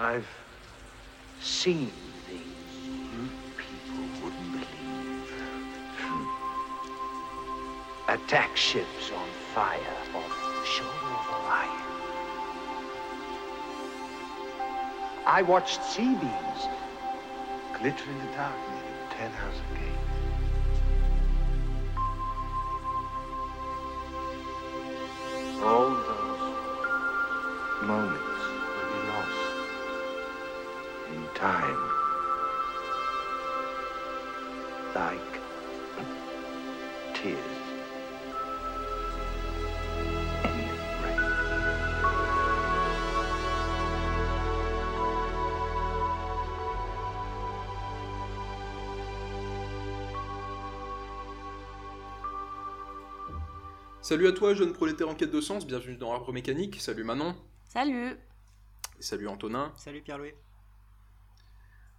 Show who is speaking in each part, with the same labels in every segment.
Speaker 1: I've seen things you people wouldn't believe. Attack ships on fire off the shore of Orion. I watched sea beams glitter in the dark near the Ten House Gate. All those moments time. Like tears in rain.
Speaker 2: Salut à toi, jeune prolétaire en quête de sens, bienvenue dans Arbre Mécanique. Salut Manon.
Speaker 3: Salut
Speaker 2: Et salut Antonin.
Speaker 4: Salut Pierre-Louis.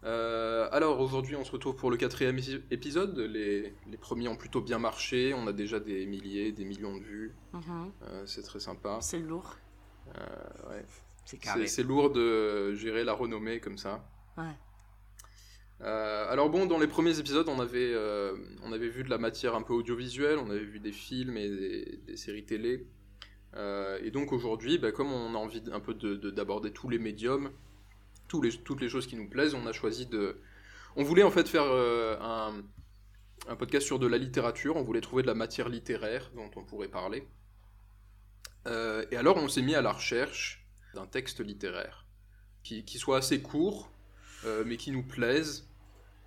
Speaker 2: Euh, alors aujourd'hui, on se retrouve pour le quatrième épi- épisode. Les, les premiers ont plutôt bien marché. On a déjà des milliers, des millions de vues.
Speaker 3: Mhm.
Speaker 2: Euh, c'est très sympa.
Speaker 3: C'est lourd.
Speaker 2: Euh, ouais.
Speaker 4: C'est
Speaker 2: lourd de gérer la renommée comme ça.
Speaker 3: Ouais.
Speaker 2: Alors bon, dans les premiers épisodes, on avait, on avait vu de la matière un peu audiovisuelle, on avait vu des films et des, des séries télé. Et donc aujourd'hui, bah, comme on a envie un peu de- de- d'aborder tous les médiums, toutes les choses qui nous plaisent, on a choisi de... On voulait en fait faire euh, un, podcast sur de la littérature, on voulait trouver de la matière littéraire dont on pourrait parler. Euh, et alors on s'est mis à la recherche d'un texte littéraire qui, soit assez court, euh, mais qui nous plaise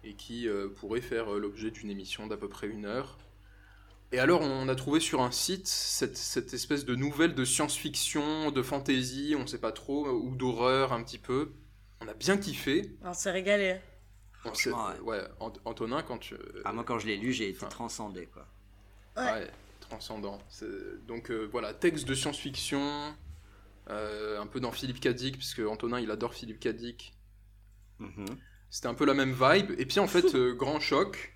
Speaker 2: et qui pourrait faire l'objet d'une émission d'à peu près une heure. Et alors, on a trouvé sur un site cette, espèce de nouvelle de science-fiction, de fantasy, on sait pas trop, ou d'horreur un petit peu. On a bien kiffé.
Speaker 3: On s'est régalé.
Speaker 2: On s'est- ouais, Ant- Antonin, quand tu.
Speaker 4: Ah, moi, quand je l'ai lu, j'ai été transcendé, quoi.
Speaker 3: Ouais.
Speaker 2: Ouais, transcendant. C'est- Donc euh, voilà, texte de science-fiction, euh, un peu dans Philippe Cadic, puisque Antonin il adore Philippe Cadic.
Speaker 4: Mhm.
Speaker 2: C'était un peu la même vibe. Et puis en fait, euh, grand choc,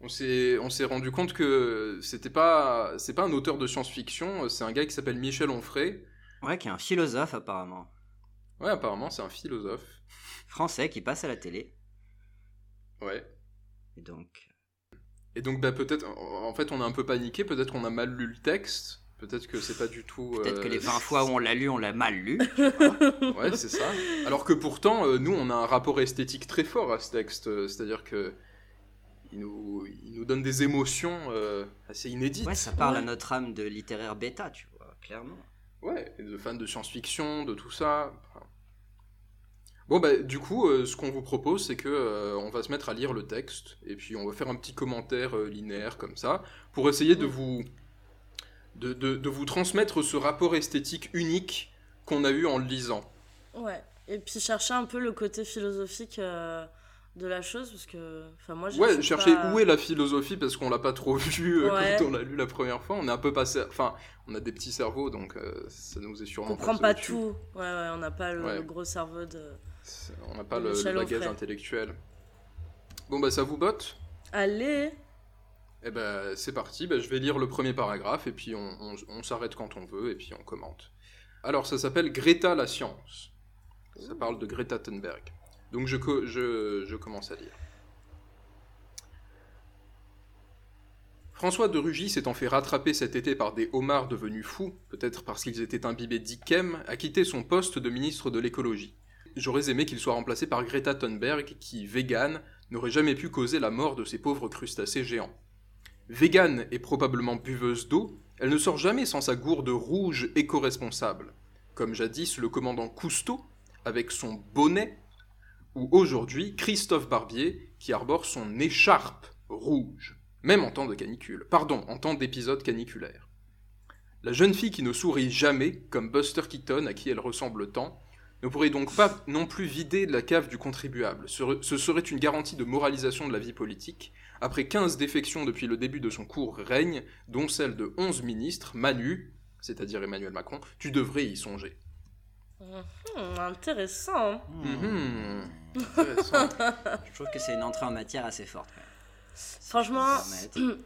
Speaker 2: on s'est on s'est rendu compte que c'était pas c'est pas un auteur de science-fiction, c'est un gars qui s'appelle Michel Onfray.
Speaker 4: Ouais, qui est un philosophe, apparemment.
Speaker 2: Ouais, apparemment c'est un philosophe.
Speaker 4: Français qui passe à la télé.
Speaker 2: Ouais.
Speaker 4: Et donc.
Speaker 2: Et donc bah peut-être en fait on a un peu paniqué, peut-être qu'on a mal lu le texte, peut-être que c'est pas du tout.
Speaker 4: Peut-être
Speaker 2: euh,
Speaker 4: que les 20 fois où on l'a lu, on l'a mal lu.
Speaker 2: Ouais, c'est ça. Alors que pourtant, euh, nous, on a un rapport esthétique très fort à ce texte. euh, C'est-à-dire que il nous, il nous donne des émotions euh, assez inédites.
Speaker 4: Ouais, ça parle à notre âme de littéraire bêta, tu vois, clairement.
Speaker 2: Ouais, et de fans de science-fiction, de tout ça. Enfin. Bon, bah, du coup, euh, ce qu'on vous propose, c'est que euh, on va se mettre à lire le texte, et puis on va faire un petit commentaire euh, linéaire comme ça, pour essayer de vous, de, de- de vous transmettre ce rapport esthétique unique qu'on a eu en le lisant.
Speaker 3: Ouais. Et puis chercher un peu le côté philosophique euh, de la chose, parce que. Enfin, moi, je
Speaker 2: Ouais, chercher
Speaker 3: pas-
Speaker 2: où est la philosophie parce qu'on l'a pas trop vu euh,
Speaker 3: Ouais.
Speaker 2: quand on l'a lu la première fois. On est un peu passé, enfin, on a des petits cerveaux donc euh, ça nous est
Speaker 3: On
Speaker 2: sûrement.
Speaker 3: comprend
Speaker 2: passé
Speaker 3: pas tout. Ouais, ouais, on n'a pas le,
Speaker 2: Ouais.
Speaker 3: le gros cerveau de.
Speaker 2: On n'a pas le, bagage intellectuel. Bon bah ça vous botte
Speaker 3: Allez
Speaker 2: Eh ben c'est parti. Bah, je vais lire le premier paragraphe et puis on, on- on s'arrête quand on veut et puis on commente. Alors ça s'appelle Greta la science. Ça parle de Greta Thunberg. Donc je, je commence à lire. François de Rugy s'étant fait rattraper cet été par des homards devenus fous, peut-être parce qu'ils étaient imbibés d'Ikem, a quitté son poste de ministre de l'écologie. J'aurais aimé qu'il soit remplacé par Greta Thunberg, qui, végane, n'aurait jamais pu causer la mort de ces pauvres crustacés géants. Végane et probablement buveuse d'eau, elle ne sort jamais sans sa gourde rouge éco-responsable, comme jadis le commandant Cousteau, avec son bonnet, ou aujourd'hui Christophe Barbier, qui arbore son écharpe rouge, même en temps de canicule, pardon, en temps d'épisode caniculaire. La jeune fille qui ne sourit jamais, comme Buster Keaton à qui elle ressemble tant, ne pourrait donc pas non plus vider la cave du contribuable. Ce serait une garantie de moralisation de la vie politique, après 15 défections depuis le début de son court règne, dont celle de 11 ministres, Manu, c'est-à-dire Emmanuel Macron, tu devrais y songer.
Speaker 3: Mhm, Intéressant.
Speaker 2: Intéressant.
Speaker 4: Je trouve que c'est une entrée en matière assez forte.
Speaker 3: Franchement,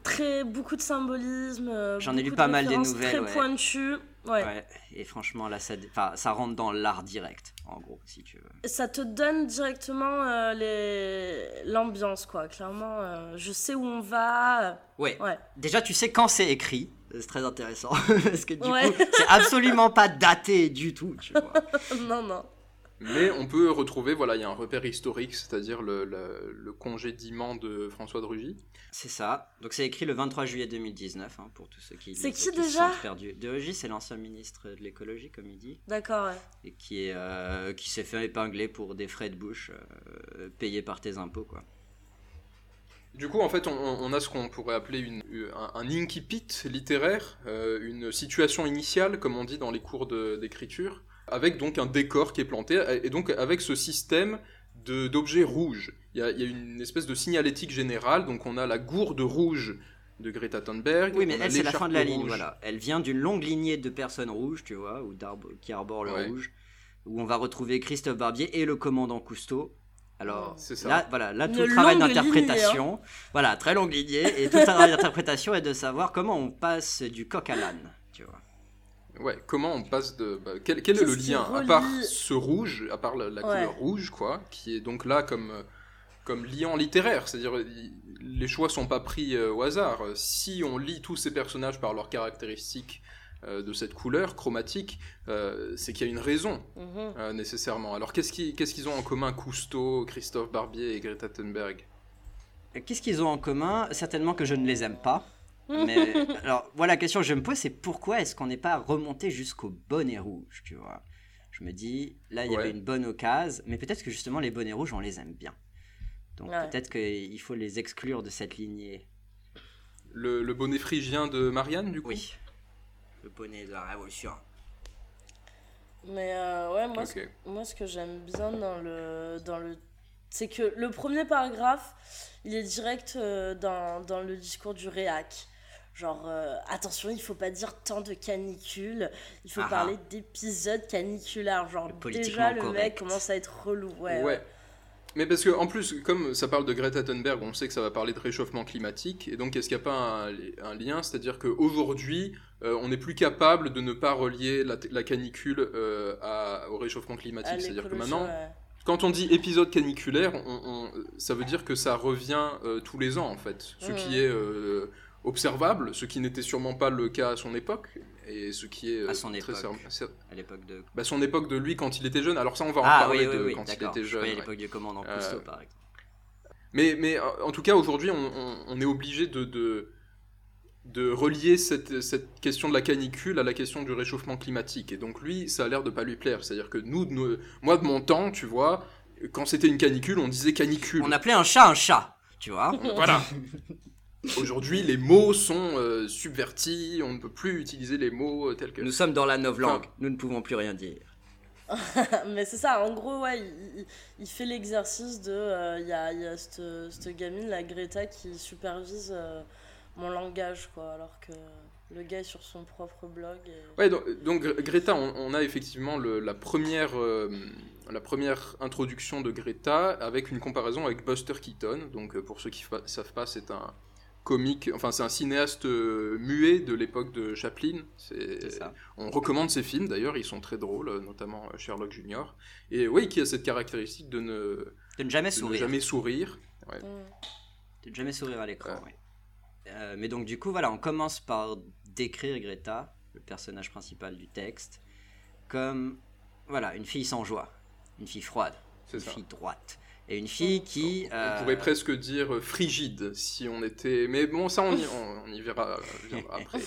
Speaker 3: très beaucoup de symbolisme. euh,
Speaker 4: J'en ai lu pas
Speaker 3: de
Speaker 4: mal des nouvelles,
Speaker 3: Très
Speaker 4: ouais.
Speaker 3: pointues. Ouais.
Speaker 4: Ouais, et franchement, là, ça, rentre dans l'art direct, en gros, si tu veux.
Speaker 3: Ça te donne directement euh, les... l'ambiance, quoi. Clairement, euh, je sais où on va.
Speaker 4: Ouais.
Speaker 3: Ouais.
Speaker 4: Déjà, tu sais quand c'est écrit, c'est très intéressant, parce que du
Speaker 3: Ouais.
Speaker 4: coup, c'est absolument pas daté du tout, tu vois.
Speaker 3: non, non.
Speaker 2: Mais on peut retrouver, voilà, il y a un repère historique, c'est-à-dire le, le, le congédiement de François de Rugy.
Speaker 4: C'est ça. Donc c'est écrit le 23 juillet 2019, hein, pour tous ceux qui,
Speaker 3: C'est
Speaker 4: lisent-
Speaker 3: qui
Speaker 4: qui se
Speaker 3: déjà
Speaker 4: sentent perdus. De Rugy, c'est l'ancien ministre de l'écologie, comme il dit,
Speaker 3: D'accord, ouais.
Speaker 4: et qui, est, euh, qui s'est fait épingler pour des frais de bouche euh, payés par tes impôts, quoi.
Speaker 2: Du coup, en fait, on, on a ce qu'on pourrait appeler une, un, un incipit littéraire, euh, une situation initiale, comme on dit dans les cours de- d'écriture, avec donc un décor qui est planté, et donc avec ce système de- d'objets rouges. Il y, a, il y a une espèce de signalétique générale, donc on a la gourde rouge de Greta Thunberg.
Speaker 4: Oui, mais elle, c'est la fin de la ligne,
Speaker 2: rouge.
Speaker 4: voilà. Elle vient d'une longue lignée de personnes rouges, tu vois, ou d'arbres qui arborent le
Speaker 2: Ouais.
Speaker 4: rouge, où on va retrouver Christophe Barbier et le commandant Cousteau. Alors
Speaker 2: ça.
Speaker 4: là, voilà, là tout
Speaker 3: Une
Speaker 4: le travail d'interprétation, voilà, très longue lignée, et tout le travail d'interprétation est de savoir comment on passe du coq à l'âne, tu vois.
Speaker 2: Ouais, comment on passe de. bah, quel, quel est le lien À part ce rouge, à part la, la
Speaker 3: Ouais.
Speaker 2: couleur rouge, quoi, qui est donc là comme, euh, comme liant littéraire, c'est-à-dire il- les choix sont pas pris euh, au hasard. Euh, Si on lit tous ces personnages par leurs caractéristiques euh, de cette couleur chromatique, euh, c'est qu'il y a une raison,
Speaker 3: Mhm.
Speaker 2: euh, nécessairement. Alors qu'est-ce qu'ils qu'est-ce qu'ils ont en commun, Cousteau, Christophe Barbier et Greta Thunberg?
Speaker 4: Qu'est-ce qu'ils ont en commun? Certainement que je ne les aime pas. Mais alors, voilà, la question que je me pose, c'est pourquoi est-ce qu'on n'est pas remonté jusqu'au bonnet rouge, tu vois? Je me dis, là, il y
Speaker 2: Ouais.
Speaker 4: avait une bonne occasion, mais peut-être que justement, les bonnets rouges, on les aime bien. Donc
Speaker 3: Ouais.
Speaker 4: peut-être qu'il faut les exclure de cette lignée.
Speaker 2: le, le bonnet phrygien de Marianne, du coup?
Speaker 4: Oui. Le bonnet de la révolution.
Speaker 3: Mais euh, ouais, moi, ce, moi, ce que j'aime bien dans le, dans le. C'est que le premier paragraphe, il est direct euh, dans, dans le discours du réac. Genre, euh, attention, il faut pas dire tant de canicules, il faut
Speaker 4: Ah ah.
Speaker 3: parler d'épisodes caniculaires. Genre,
Speaker 4: Le
Speaker 3: déjà, le mec commence à être relou. Ouais,
Speaker 2: Ouais. Mais parce que en plus, comme ça parle de Greta Thunberg, on sait que ça va parler de réchauffement climatique, et donc est-ce qu'il n'y a pas un, un lien? C'est-à-dire qu'aujourd'hui, euh, on n'est plus capable de ne pas relier la, la canicule euh, à- au réchauffement
Speaker 3: À
Speaker 2: climatique. C'est-à-dire que maintenant,
Speaker 3: ouais.
Speaker 2: quand on dit épisode caniculaire, on- on- ça veut dire que ça revient euh, tous les ans en fait. Ce
Speaker 3: Mhm.
Speaker 2: qui est euh, observable, ce qui n'était sûrement pas le cas à son époque, et ce qui est euh,
Speaker 4: À son
Speaker 2: très
Speaker 4: époque. À l'époque de.
Speaker 2: bah, son époque de lui quand il était jeune. Alors ça, on va en
Speaker 4: Ah
Speaker 2: parler
Speaker 4: oui, oui,
Speaker 2: de
Speaker 4: oui,
Speaker 2: quand il était
Speaker 4: Je
Speaker 2: jeune.
Speaker 4: à
Speaker 2: ouais.
Speaker 4: l'époque du commandant
Speaker 2: Euh,
Speaker 4: Cousteau, par exemple.
Speaker 2: Mais, mais euh, en tout cas, aujourd'hui, on, on- on est obligé de, de, de relier cette, cette question de la canicule à la question du réchauffement climatique. Et donc, lui, ça a l'air de pas lui plaire. C'est-à-dire que nous, moi, de mon temps, tu vois, quand c'était une canicule, on disait canicule.
Speaker 4: On appelait un chat un chat, tu vois
Speaker 2: Voilà. Aujourd'hui, les mots sont euh, subvertis, on ne peut plus utiliser les mots euh, tels que.
Speaker 4: Nous sommes dans la novlangue,
Speaker 2: Enfin-
Speaker 4: nous ne pouvons plus rien dire.
Speaker 3: Mais c'est ça, en gros, ouais, il, fait l'exercice de. euh, Il y a, il y a cette, cette gamine, la Greta, qui supervise euh, mon langage, quoi, alors que le gars est sur son propre blog. et-
Speaker 2: Ouais, donc, donc, Gre- Greta, on, on a effectivement le- la, première, euh, la première introduction de Greta avec une comparaison avec Buster Keaton. Donc, pour ceux qui ne savent pas, c'est un comique, enfin, c'est un cinéaste euh, muet de l'époque de Chaplin. C'est-
Speaker 4: C'est ça.
Speaker 2: On recommande ses films d'ailleurs, ils sont très drôles, euh, notamment euh, Sherlock Junior. Et oui, qui a cette caractéristique de ne,
Speaker 4: De ne jamais
Speaker 2: de ne
Speaker 4: sourire.
Speaker 2: jamais sourire.
Speaker 3: Mm.
Speaker 4: De ne jamais sourire à l'écran,
Speaker 2: Ouais.
Speaker 4: Euh, mais donc du coup, voilà, on commence par décrire Greta, le personnage principal du texte, comme voilà une fille sans joie, une fille froide, une
Speaker 2: ça.
Speaker 4: fille droite, et une fille qui...
Speaker 2: On
Speaker 4: euh,
Speaker 2: pourrait presque dire euh, frigide si on était. Mais bon, ça, on y, on- on y verra, viendra après.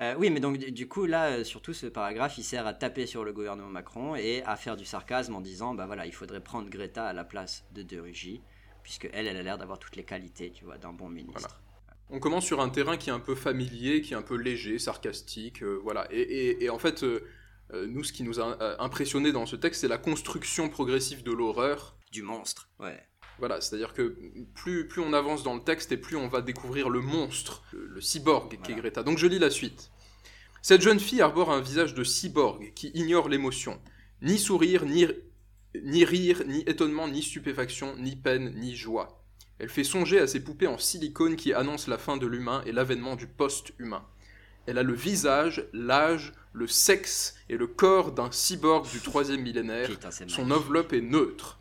Speaker 4: euh, oui, mais donc du- coup, là, euh, surtout ce paragraphe, il sert à taper sur le gouvernement Macron et à faire du sarcasme en disant, bah voilà, il faudrait prendre Greta à la place de De Rugy, puisque elle, elle a l'air d'avoir toutes les qualités, tu vois, d'un bon ministre.
Speaker 2: On commence sur un terrain qui est un peu familier, qui est un peu léger, sarcastique, euh, voilà. Et, et- et en fait, euh, euh, nous, ce qui nous a euh, impressionné dans ce texte, c'est la construction progressive de l'horreur.
Speaker 4: Du monstre, ouais.
Speaker 2: Voilà, c'est-à-dire que plus, plus on avance dans le texte et plus on va découvrir le monstre, le, le cyborg qui est
Speaker 4: Voilà.
Speaker 2: Greta. Donc je lis la suite. Cette jeune fille arbore un visage de cyborg qui ignore l'émotion. Ni sourire, ni, ni rire, ni étonnement, ni stupéfaction, ni peine, ni joie. Elle fait songer à ces poupées en silicone qui annoncent la fin de l'humain et l'avènement du post-humain. Elle a le visage, l'âge, le sexe et le corps d'un cyborg du troisième millénaire.
Speaker 4: Putain,
Speaker 2: Son enveloppe est neutre.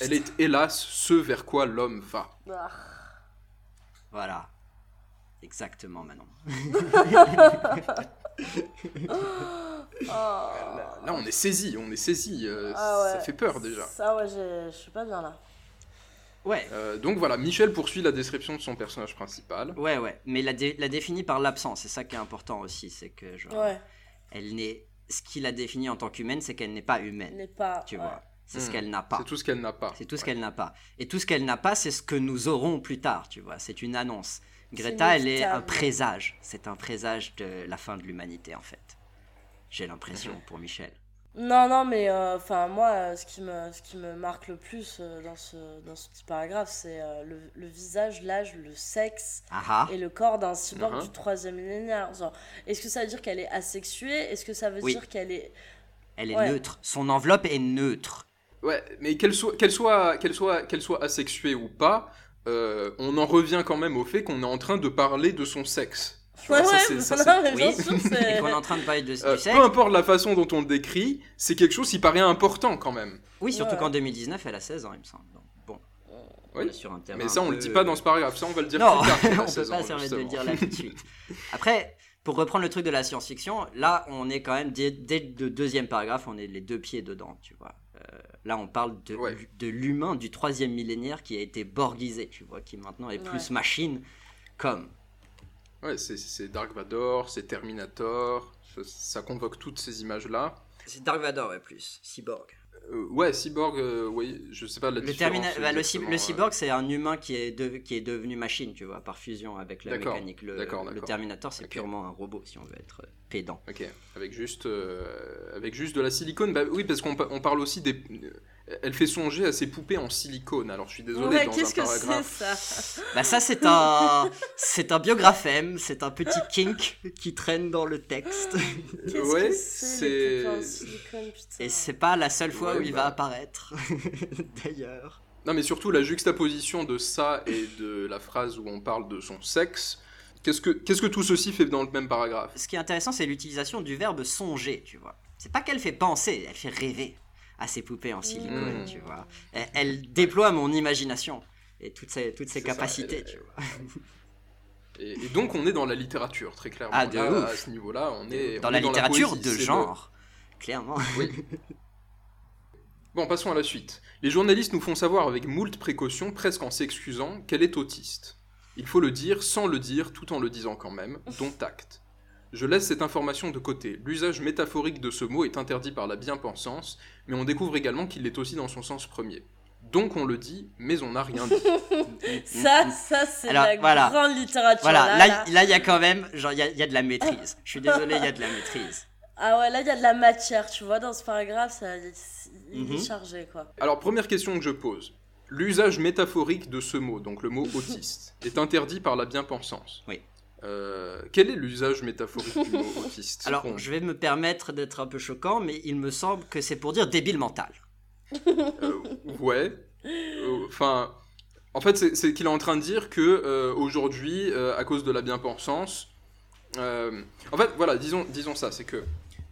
Speaker 2: Elle est hélas ce vers quoi l'homme va.
Speaker 3: Ah.
Speaker 4: Voilà. Exactement, Manon.
Speaker 3: Oh.
Speaker 2: Là, on est saisi, on est saisi. euh,
Speaker 3: Ah ouais.
Speaker 2: Ça fait peur déjà.
Speaker 3: Ça, ouais, je suis pas bien là.
Speaker 4: Ouais.
Speaker 2: Euh, donc voilà, Michel poursuit la description de son personnage principal.
Speaker 4: Ouais, ouais. Mais la, dé- la définit par l'absence. C'est ça qui est important aussi. C'est que, genre,
Speaker 3: Ouais,
Speaker 4: elle n'est. Ce qui la définit en tant qu'humaine, c'est qu'elle n'est pas
Speaker 3: elle
Speaker 4: humaine.
Speaker 3: n'est pas.
Speaker 4: Tu
Speaker 3: ouais.
Speaker 4: vois. C'est ce
Speaker 2: Hmm.
Speaker 4: qu'elle n'a pas.
Speaker 2: C'est tout ce qu'elle n'a pas.
Speaker 4: C'est tout ce
Speaker 2: Ouais.
Speaker 4: qu'elle n'a pas. Et tout ce qu'elle n'a pas, c'est ce que nous aurons plus tard, tu vois. C'est une annonce. Greta, elle est un présage. C'est un présage de la fin de l'humanité, en fait. J'ai l'impression
Speaker 2: Mhm.
Speaker 4: pour Michel.
Speaker 3: Non, non, mais euh, enfin, moi, euh, ce, qui me, ce qui me marque le plus euh, dans, ce, dans ce petit paragraphe, c'est euh, le, le visage, l'âge, le sexe
Speaker 4: Ah ah.
Speaker 3: et le corps d'un cyborg
Speaker 2: Mhm.
Speaker 3: du troisième millénaire. Genre, Est-ce que ça veut dire qu'elle est asexuée? Est-ce que ça veut
Speaker 4: Oui.
Speaker 3: dire qu'elle est.
Speaker 4: Elle est
Speaker 3: Ouais.
Speaker 4: neutre. Son enveloppe est neutre.
Speaker 2: Ouais, mais qu'elle soit, qu'elle soit, qu'elle soit, qu'elle soit asexuée ou pas, euh, on en revient quand même au fait qu'on est en train de parler de son sexe. Tu vois,
Speaker 3: Ouais,
Speaker 2: ça, ça,
Speaker 3: non,
Speaker 4: Oui.
Speaker 3: sûr,
Speaker 4: Et qu'on est en train de parler de,
Speaker 2: Euh,
Speaker 4: sexe.
Speaker 2: peu importe la façon dont on le décrit, c'est quelque chose qui paraît important quand même.
Speaker 4: Oui, surtout
Speaker 3: Ouais.
Speaker 4: qu'en 2019, elle a 16 ans, il me semble. Donc, bon,
Speaker 2: Oui.
Speaker 4: sur un
Speaker 2: Mais ça, on le
Speaker 4: peu-
Speaker 2: dit pas dans ce paragraphe, ça, on va le dire
Speaker 4: Non,
Speaker 2: plus tard.
Speaker 4: on peut
Speaker 2: 16
Speaker 4: pas se permettre de le dire là tout de suite. Après, pour reprendre le truc de la science-fiction, là, on est quand même, dès, dès le deuxième paragraphe, on est les deux pieds dedans, tu vois. Euh, là, on parle de,
Speaker 2: Ouais.
Speaker 4: de l'humain du troisième millénaire qui a été borgisé, tu vois, qui maintenant est plus machine, comme.
Speaker 2: Ouais, c'est- Dark Vador, c'est Terminator, ça, convoque toutes ces images-là.
Speaker 4: C'est Dark Vador, ouais, plus. Cyborg.
Speaker 2: Euh, ouais, Cyborg, euh, oui, je sais pas la
Speaker 4: Le,
Speaker 2: différence.
Speaker 4: bah, le,
Speaker 2: euh.
Speaker 4: cyborg, c'est un humain qui est, de- qui est devenu machine, tu vois, par fusion avec la mécanique. Le. Terminator, c'est purement un robot, si on veut être pédant.
Speaker 2: Ok, avec juste, euh, avec juste de la silicone. Bah oui, parce qu'on pa- on parle aussi des. Elle fait songer à ses poupées en silicone. Alors je suis désolé
Speaker 3: Ouais,
Speaker 2: dans un
Speaker 3: qu'est-ce que c'est
Speaker 2: paragraphe.
Speaker 3: ça
Speaker 4: Bah ça c'est un c'est un biographème, c'est un petit kink qui traîne dans le texte
Speaker 3: Qu'est-ce
Speaker 2: Ouais,
Speaker 3: que c'est en silicone, putain
Speaker 4: et c'est pas la seule fois
Speaker 2: Ouais,
Speaker 4: où il
Speaker 2: bah.
Speaker 4: va apparaître d'ailleurs.
Speaker 2: Non, mais surtout la juxtaposition de ça et de la phrase où on parle de son sexe. Qu'est-ce que, qu'est-ce que tout ceci fait dans le même paragraphe?
Speaker 4: Ce qui est intéressant c'est l'utilisation du verbe songer, tu vois. C'est pas qu'elle fait penser, elle fait rêver à ces poupées en silicone,
Speaker 2: Mmh.
Speaker 4: tu vois. Elle, elle déploie mon imagination et toutes ses toutes ses
Speaker 2: ça,
Speaker 4: capacités,
Speaker 2: elle-
Speaker 4: tu vois.
Speaker 2: et, et donc on est dans la littérature, très clairement.
Speaker 4: Ah, de
Speaker 2: Là,
Speaker 4: ouf.
Speaker 2: À ce niveau-là, on est.
Speaker 4: Dans
Speaker 2: on
Speaker 4: la
Speaker 2: est
Speaker 4: littérature
Speaker 2: poésie,
Speaker 4: de genre, clairement.
Speaker 2: Oui. Bon, passons à la suite. Les journalistes nous font savoir avec moult précautions, presque en s'excusant, qu'elle est autiste. Il faut le dire sans le dire, tout en le disant quand même, dont acte. Je laisse cette information de côté. L'usage métaphorique de ce mot est interdit par la bien-pensance, mais on découvre également qu'il l'est aussi dans son sens premier. Donc on le dit, mais on n'a rien dit.
Speaker 3: Ça, ça c'est la
Speaker 4: voilà.
Speaker 3: grande littérature.
Speaker 4: Voilà,
Speaker 3: là,
Speaker 4: là,
Speaker 3: là.
Speaker 4: là, il y a quand même, genre, il y a, il y a de la maîtrise. Je suis désolé, il y a de la maîtrise.
Speaker 3: Ah ouais, là, il y a de la matière, tu vois, dans ce paragraphe, ça, il
Speaker 4: Mhm.
Speaker 3: est chargé, quoi.
Speaker 2: Alors, première question que je pose. L'usage métaphorique de ce mot, donc le mot autiste, est interdit par la bien-pensance.
Speaker 4: Oui.
Speaker 2: Euh, quel est l'usage métaphorique du mot autiste
Speaker 4: Alors, je vais me permettre d'être un peu choquant, mais il me semble que c'est pour dire débile mental.
Speaker 2: euh, ouais. Euh, Enfin, en fait, c'est qu'il est en train de dire que aujourd'hui, à cause de la bien-pensance, en fait, voilà, disons, disons ça, c'est que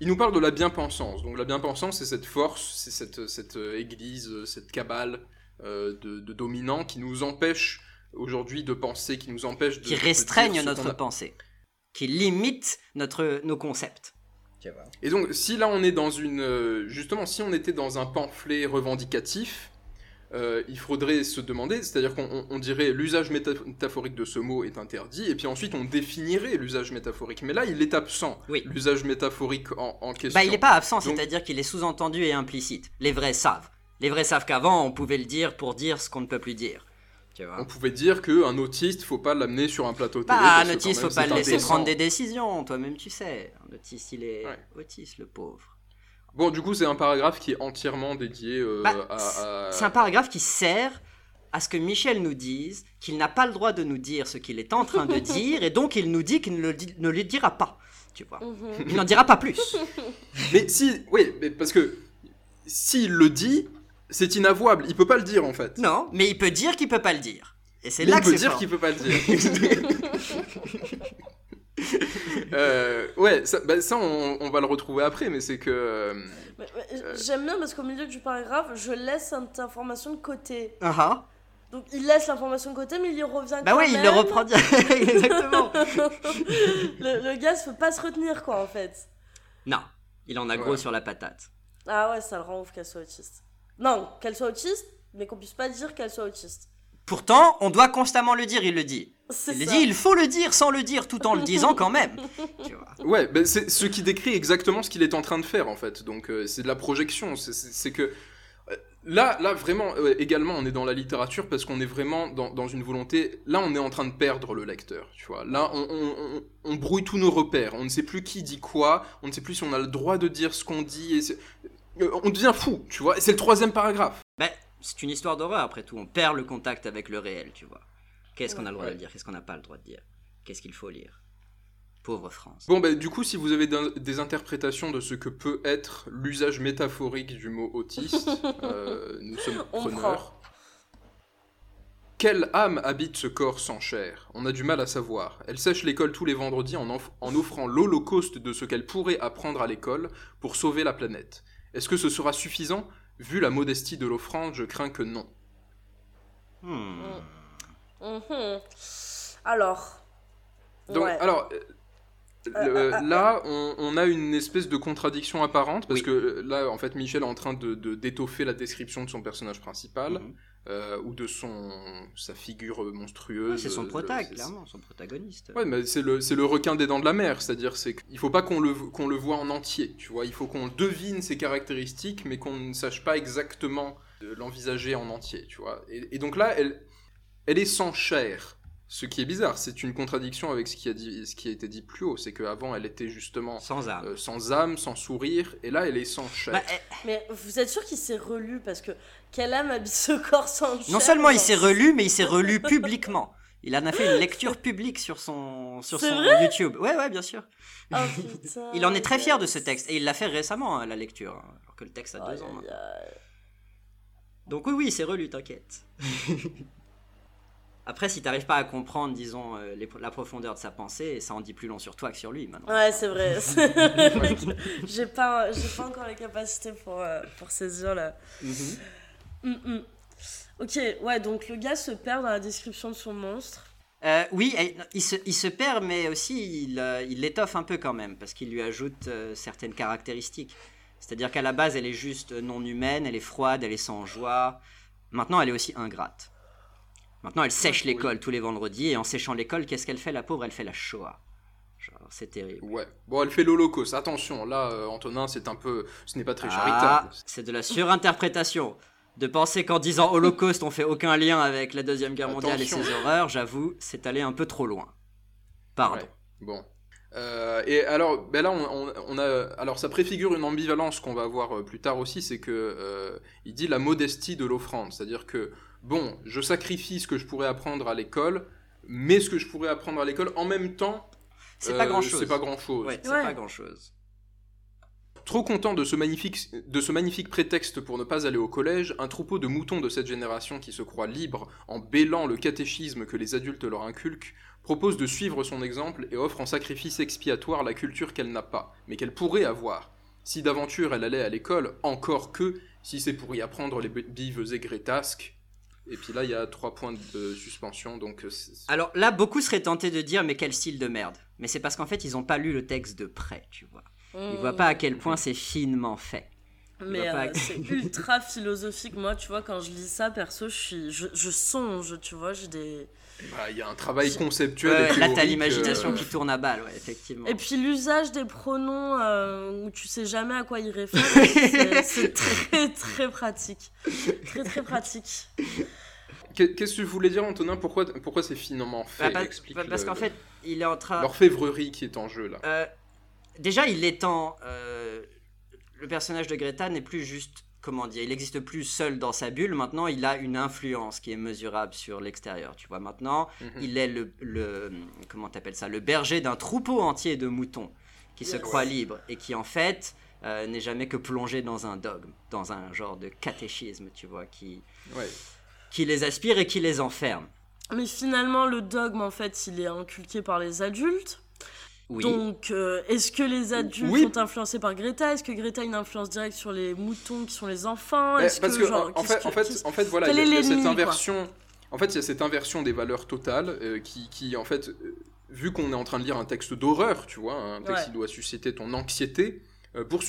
Speaker 2: il nous parle de la bien-pensance. Donc la bien-pensance, c'est cette force, c'est cette, cette église, cette cabale de, de dominants qui nous empêche aujourd'hui de penser, qui nous empêche de
Speaker 4: Qui
Speaker 2: de
Speaker 4: restreignent
Speaker 2: dire ce
Speaker 4: notre
Speaker 2: a-
Speaker 4: pensée. Qui limite notre, nos concepts.
Speaker 2: Et donc, si là on est dans une. euh, Justement, si on était dans un pamphlet revendicatif, euh, il faudrait se demander, c'est-à-dire qu'on on- on dirait l'usage méta- métaphorique de ce mot est interdit, et puis ensuite on définirait l'usage métaphorique. Mais là, il est absent,
Speaker 4: Oui.
Speaker 2: l'usage métaphorique en, en question.
Speaker 4: Bah, il n'est pas absent,
Speaker 2: Donc-
Speaker 4: c'est-à-dire qu'il est sous-entendu et implicite. Les vrais savent. Les vrais savent qu'avant, on pouvait le dire pour dire ce qu'on ne peut plus dire.
Speaker 2: On pouvait dire qu'un autiste, faut pas l'amener sur un plateau télé. Parce
Speaker 4: un autiste,
Speaker 2: même,
Speaker 4: faut pas
Speaker 2: c'est
Speaker 4: le laisser prendre des décisions, toi-même tu sais. Un autiste, il est
Speaker 2: Ouais.
Speaker 4: autiste, le pauvre.
Speaker 2: Bon, du coup, c'est un paragraphe qui est entièrement dédié euh,
Speaker 4: Bah,
Speaker 2: à, à-
Speaker 4: C'est un paragraphe qui sert à ce que Michel nous dise qu'il n'a pas le droit de nous dire ce qu'il est en train de dire, et donc il nous dit qu'il ne ne le dira pas. Tu vois
Speaker 3: Mhm.
Speaker 4: Il n'en dira pas plus.
Speaker 2: Mais si, oui, mais parce que s'il le dit, c'est inavouable. Il peut pas le dire en fait.
Speaker 4: Non, mais il peut dire qu'il peut pas le dire. Et c'est là
Speaker 2: il
Speaker 4: que
Speaker 2: peut
Speaker 4: c'est
Speaker 2: dire qu'il peut pas le dire. Euh, ouais, ça, bah, ça on, on va le retrouver après, mais c'est que. euh,
Speaker 3: Mais- mais J'aime bien parce qu'au milieu du paragraphe, je laisse cette information de côté.
Speaker 4: Ah ah.
Speaker 3: Donc il laisse l'information de côté, mais il y revient
Speaker 4: Bah
Speaker 3: quand
Speaker 4: oui, il
Speaker 3: même.
Speaker 4: le reprend direct. Exactement.
Speaker 3: le, le gars se peut pas se retenir, quoi, en fait.
Speaker 4: Non, il en a gros
Speaker 2: Ouais.
Speaker 4: sur la patate.
Speaker 3: Ah ouais, ça le rend ouf qu'elle soit autiste. Non, qu'elle soit autiste, mais qu'on puisse pas dire qu'elle soit autiste.
Speaker 4: Pourtant, on doit constamment le dire, il le dit.
Speaker 3: C'est
Speaker 4: Il
Speaker 3: ça.
Speaker 4: dit, il faut le dire sans le dire, tout en le disant quand même. Tu vois.
Speaker 2: Ouais, bah, c'est ce qui décrit exactement ce qu'il est en train de faire en fait. Donc euh, c'est de la projection. C'est- que euh, là, là vraiment, euh, également, on est dans la littérature parce qu'on est vraiment dans, dans une volonté. Là, on est en train de perdre le lecteur. Tu vois. Là, on, on- on- on brouille tous nos repères. On ne sait plus qui dit quoi. On ne sait plus si on a le droit de dire ce qu'on dit. Et on devient fou. Tu vois. Et c'est le troisième paragraphe.
Speaker 4: C'est une histoire d'horreur après tout. On perd le contact avec le réel, tu vois. Qu'est-ce qu'on a le droit
Speaker 2: Ouais.
Speaker 4: de dire? Qu'est-ce qu'on n'a pas le droit de dire? Qu'est-ce qu'il faut lire? Pauvre France.
Speaker 2: Bon, bah, du coup, si vous avez des interprétations de ce que peut être l'usage métaphorique du mot autiste, euh, nous sommes preneurs. Quelle âme habite ce corps sans chair? On a du mal à savoir. Elle sèche l'école tous les vendredis en offrant l'holocauste de ce qu'elle pourrait apprendre à l'école pour sauver la planète. Est-ce que ce sera suffisant Vu la modestie de l'offrande, je crains que non.
Speaker 4: Hmm.
Speaker 3: Mhm. Alors.
Speaker 2: Donc,
Speaker 3: ouais.
Speaker 2: alors, euh, le-
Speaker 3: Euh, euh,
Speaker 2: là, on, on a une espèce de contradiction apparente, parce
Speaker 4: Oui.
Speaker 2: que là, en fait, Michel est en train de de- d'étoffer la description de son personnage principal,
Speaker 4: Mhm.
Speaker 2: Euh, ou de son sa figure monstrueuse.
Speaker 4: Ouais, c'est son
Speaker 2: euh,
Speaker 4: protag, clairement, son protagoniste.
Speaker 2: Ouais, mais c'est le, c'est le requin des dents de la mer, c'est-à-dire c'est qu'il faut pas qu'on le, qu'on le voit en entier, tu vois, il faut qu'on devine ses caractéristiques, mais qu'on ne sache pas exactement l'envisager en entier, tu vois. Et, et donc là, elle, elle est sans chair, ce qui est bizarre, c'est une contradiction avec ce qui a, dit, ce qui a été dit plus haut, c'est qu'avant elle était justement
Speaker 4: Sans âme.
Speaker 2: euh, sans âme, sans sourire, et là elle est sans chair.
Speaker 4: Bah,
Speaker 3: Mais vous êtes sûr qu'il s'est relu Parce que quelle âme habite ce corps sans
Speaker 4: non
Speaker 3: chair
Speaker 4: seulement il s'est relu, mais il s'est relu publiquement. Il en a fait une lecture publique sur son, sur
Speaker 3: C'est
Speaker 4: son
Speaker 3: vrai
Speaker 4: YouTube. Ouais, ouais, bien sûr.
Speaker 3: Oh, putain,
Speaker 4: Il en est très fier de ce texte. Et il l'a fait récemment, hein, la lecture. hein, Alors que le texte a deux
Speaker 3: Aïe,
Speaker 4: ans.
Speaker 3: aïe.
Speaker 4: Donc oui, oui, il s'est relu, t'inquiète. Après, si t'arrives pas à comprendre, disons, euh, les- la profondeur de sa pensée, ça en dit plus long sur toi que sur lui, maintenant.
Speaker 3: Ouais, c'est vrai. j'ai pas, j'ai pas encore les capacités pour, euh, pour saisir là.
Speaker 4: Mhm.
Speaker 3: Mm, mm. Ok, ouais, donc le gars se perd dans la description de son monstre.
Speaker 4: Euh, oui, il se, il se perd, mais aussi il il l'étoffe un peu quand même, parce qu'il lui ajoute euh, certaines caractéristiques. C'est-à-dire qu'à la base, elle est juste non humaine, elle est froide, elle est sans joie. Maintenant, elle est aussi ingrate. Maintenant, elle sèche l'école tous les vendredis, et en séchant l'école, qu'est-ce qu'elle fait, la pauvre? Elle fait la Shoah. Genre, c'est terrible.
Speaker 2: Ouais. Bon, elle fait l'Holocauste. Attention, là, euh, Antonin, c'est un peu, ce n'est pas très
Speaker 4: Ah,
Speaker 2: charitable.
Speaker 4: c'est de la surinterprétation. De penser qu'en disant Holocauste, on fait aucun lien avec la Deuxième Guerre mondiale
Speaker 2: Attention.
Speaker 4: et ses horreurs, j'avoue, c'est allé un peu trop loin. Pardon.
Speaker 2: Ouais, Bon. Euh, et alors, ben là, on, on- on a, alors ça préfigure une ambivalence qu'on va voir euh, plus tard aussi, c'est que euh, il dit la modestie de l'offrande, c'est-à-dire que bon, je sacrifie ce que je pourrais apprendre à l'école, mais ce que je pourrais apprendre à l'école en même temps,
Speaker 4: C'est
Speaker 2: euh,
Speaker 4: pas.
Speaker 2: C'est pas grand-chose.
Speaker 4: Ouais, c'est
Speaker 3: Ouais.
Speaker 4: pas grand-chose.
Speaker 2: Trop content de ce, magnifique, de ce magnifique prétexte pour ne pas aller au collège, un troupeau de moutons de cette génération qui se croit libre en bêlant le catéchisme que les adultes leur inculquent, propose de suivre son exemple et offre en sacrifice expiatoire la culture qu'elle n'a pas, mais qu'elle pourrait avoir. Si d'aventure elle allait à l'école, encore que, si c'est pour y apprendre les bives aigrétasques. Et puis là, il y a trois points de suspension, donc... euh,
Speaker 4: Alors là, beaucoup seraient tentés de dire, mais quel style de merde. Mais c'est parce qu'en fait, ils ont pas lu le texte de près, tu vois. Ils voient pas à quel point c'est finement fait.
Speaker 3: Mais euh, c'est ultra philosophique. Moi, tu vois, quand je lis ça, perso, je, suis, je, je songe, tu vois, j'ai des...
Speaker 2: bah, il y a un travail conceptuel.
Speaker 4: Ouais,
Speaker 2: et
Speaker 4: là, t'as l'imagination
Speaker 2: euh,
Speaker 4: qui tourne à balle, ouais, effectivement.
Speaker 3: Et puis l'usage des pronoms euh, où tu sais jamais à quoi ils réfèrent, c'est- très très pratique. Très très pratique.
Speaker 2: Qu'est- Qu'est-ce que je voulais dire, Antonin? Pourquoi, pourquoi c'est finement fait?
Speaker 4: Bah, pas-
Speaker 2: Explique
Speaker 4: pas- parce
Speaker 2: le-
Speaker 4: qu'en fait, il est en train.
Speaker 2: L'orfèvrerie qui est en jeu, là.
Speaker 4: Euh, déjà, il étend. euh, le personnage de Greta n'est plus juste. Comment dire Il n'existe plus seul dans sa bulle. Maintenant, il a une influence qui est mesurable sur l'extérieur. Tu vois, maintenant,
Speaker 2: Mhm.
Speaker 4: il est le. le comment t'appelles ça Le berger d'un troupeau entier de moutons qui se
Speaker 3: Yes.
Speaker 4: croit libre et qui, en fait, euh, n'est jamais que plongé dans un dogme, dans un genre de catéchisme, tu vois, qui,
Speaker 2: Ouais.
Speaker 4: qui les aspire et qui les enferme.
Speaker 3: Mais finalement, le dogme, en fait, il est inculqué par les adultes.
Speaker 4: Oui.
Speaker 3: Donc, euh, est-ce que les adultes
Speaker 2: Oui.
Speaker 3: sont influencés par Greta? Est-ce que Greta a une influence directe sur les moutons qui sont les enfants? Est-ce
Speaker 2: parce
Speaker 3: que,
Speaker 2: que,
Speaker 3: genre,
Speaker 2: en, fait, en fait,
Speaker 3: qu'est-ce-
Speaker 2: en fait, voilà, il y a, cette
Speaker 3: quoi?
Speaker 2: inversion. En fait, il y a cette inversion des valeurs totales euh, qui, qui, en fait, euh, vu qu'on est en train de lire un texte d'horreur, tu vois, un texte
Speaker 3: Ouais.
Speaker 2: qui doit susciter ton anxiété. pour,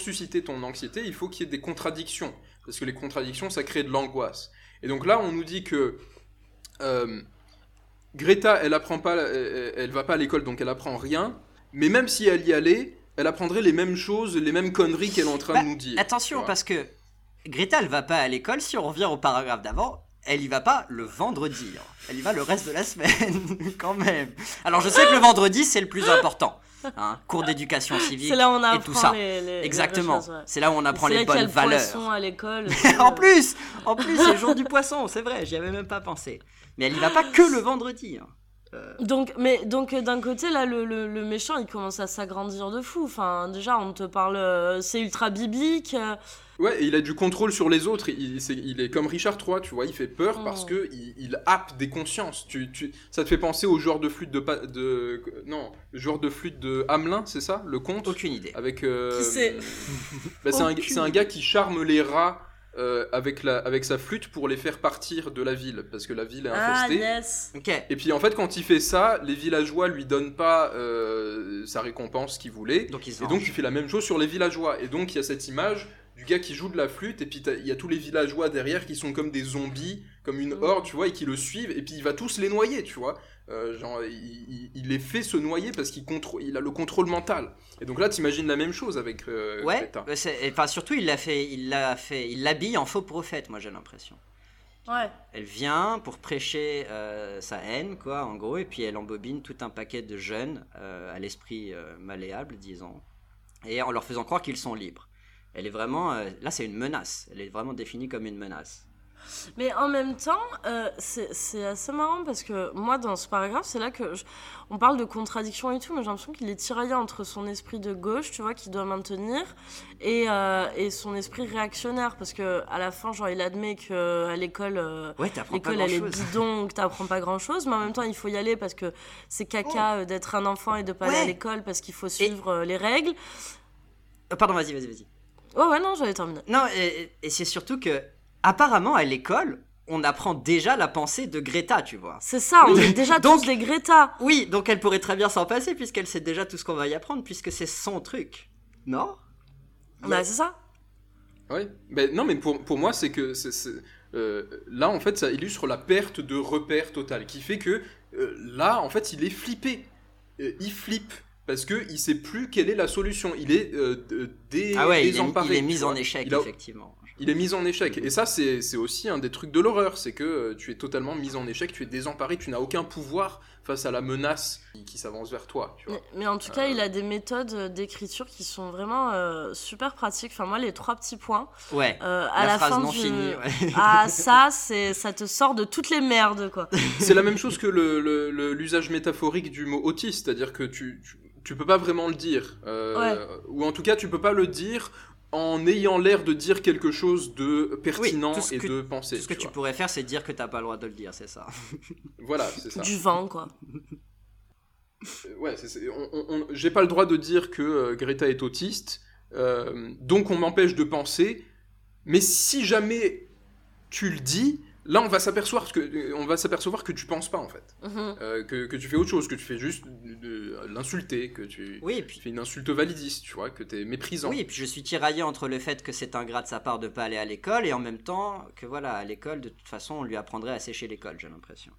Speaker 2: susciter ton anxiété, il faut qu'il y ait des contradictions, parce que les contradictions, ça crée de l'angoisse. Et donc là, on nous dit que euh, Greta, elle apprend pas, elle, elle va pas à l'école, donc elle apprend rien. Mais même si elle y allait, elle apprendrait les mêmes choses, les mêmes conneries qu'elle est en train
Speaker 4: Bah,
Speaker 2: de nous dire.
Speaker 4: Attention, parce que Greta, elle va pas à l'école. Si on revient au paragraphe d'avant, elle y va pas le vendredi. hein. Elle y va le reste de la semaine, quand même. Alors, je sais que le vendredi, c'est le plus important. hein. Cours d'éducation civique.
Speaker 3: C'est là où on
Speaker 4: et tout ça.
Speaker 3: les, les- les
Speaker 4: Exactement.
Speaker 3: ouais.
Speaker 4: C'est là où on apprend les bonnes
Speaker 3: le
Speaker 4: valeurs.
Speaker 3: poisson à l'école.
Speaker 4: en plus, en plus, c'est le jour du poisson, c'est vrai, j'y avais même pas pensé. Mais elle y va pas que le vendredi. hein.
Speaker 3: Donc, mais donc euh, d'un côté là, le, le, le méchant il commence à s'agrandir de fou. Enfin, déjà on te parle, euh, c'est ultra biblique. euh,
Speaker 2: Ouais, et il a du contrôle sur les autres. Il, c'est- il est comme Richard III, tu vois. Il fait peur
Speaker 3: Oh.
Speaker 2: parce que il, il happe des consciences. Tu, tu, ça te fait penser au joueur de flûte de, pa- de non, le joueur de flûte de Hamelin, c'est ça, le conte.
Speaker 4: Aucune idée.
Speaker 2: Avec. euh,
Speaker 3: Qui c'est?
Speaker 2: Bah, c'est un,
Speaker 3: Aucune
Speaker 2: c'est un gars qui charme les rats. Euh, avec, la, avec sa flûte pour les faire partir de la ville parce que la ville est
Speaker 3: Ah
Speaker 2: infestée.
Speaker 3: yes.
Speaker 4: Ok.
Speaker 2: Et puis en fait, quand il fait ça, les villageois lui donnent pas euh, sa récompense qu'il voulait.
Speaker 4: Donc il se
Speaker 2: Et donc il fait la même chose sur les villageois. Et donc il y a cette image du gars qui joue de la flûte, et puis il y a tous les villageois derrière qui sont comme des zombies, comme une
Speaker 3: Mhm.
Speaker 2: horde, tu vois, et qui le suivent, et puis il va tous les noyer, tu vois. Euh, genre, il, il- il les fait se noyer parce qu'il contrôle, il a le contrôle mental. Et donc là, t'imagines la même chose avec euh,
Speaker 4: Ouais, bah, enfin surtout il l'a fait, il l'a fait, il l'habille en faux prophète, moi j'ai l'impression.
Speaker 3: Ouais.
Speaker 4: Elle vient pour prêcher euh, sa haine, quoi, en gros, et puis elle embobine tout un paquet de jeunes euh, à l'esprit euh, malléable, disons, et en leur faisant croire qu'ils sont libres. Elle est vraiment, euh, là c'est une menace, elle est vraiment définie comme une menace.
Speaker 3: Mais en même temps, euh, c'est assez marrant parce que moi, dans ce paragraphe, c'est là que je- on parle de contradiction et tout, mais j'ai l'impression qu'il est tiraillé entre son esprit de gauche, tu vois, qu'il doit maintenir, et, euh, et son esprit réactionnaire, parce que à la fin, genre, il admet que à l'école, euh,
Speaker 4: Ouais, t'apprends pas
Speaker 3: l'école elle est bidon, que t'apprends pas grand chose, mais en même temps, il faut y aller parce que c'est caca euh, d'être un enfant et de pas aller à l'école parce qu'il faut suivre les règles.
Speaker 4: Pardon, vas-y, vas-y, vas-y.
Speaker 3: Ouais, ouais, non, j'avais terminé.
Speaker 4: Non, et, et c'est surtout que, apparemment, à l'école, on apprend déjà la pensée de Greta, tu vois.
Speaker 3: C'est ça, on est déjà
Speaker 4: Donc-
Speaker 3: tous des Greta.
Speaker 4: Oui, donc elle pourrait très bien s'en passer, puisqu'elle sait déjà tout ce qu'on va y apprendre, puisque c'est son truc. Non?
Speaker 3: Bah, c'est ça.
Speaker 2: Ouais. Mais non, mais pour, pour moi, c'est que euh, là, en fait, ça illustre la perte de repère total, qui fait que euh, là, en fait, il est flippé. Euh, il flippe parce que il sait plus quelle est la solution. Il est euh, d- dé-
Speaker 4: Ah ouais, il est,
Speaker 2: désemparé.
Speaker 4: il est
Speaker 2: tu
Speaker 4: mis en échec,
Speaker 2: Il a-
Speaker 4: effectivement.
Speaker 2: Il est mis en échec. Et ça, c'est aussi un des trucs de l'horreur. C'est que euh, tu es totalement mis en échec, tu es désemparé, tu n'as aucun pouvoir face à la menace qui, qui s'avance vers toi. Tu vois.
Speaker 3: Mais, mais en tout cas, il a des méthodes euh, d'écriture qui sont vraiment euh, super pratiques. Enfin, moi, les trois petits points.
Speaker 4: Ouais,
Speaker 3: euh, à
Speaker 4: la,
Speaker 3: la,
Speaker 4: phrase
Speaker 3: fin
Speaker 4: non
Speaker 3: du...
Speaker 4: finie. ouais.
Speaker 3: Ah, ça, c'est, ça te sort de toutes les merdes, quoi.
Speaker 2: C'est la même chose que le- le- le- l'usage métaphorique du mot autiste, c'est-à-dire que tu, tu, tu peux pas vraiment le dire. Euh, Ou en tout cas, tu peux pas le dire en ayant l'air de dire quelque chose de pertinent et
Speaker 4: que-
Speaker 2: de pensé.
Speaker 4: Tout ce que
Speaker 2: tu
Speaker 4: pourrais faire, c'est dire que t'as pas le droit de le dire, c'est ça.
Speaker 2: Voilà, c'est ça.
Speaker 3: Du vent, quoi.
Speaker 2: Euh, Ouais, c'est- c'est- on- on- on- j'ai pas le droit de dire que euh, Greta est autiste, euh, donc on m'empêche de penser. Mais si jamais tu le dis, là on va s'apercevoir que euh, on va s'apercevoir que tu penses pas en fait,
Speaker 3: Mhm.
Speaker 2: Euh, que, que tu fais autre chose, que tu fais juste l'insulter, que tu,
Speaker 4: Oui, et
Speaker 2: tu
Speaker 4: puis.
Speaker 2: fais une insulte validiste, tu vois, que t'es méprisant.
Speaker 4: Oui, et puis je suis tiraillé entre le fait que c'est ingrat de sa part de pas aller à l'école et en même temps que voilà, à l'école, de toute façon, on lui apprendrait à sécher l'école, j'ai l'impression.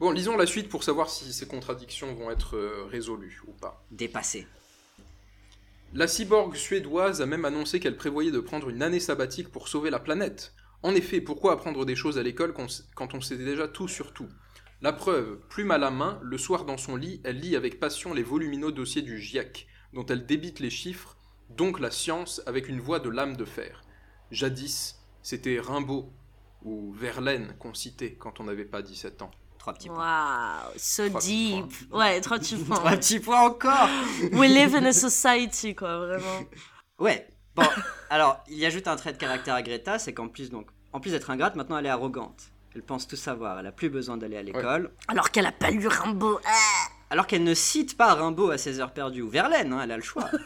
Speaker 2: Bon, lisons la suite pour savoir si ces contradictions vont être euh, résolues ou pas.
Speaker 4: Dépassé.
Speaker 2: La cyborg suédoise a même annoncé qu'elle prévoyait de prendre une année sabbatique pour sauver la planète. En effet, pourquoi apprendre des choses à l'école quand on sait déjà tout sur tout? La preuve, plume à la main, le soir dans son lit, elle lit avec passion les volumineux dossiers du GIEC, dont elle débite les chiffres, donc la science, avec une voix de lame de fer. Jadis, c'était Rimbaud ou Verlaine qu'on citait quand on n'avait pas 17 ans.
Speaker 4: Trois petits points.
Speaker 3: Waouh, so
Speaker 2: Trois petits
Speaker 3: deep. Ouais, trois petits points.
Speaker 4: Trois petits points encore
Speaker 3: We live in a society, quoi, vraiment.
Speaker 4: Ouais. Bon, alors, il y ajoute un trait de caractère à Greta, c'est qu'en plus, donc, en plus d'être ingrate, maintenant elle est arrogante. Elle pense tout savoir, elle a plus besoin d'aller à l'école.
Speaker 3: Alors qu'elle a pas lu Rimbaud. Ah
Speaker 4: Alors qu'elle ne cite pas Rimbaud à ses heures perdues ou Verlaine, hein, elle a le choix.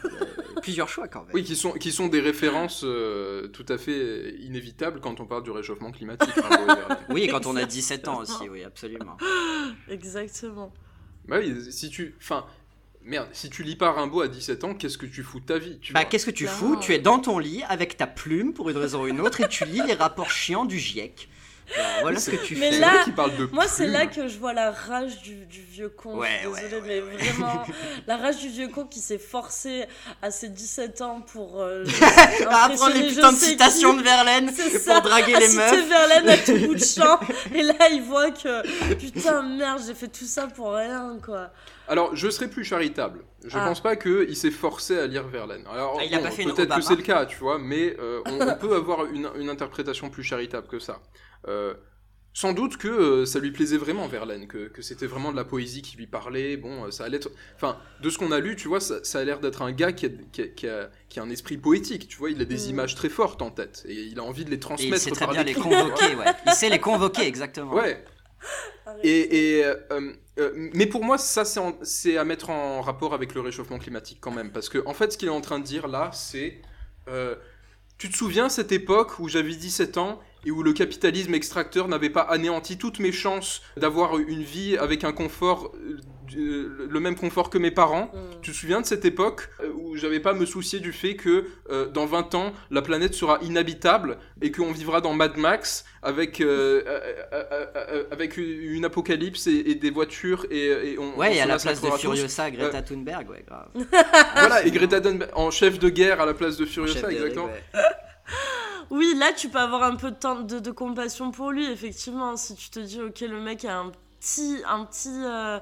Speaker 4: Euh, plusieurs choix quand même.
Speaker 2: Oui, qui sont, qui sont des références euh, tout à fait inévitables quand on parle du réchauffement climatique. Rimbaud et Verlaine.
Speaker 4: Oui, quand on a 17 ans aussi, oui, absolument.
Speaker 3: Exactement.
Speaker 2: Bah oui, si tu. Enfin. Merde, si tu lis pas Rimbaud à 17 ans, qu'est-ce que tu fous de ta vie tu
Speaker 4: Bah, qu'est-ce que tu fous? Tu es dans ton lit avec ta plume pour une raison ou une autre et tu lis les rapports chiants du GIEC. Alors, voilà ce que tu
Speaker 3: Mais
Speaker 4: fais.
Speaker 2: C'est
Speaker 3: là,
Speaker 2: parle de
Speaker 3: Moi, c'est là que je vois la rage du, du vieux con.
Speaker 4: Ouais,
Speaker 3: je suis
Speaker 4: ouais,
Speaker 3: désolée,
Speaker 4: ouais,
Speaker 3: mais vraiment, la rage du vieux con qui s'est forcé à ses 17 ans pour. Euh,
Speaker 4: À apprendre les putains de citations
Speaker 3: qui.
Speaker 4: de Verlaine pour
Speaker 3: ça,
Speaker 4: draguer
Speaker 3: à
Speaker 4: les
Speaker 3: citer
Speaker 4: meufs.
Speaker 3: Verlaine à tout bout de champ. Et là, il voit que putain, merde, j'ai fait tout ça pour rien, quoi.
Speaker 2: Alors, je serais plus charitable. Je
Speaker 3: Ah.
Speaker 2: pense pas qu'il s'est forcé à lire Verlaine. Alors,
Speaker 4: Ah, il a
Speaker 2: bon,
Speaker 4: pas fait une
Speaker 2: peut-être que c'est le cas, tu vois, mais euh, on, on peut avoir une, une interprétation plus charitable que ça. Euh, sans doute que euh, ça lui plaisait vraiment Verlaine, que, que c'était vraiment de la poésie qui lui parlait. Bon, euh, ça allait être... Enfin, de ce qu'on a lu, tu vois, ça, ça a l'air d'être un gars qui a, qui, a, qui a- qui a un esprit poétique, tu vois, il a des
Speaker 3: Mm.
Speaker 2: images très fortes en tête, et il a envie de les
Speaker 4: Et
Speaker 2: transmettre
Speaker 4: il sait très bien les convoquer, ouais. Il sait les convoquer, exactement.
Speaker 2: Ouais, et, et, euh, euh, mais pour moi, ça, c'est à mettre en rapport avec le réchauffement climatique quand même. Parce que, en fait, ce qu'il est en train de dire là, c'est. euh, tu te souviens cette époque où j'avais 17 ans et où le capitalisme extracteur n'avait pas anéanti toutes mes chances d'avoir une vie avec un confort, euh, le même confort que mes parents
Speaker 3: Mm.
Speaker 2: tu te souviens de cette époque euh, où j'avais pas à me soucier du fait que euh, dans 20 ans la planète sera inhabitable et qu'on vivra dans Mad Max avec euh, euh, avec une apocalypse et, et des voitures et, et on
Speaker 4: Ouais,
Speaker 2: on
Speaker 4: et à la place de. Furiosa, Greta Thunberg, ouais, grave.
Speaker 2: Voilà, et Greta Thunberg en chef de guerre à la place de Furiosa,
Speaker 4: de-
Speaker 2: exactement.
Speaker 3: Oui, là, tu peux avoir un peu de, temps de, de compassion pour lui, effectivement. Si tu te dis, ok, le mec a un petit, un petit, euh,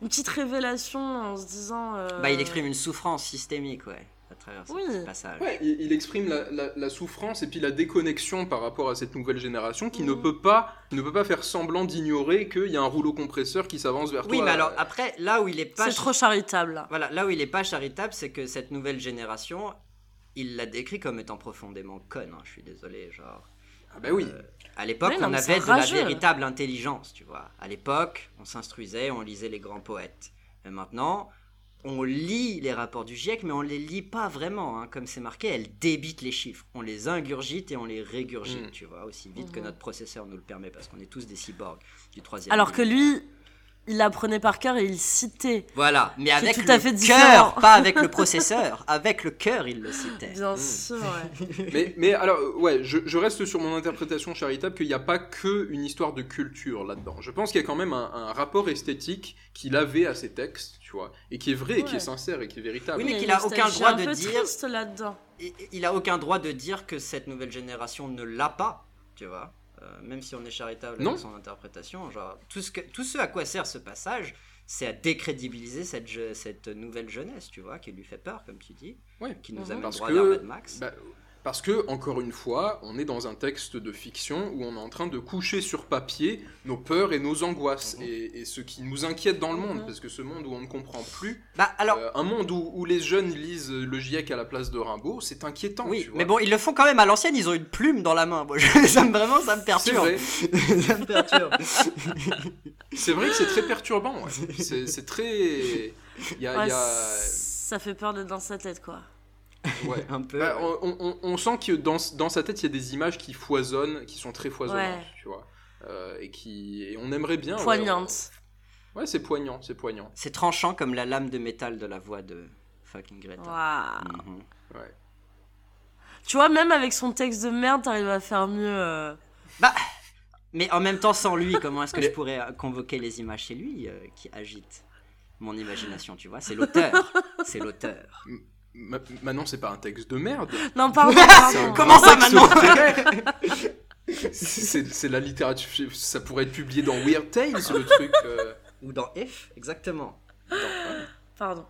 Speaker 3: une petite révélation en se disant. euh,
Speaker 4: Bah, il exprime une souffrance systémique, ouais, à travers ce
Speaker 3: Oui.
Speaker 4: petit passage.
Speaker 2: Ouais, il, il exprime la, la- la souffrance et puis la déconnexion par rapport à cette nouvelle génération qui ne
Speaker 3: Mhm.
Speaker 2: peut pas ne peut pas faire semblant d'ignorer qu'il y a un rouleau compresseur qui s'avance vers
Speaker 4: Oui,
Speaker 2: toi.
Speaker 4: mais alors après, là où il est pas.
Speaker 3: C'est trop charitable, là.
Speaker 4: Voilà, là où il est pas charitable, c'est que cette nouvelle génération, il l'a décrit comme étant profondément conne. hein, je suis désolé, genre.
Speaker 2: Ah bah oui.
Speaker 4: Euh, à l'époque,
Speaker 3: Oui,
Speaker 4: on
Speaker 3: mais
Speaker 4: avait de la véritable intelligence, tu vois. À l'époque, on s'instruisait, on lisait les grands poètes. Et maintenant, on lit les rapports du GIEC, mais on les lit pas vraiment. hein. Comme c'est marqué, elle débite les chiffres. On les ingurgite et on les régurgite,
Speaker 2: Mm.
Speaker 4: tu vois, aussi vite que
Speaker 3: Mhm.
Speaker 4: notre processeur nous le permet, parce qu'on est tous des cyborgs du troisième.
Speaker 3: Alors que lui, il apprenait par cœur et il citait.
Speaker 4: Voilà, mais avec
Speaker 3: tout
Speaker 4: le
Speaker 3: à fait différent.
Speaker 4: cœur, pas avec le processeur. Avec le cœur, il le citait.
Speaker 3: Bien
Speaker 2: Mm.
Speaker 3: sûr, ouais.
Speaker 2: Mais, mais alors, ouais, je, je reste sur mon interprétation charitable qu'il n'y a pas que une histoire de culture là-dedans. Je pense qu'il y a quand même un, un rapport esthétique qu'il avait à ces textes, tu vois, et qui est vrai, et qui est sincère, et qui est véritable.
Speaker 4: Oui, mais qu'il
Speaker 3: une
Speaker 4: a aucun droit
Speaker 3: un
Speaker 4: de
Speaker 3: peu
Speaker 4: dire-
Speaker 3: là-dedans.
Speaker 4: il, il a aucun droit de dire que cette nouvelle génération ne l'a pas, tu vois. Euh, même si on est charitable
Speaker 2: Non.
Speaker 4: dans son interprétation, genre tout ce, que, tout ce à quoi sert ce passage, c'est à décrédibiliser cette, je- cette nouvelle jeunesse, tu vois, qui lui fait peur, comme tu dis,
Speaker 2: Ouais.
Speaker 4: qui nous
Speaker 3: Mhm.
Speaker 4: a mis
Speaker 2: Parce
Speaker 4: droit
Speaker 2: que-
Speaker 4: vers Mad Max.
Speaker 2: Bah, parce que, encore une fois, on est dans un texte de fiction où on est en train de coucher sur papier nos peurs et nos angoisses,
Speaker 4: Mhm.
Speaker 2: et, et ce qui nous inquiète dans le monde,
Speaker 3: Mhm.
Speaker 2: parce que ce monde où on ne comprend plus,
Speaker 4: Bah alors,
Speaker 2: euh, un monde où, où les jeunes lisent le GIEC à la place de Rimbaud, c'est inquiétant.
Speaker 4: oui,
Speaker 2: tu vois.
Speaker 4: mais bon, ils le font quand même à l'ancienne, ils ont une plume dans la main. Moi, je- ça me, vraiment, ça me perturbe.
Speaker 2: vrai.
Speaker 4: ça me perturbe.
Speaker 2: C'est vrai que c'est très perturbant. ouais. C'est très. Il y a. il
Speaker 3: Ouais,
Speaker 2: y a-
Speaker 3: Ça fait peur d'être dans sa tête, quoi.
Speaker 2: ouais.
Speaker 4: Un peu.
Speaker 2: Bah,
Speaker 4: ouais.
Speaker 2: on, on- on sent que dans, dans sa tête, il y a des images qui foisonnent, qui sont très foisonnantes,
Speaker 3: Ouais.
Speaker 2: tu vois. Euh, et, qui, et on aimerait bien. ouais,
Speaker 3: Poignante.
Speaker 2: on- Ouais, c'est poignant, c'est poignant.
Speaker 4: C'est tranchant comme la lame de métal de la voix de fucking Greta. Mhm.
Speaker 2: Ouais.
Speaker 3: Tu vois, même avec son texte de merde, t'arrives à faire mieux. euh.
Speaker 4: Bah, mais en même temps, sans lui, comment est-ce que je pourrais euh, convoquer les images C'est lui euh, qui agite mon imagination, tu vois? C'est l'auteur. C'est l'auteur.
Speaker 2: Ma- maintenant, c'est pas un texte de merde.
Speaker 3: Non, pardon. Pardon.
Speaker 4: Comment ça,
Speaker 2: vrai. C'est la littérature. Ça pourrait être publié dans Weird Tales, le truc. euh.
Speaker 4: Ou dans F, exactement.
Speaker 3: Pardon.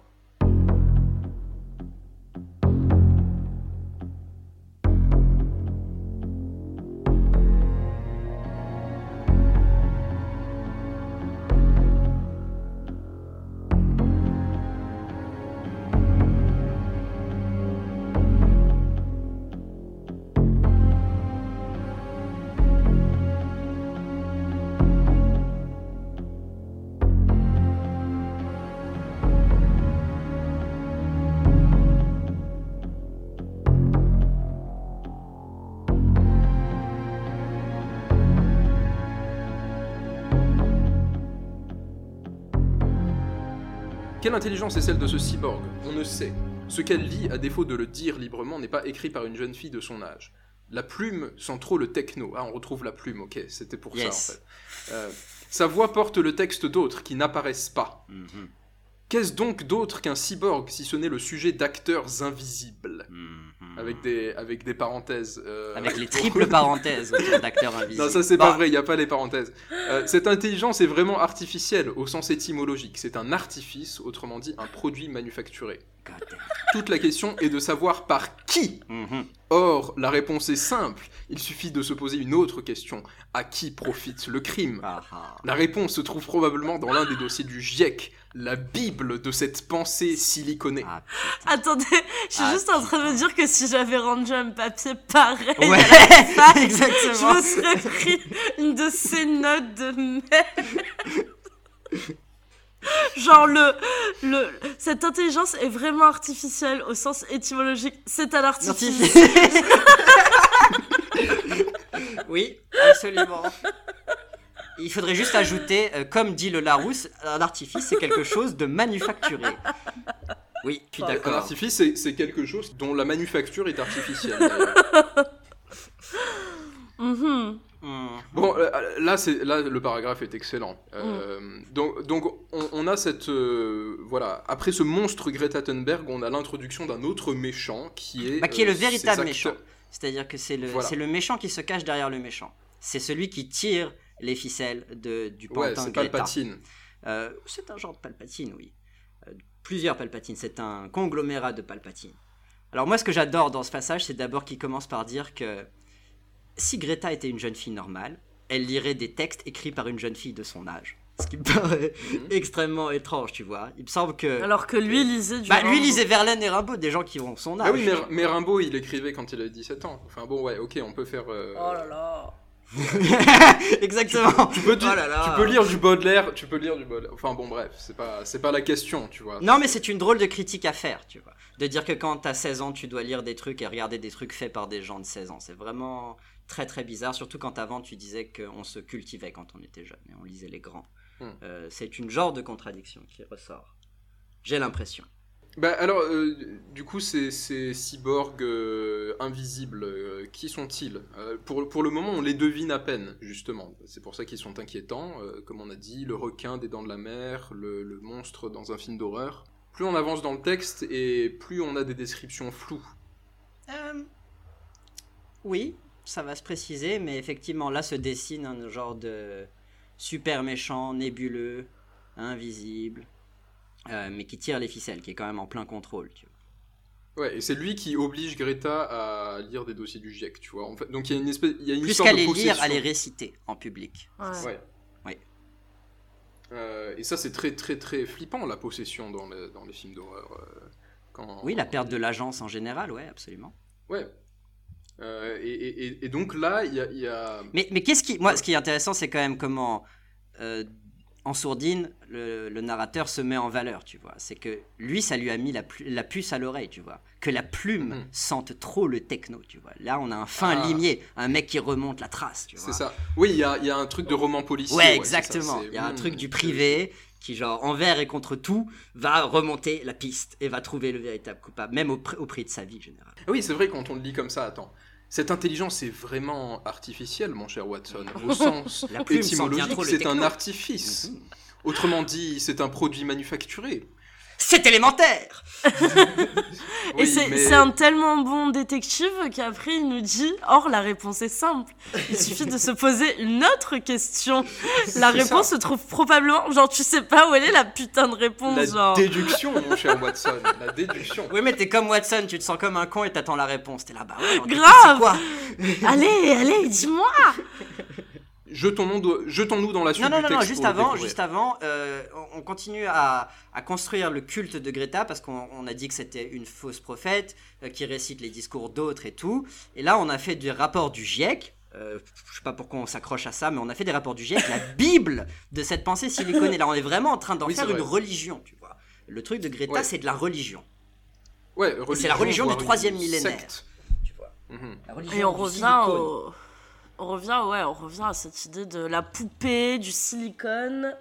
Speaker 2: Quelle intelligence est celle de ce cyborg? On ne sait. Ce qu'elle lit, à défaut de le dire librement, n'est pas écrit par une jeune fille de son âge. La plume sent trop le techno. Ah, on retrouve la plume, ok, c'était pour ça en fait. Euh, sa voix porte le texte d'autres qui n'apparaissent pas.
Speaker 4: Mhm.
Speaker 2: Qu'est-ce donc d'autre qu'un cyborg si ce n'est le sujet d'acteurs invisibles
Speaker 4: Mhm.
Speaker 2: avec des, avec des parenthèses. euh,
Speaker 4: Avec les triples parenthèses autour d'acteurs invisibles.
Speaker 2: Non, ça c'est
Speaker 4: Bah,
Speaker 2: pas vrai, il n'y a pas les parenthèses. Euh, cette intelligence est vraiment artificielle au sens étymologique. C'est un artifice, autrement dit un produit manufacturé. Toute la question est de savoir par qui.
Speaker 4: Mhm.
Speaker 2: Or, la réponse est simple. Il suffit de se poser une autre question. À qui profite le crime?
Speaker 4: Ah, ah.
Speaker 2: La réponse se trouve probablement dans l'un des dossiers du GIEC, la bible de cette pensée siliconée.
Speaker 4: Ah,
Speaker 3: Attendez, je suis
Speaker 4: Ah,
Speaker 3: juste en train de me dire que si j'avais rendu un papier pareil
Speaker 4: Ouais,
Speaker 3: à la fac, je me serais pris une de ces notes de merde. Genre le, le cette intelligence est vraiment artificielle au sens étymologique. C'est un artifice.
Speaker 4: oui, absolument. Il faudrait juste ajouter, euh, comme dit le Larousse, un artifice, c'est quelque chose de manufacturé. Oui, je suis
Speaker 2: Un
Speaker 4: d'accord.
Speaker 2: artifice, c'est- quelque chose dont la manufacture est artificielle.
Speaker 3: Mhm.
Speaker 4: Hmm.
Speaker 2: Bon, euh, là, c'est là le paragraphe est excellent. Euh, Donc, donc on, on a cette euh, voilà. Après ce monstre Greta Thunberg, on a l'introduction d'un autre méchant qui est
Speaker 4: Bah, qui est le
Speaker 2: euh,
Speaker 4: véritable
Speaker 2: acteurs-
Speaker 4: méchant. C'est-à-dire que c'est le,
Speaker 2: Voilà.
Speaker 4: le méchant qui se cache derrière le méchant. C'est celui qui tire les ficelles de, du
Speaker 2: Ouais,
Speaker 4: pantin
Speaker 2: c'est
Speaker 4: Greta.
Speaker 2: Palpatine.
Speaker 4: Euh, c'est un genre de Palpatine, oui. Euh, plusieurs Palpatines, c'est un conglomérat de Palpatine. Alors moi, ce que j'adore dans ce passage, c'est d'abord qu'il commence par dire que si Greta était une jeune fille normale, elle lirait des textes écrits par une jeune fille de son âge. Ce qui me paraît
Speaker 2: Mhm.
Speaker 4: extrêmement étrange, tu vois. Il me semble que...
Speaker 3: Alors que lui lisait du.
Speaker 4: bah, lui lisait Verlaine et Rimbaud, des gens qui ont son âge.
Speaker 2: Ah oui, mais, mais Rimbaud, il écrivait quand il avait 17 ans. Enfin bon, ouais, ok, on peut faire. euh,
Speaker 3: Oh là là.
Speaker 4: Exactement.
Speaker 2: Tu peux,
Speaker 4: Oh là là.
Speaker 2: tu peux lire du Baudelaire, tu peux lire du Baudelaire. Enfin bon, bref, c'est pas, c'est pas la question, tu vois.
Speaker 4: Non, mais c'est une drôle de critique à faire, tu vois. De dire que quand t'as 16 ans, tu dois lire des trucs et regarder des trucs faits par des gens de 16 ans. C'est vraiment très très bizarre, surtout quand avant tu disais qu'on se cultivait quand on était jeune et on lisait les grands.
Speaker 2: Hmm.
Speaker 4: Euh, c'est une genre de contradiction qui ressort. J'ai l'impression.
Speaker 2: Bah alors, euh, du coup, ces, ces cyborgs euh, invisibles, euh, qui sont-ils? Pour, le moment, on les devine à peine, justement. C'est pour ça qu'ils sont inquiétants. comme on a dit, le requin des dents de la mer, le, le monstre dans un film d'horreur. Plus on avance dans le texte et plus on a des descriptions floues.
Speaker 4: Oui, ça va se préciser, mais effectivement, là se dessine un genre de super méchant, nébuleux, invisible, euh, mais qui tire les ficelles, qui est quand même en plein contrôle, tu vois.
Speaker 2: Ouais, et c'est lui qui oblige Greta à lire des dossiers du GIEC, tu vois. En fait, donc il y a une espèce, il y a une
Speaker 4: Plus
Speaker 2: sorte
Speaker 4: qu'à
Speaker 2: de
Speaker 4: les lire, à les réciter en public.
Speaker 3: Ouais.
Speaker 2: Ouais.
Speaker 4: Ouais.
Speaker 2: Euh, et ça, c'est très, très, très flippant, la possession dans les, dans les films d'horreur. euh, quand...
Speaker 4: Oui, la perte de l'agence en général, ouais, absolument.
Speaker 2: Ouais. Euh, et, et- et- et donc là, il y a. il y a-
Speaker 4: Mais, mais qu'est-ce qui. Moi, ce qui est intéressant, c'est quand même comment. euh, en sourdine, le, le narrateur se met en valeur, tu vois. C'est que lui, ça lui a mis la, pu- la puce à l'oreille, tu vois. Que la plume
Speaker 2: Mhm.
Speaker 4: sente trop le techno, tu vois. Là, on a un fin
Speaker 2: Ah.
Speaker 4: limier, un mec qui remonte la trace, tu vois.
Speaker 2: C'est ça. Oui, il y a, il y a un truc de roman policier.
Speaker 4: Ouais, exactement. Il y a un
Speaker 2: hmm,
Speaker 4: truc du privé qui, genre, envers et contre tout, va remonter la piste et va trouver le véritable coupable, même au, pr- au prix de sa vie, généralement.
Speaker 2: Oui, c'est vrai quand on le lit comme ça. Attends. Cette intelligence est vraiment artificielle, mon cher Watson. Au sens étymologique, c'est un artifice.
Speaker 4: Mhm.
Speaker 2: Autrement dit, c'est un produit manufacturé.
Speaker 4: C'est élémentaire
Speaker 3: Et
Speaker 2: Oui,
Speaker 3: c'est
Speaker 2: mais-
Speaker 3: un tellement bon détective qu'après il nous dit Or, la réponse est simple. Il suffit de se poser une autre question. La réponse
Speaker 2: ça.
Speaker 3: se trouve probablement. Genre, tu sais pas où elle est la putain de réponse.
Speaker 2: La
Speaker 3: genre.
Speaker 2: déduction, mon cher Watson. La déduction.
Speaker 4: Oui, mais t'es comme Watson, tu te sens comme un con et t'attends la réponse. T'es là, ouais, alors, du coup,
Speaker 3: Grave.
Speaker 4: c'est quoi?
Speaker 3: Allez, allez, dis-moi
Speaker 2: Jetons-nous dans la suite
Speaker 4: Non, non,
Speaker 2: du
Speaker 4: non, non, juste avant, juste avant, euh, on- on continue à, à construire le culte de Greta parce qu'on on a dit que c'était une fausse prophète euh, qui récite les discours d'autres et tout. Et là, on a fait des rapports du GIEC. euh, je sais pas pourquoi on s'accroche à ça, mais on a fait des rapports du GIEC, la Bible de cette pensée siliconée. Là, on est vraiment en train d'en
Speaker 2: Oui,
Speaker 4: faire une religion, tu vois. Le truc de Greta,
Speaker 2: Ouais.
Speaker 4: c'est de la religion,
Speaker 2: Ouais,
Speaker 4: c'est la religion du troisième millénaire. tu vois.
Speaker 2: Mhm.
Speaker 4: La religion
Speaker 3: Et on
Speaker 4: du
Speaker 3: revient
Speaker 4: silicone.
Speaker 3: au. On revient, ouais, on revient à cette idée de la poupée, du silicone.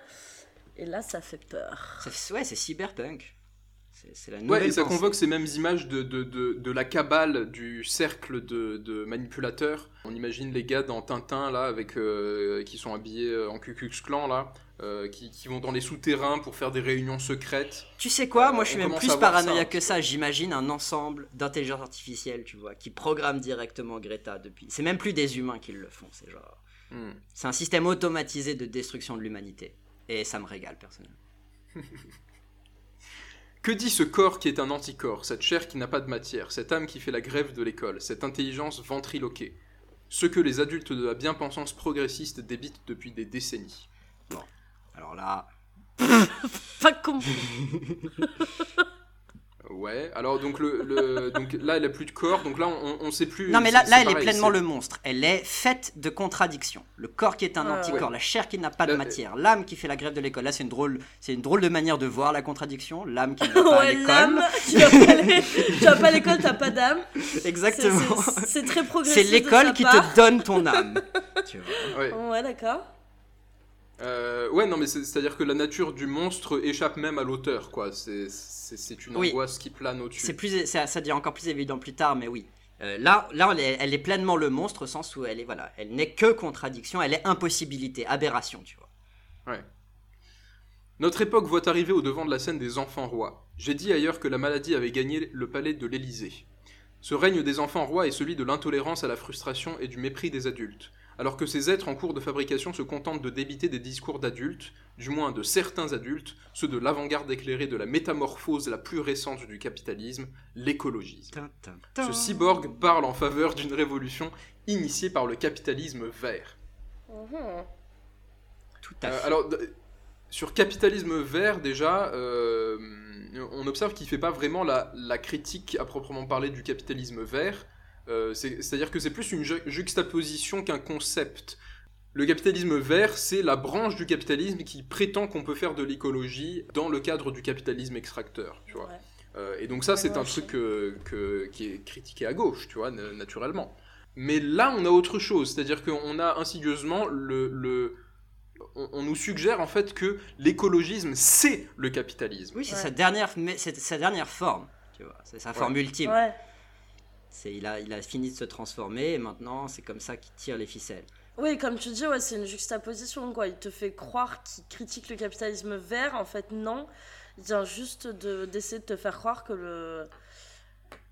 Speaker 3: Et là, ça fait peur.
Speaker 4: Ça ouais, c'est cyberpunk. C'est la
Speaker 2: Ouais,
Speaker 4: nouvelle
Speaker 2: et ça
Speaker 4: pensée.
Speaker 2: convoque ces mêmes images de, de, de, de la cabale du cercle de, de manipulateurs. On imagine les gars dans Tintin, là, avec, euh, qui sont habillés en Ku Klux Klan, là, euh, qui, qui vont dans les souterrains pour faire des réunions secrètes.
Speaker 4: Tu sais quoi
Speaker 2: Euh,
Speaker 4: Moi, je suis
Speaker 2: on
Speaker 4: même plus paranoïaque que ça. J'imagine un ensemble d'intelligence artificielle, tu vois, qui programme directement Greta depuis. C'est même plus des humains qui le font. C'est genre,
Speaker 2: Hmm.
Speaker 4: c'est un système automatisé de destruction de l'humanité. Et ça me régale personnellement.
Speaker 2: Que dit ce corps qui est un anticorps, cette chair qui n'a pas de matière, cette âme qui fait la grève de l'école, cette intelligence ventriloquée? Ce que les adultes de la bien-pensance progressiste débitent depuis des décennies.
Speaker 4: Alors là,
Speaker 3: Pas con.
Speaker 2: Ouais, alors donc, le, le- donc là elle a plus de corps, donc là on, on sait plus.
Speaker 4: non mais là,
Speaker 2: c'est-
Speaker 4: là
Speaker 2: c'est
Speaker 4: elle est pleinement
Speaker 2: c'est-
Speaker 4: le monstre. Elle est faite de contradictions. Le corps qui est un
Speaker 3: Ah,
Speaker 4: anticorps,
Speaker 2: ouais.
Speaker 4: la chair qui n'a pas de matière, l'âme qui fait la grève de l'école. Là, c'est une drôle, c'est une drôle de manière de voir la contradiction. L'âme qui ne va pas
Speaker 3: Ouais,
Speaker 4: l'école.
Speaker 3: l'âme, tu vas pas aller- tu vas pas à l'école, t'as pas d'âme. C'est-
Speaker 4: Exactement.
Speaker 3: c'est- C'est très
Speaker 4: C'est
Speaker 3: progressif. de
Speaker 4: l'école qui
Speaker 3: part.
Speaker 4: te donne ton âme. tu vois.
Speaker 2: Ouais,
Speaker 3: Ouais, d'accord.
Speaker 2: Euh, ouais, non mais c'est- c'est-à-dire que la nature du monstre échappe même à l'auteur, quoi. C'est- une
Speaker 4: Oui.
Speaker 2: angoisse qui plane au-dessus.
Speaker 4: C'est plus, ça, ça devient encore plus évident plus tard, mais oui. Euh, là, là, elle est, elle est pleinement le monstre au sens où elle est, voilà, elle n'est que contradiction, elle est impossibilité, aberration, tu vois.
Speaker 2: Notre époque voit arriver au devant de la scène des enfants rois. J'ai dit ailleurs que la maladie avait gagné le palais de l'Élysée. Ce règne des enfants rois est celui de l'intolérance à la frustration et du mépris des adultes. Alors que ces êtres en cours de fabrication se contentent de débiter des discours d'adultes, du moins de certains adultes, ceux de l'avant-garde éclairée de la métamorphose la plus récente du capitalisme, l'écologisme. Ce cyborg parle en faveur d'une révolution initiée par le capitalisme vert.
Speaker 3: Mhm.
Speaker 4: Tout à
Speaker 2: Euh,
Speaker 4: fait.
Speaker 2: alors, sur capitalisme vert, déjà, euh, on observe qu'il ne fait pas vraiment la, la critique à proprement parler du capitalisme vert. Euh, c'est- C'est-à-dire que c'est plus une ju- juxtaposition qu'un concept. Le capitalisme vert, c'est la branche du capitalisme qui prétend qu'on peut faire de l'écologie dans le cadre du capitalisme extracteur, tu vois.
Speaker 3: Ouais.
Speaker 2: Euh, et donc ça, c'est un truc que- qui est critiqué à gauche, tu vois, na- naturellement. Mais là, on a autre chose, c'est-à-dire qu'on a insidieusement le, le- on, on nous suggère en fait que l'écologisme, c'est le capitalisme.
Speaker 4: Oui, c'est
Speaker 3: Ouais.
Speaker 4: sa dernière, mais c'est sa dernière forme, tu vois. C'est sa forme ultime.
Speaker 3: Ouais.
Speaker 4: Il a, il a fini de se transformer et maintenant c'est comme ça qu'il tire les ficelles.
Speaker 3: Oui, comme tu dis, c'est une juxtaposition. Il te fait croire qu'il critique le capitalisme vert, en fait, non. Il vient juste de- d'essayer de te faire croire que le...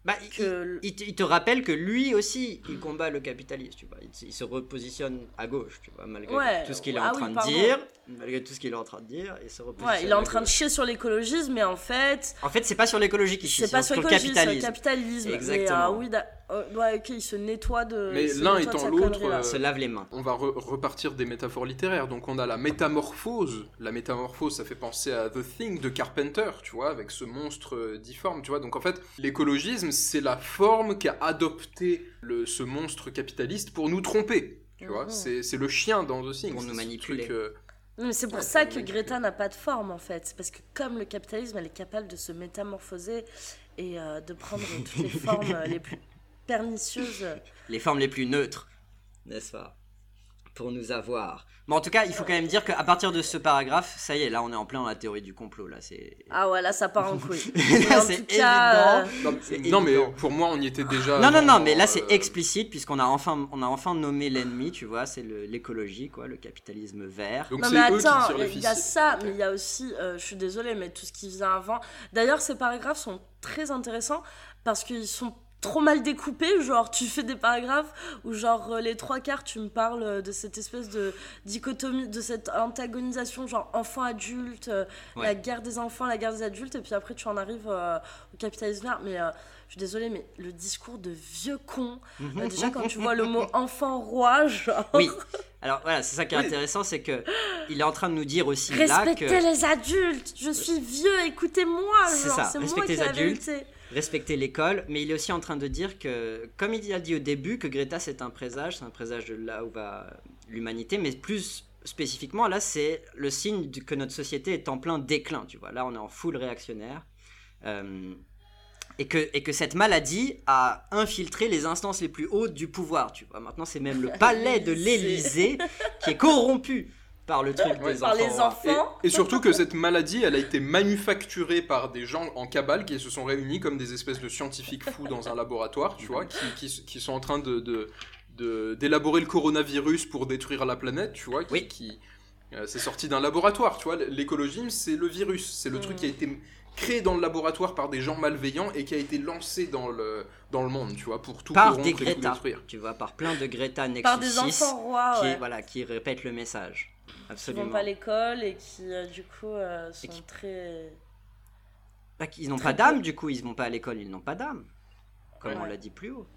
Speaker 4: Bah, il-
Speaker 3: Que...
Speaker 4: il, te, il te rappelle que lui aussi, il combat le capitalisme, tu vois. Il, se- il se repositionne à gauche, tu vois, malgré
Speaker 3: Ouais,
Speaker 4: tout ce qu'il est
Speaker 3: ah
Speaker 4: en
Speaker 3: oui,
Speaker 4: train de dire. Malgré tout ce qu'il est en train de dire, il se repositionne.
Speaker 3: Ouais, il est en train de chier sur l'écologisme, mais en fait,
Speaker 4: En fait, c'est pas sur l'écologie qu'il chie,
Speaker 3: c'est pas sur
Speaker 4: sur le
Speaker 3: c'est sur le
Speaker 4: capitalisme.
Speaker 3: capitalisme.
Speaker 4: Exactement.
Speaker 3: Mais, euh, oui, da- euh, ouais, ok, il se nettoie de.
Speaker 2: Mais l'un étant l'autre, euh,
Speaker 4: Se lave les mains.
Speaker 2: On va re- repartir des métaphores littéraires. Donc on a la métamorphose. La métamorphose, ça fait penser à The Thing de Carpenter, tu vois, avec ce monstre euh, difforme, tu vois. Donc en fait, l'écologisme, c'est la forme qu'a adopté le, ce monstre capitaliste pour nous tromper. Tu vois,
Speaker 3: Mhm.
Speaker 2: c'est le chien dans The Thing.
Speaker 4: Pour nous
Speaker 2: ce
Speaker 4: manipuler.
Speaker 2: truc, euh,
Speaker 3: c'est pour
Speaker 2: Ouais,
Speaker 3: ça que. Greta n'a pas de forme en fait. C'est parce que comme le capitalisme, elle est capable de se métamorphoser et euh, de prendre toutes les formes les plus pernicieuses.
Speaker 4: les formes les plus neutres, n'est-ce pas Pour nous avoir. Mais en tout cas, il faut quand même dire qu'à partir de ce paragraphe, ça y est, là on est en plein dans la théorie du complot. Là, c'est.
Speaker 3: Ah ouais, là ça part en couille.
Speaker 4: Là, c'est
Speaker 3: tout cas,
Speaker 4: évident.
Speaker 3: euh,
Speaker 2: Non, mais pour moi, on y était déjà.
Speaker 4: Non, non, non, mais là c'est
Speaker 2: euh,
Speaker 4: explicite puisqu'on a enfin, on a enfin nommé l'ennemi, tu vois, c'est l'écologie, quoi, le capitalisme vert.
Speaker 2: Donc
Speaker 3: Non mais attends, il y a ça, mais il y a aussi, euh, je suis désolée, mais tout ce qui vient avant. D'ailleurs, ces paragraphes sont très intéressants parce qu'ils sont trop mal découpés. Genre, tu fais des paragraphes où, genre, euh, les trois quarts, tu me parles euh, de cette espèce de dichotomie, de cette antagonisation, genre enfant-adulte, euh,
Speaker 4: Ouais.
Speaker 3: la guerre des enfants, la guerre des adultes, et puis après, tu en arrives euh, au capitalisme vert. Mais euh, je suis désolée, mais le discours de vieux con, déjà quand tu vois le mot enfant roi, genre.
Speaker 4: Oui. Alors voilà, c'est ça qui est intéressant, c'est que il est en train de nous dire aussi là
Speaker 3: Respectez
Speaker 4: que
Speaker 3: les adultes, je suis vieux, écoutez-moi,
Speaker 4: C'est
Speaker 3: genre,
Speaker 4: ça,
Speaker 3: c'est moi qui
Speaker 4: les
Speaker 3: la
Speaker 4: adultes.
Speaker 3: vérité.
Speaker 4: Respecter l'école, mais il est aussi en train de dire que, comme il a dit au début, que Greta c'est un présage, c'est un présage de là où va l'humanité, mais plus spécifiquement, là c'est le signe que notre société est en plein déclin, tu vois. Là on est en full réactionnaire. Euh, et que, et que cette maladie a infiltré les instances les plus hautes du pouvoir, tu vois. Maintenant c'est même le palais de
Speaker 3: l'Élysée
Speaker 4: qui est corrompu par le truc des
Speaker 3: Par
Speaker 4: enfants.
Speaker 3: les enfants.
Speaker 2: Et, et surtout que cette maladie, elle a été manufacturée par des gens en cabale qui se sont réunis comme des espèces de scientifiques fous dans un laboratoire, tu vois, qui, qui- qui sont en train de, de- de- d'élaborer le coronavirus pour détruire la planète, tu vois, qui,
Speaker 4: Oui.
Speaker 2: qui- euh, c'est sorti d'un laboratoire, tu vois. L'écologie, c'est le virus, c'est le truc qui a été créé dans le laboratoire par des gens malveillants et qui a été lancé dans le, dans le monde, tu vois, pour tout
Speaker 4: Par
Speaker 2: corrompre
Speaker 4: des
Speaker 2: et tout
Speaker 4: Greta,
Speaker 2: détruire.
Speaker 4: tu vois, par plein de Greta Nexus
Speaker 3: Par des
Speaker 4: 6
Speaker 3: enfants rois,
Speaker 4: qui,
Speaker 3: ouais.
Speaker 4: voilà, qui répètent le message.
Speaker 3: Qui vont
Speaker 4: Absolument.
Speaker 3: pas à l'école et qui, euh, du coup, euh, sont
Speaker 4: qui-
Speaker 3: très.
Speaker 4: Bah, ils n'ont pas d'âme, du coup, ils vont pas à l'école, ils n'ont pas d'âme, comme
Speaker 3: Ouais.
Speaker 4: on l'a dit plus haut.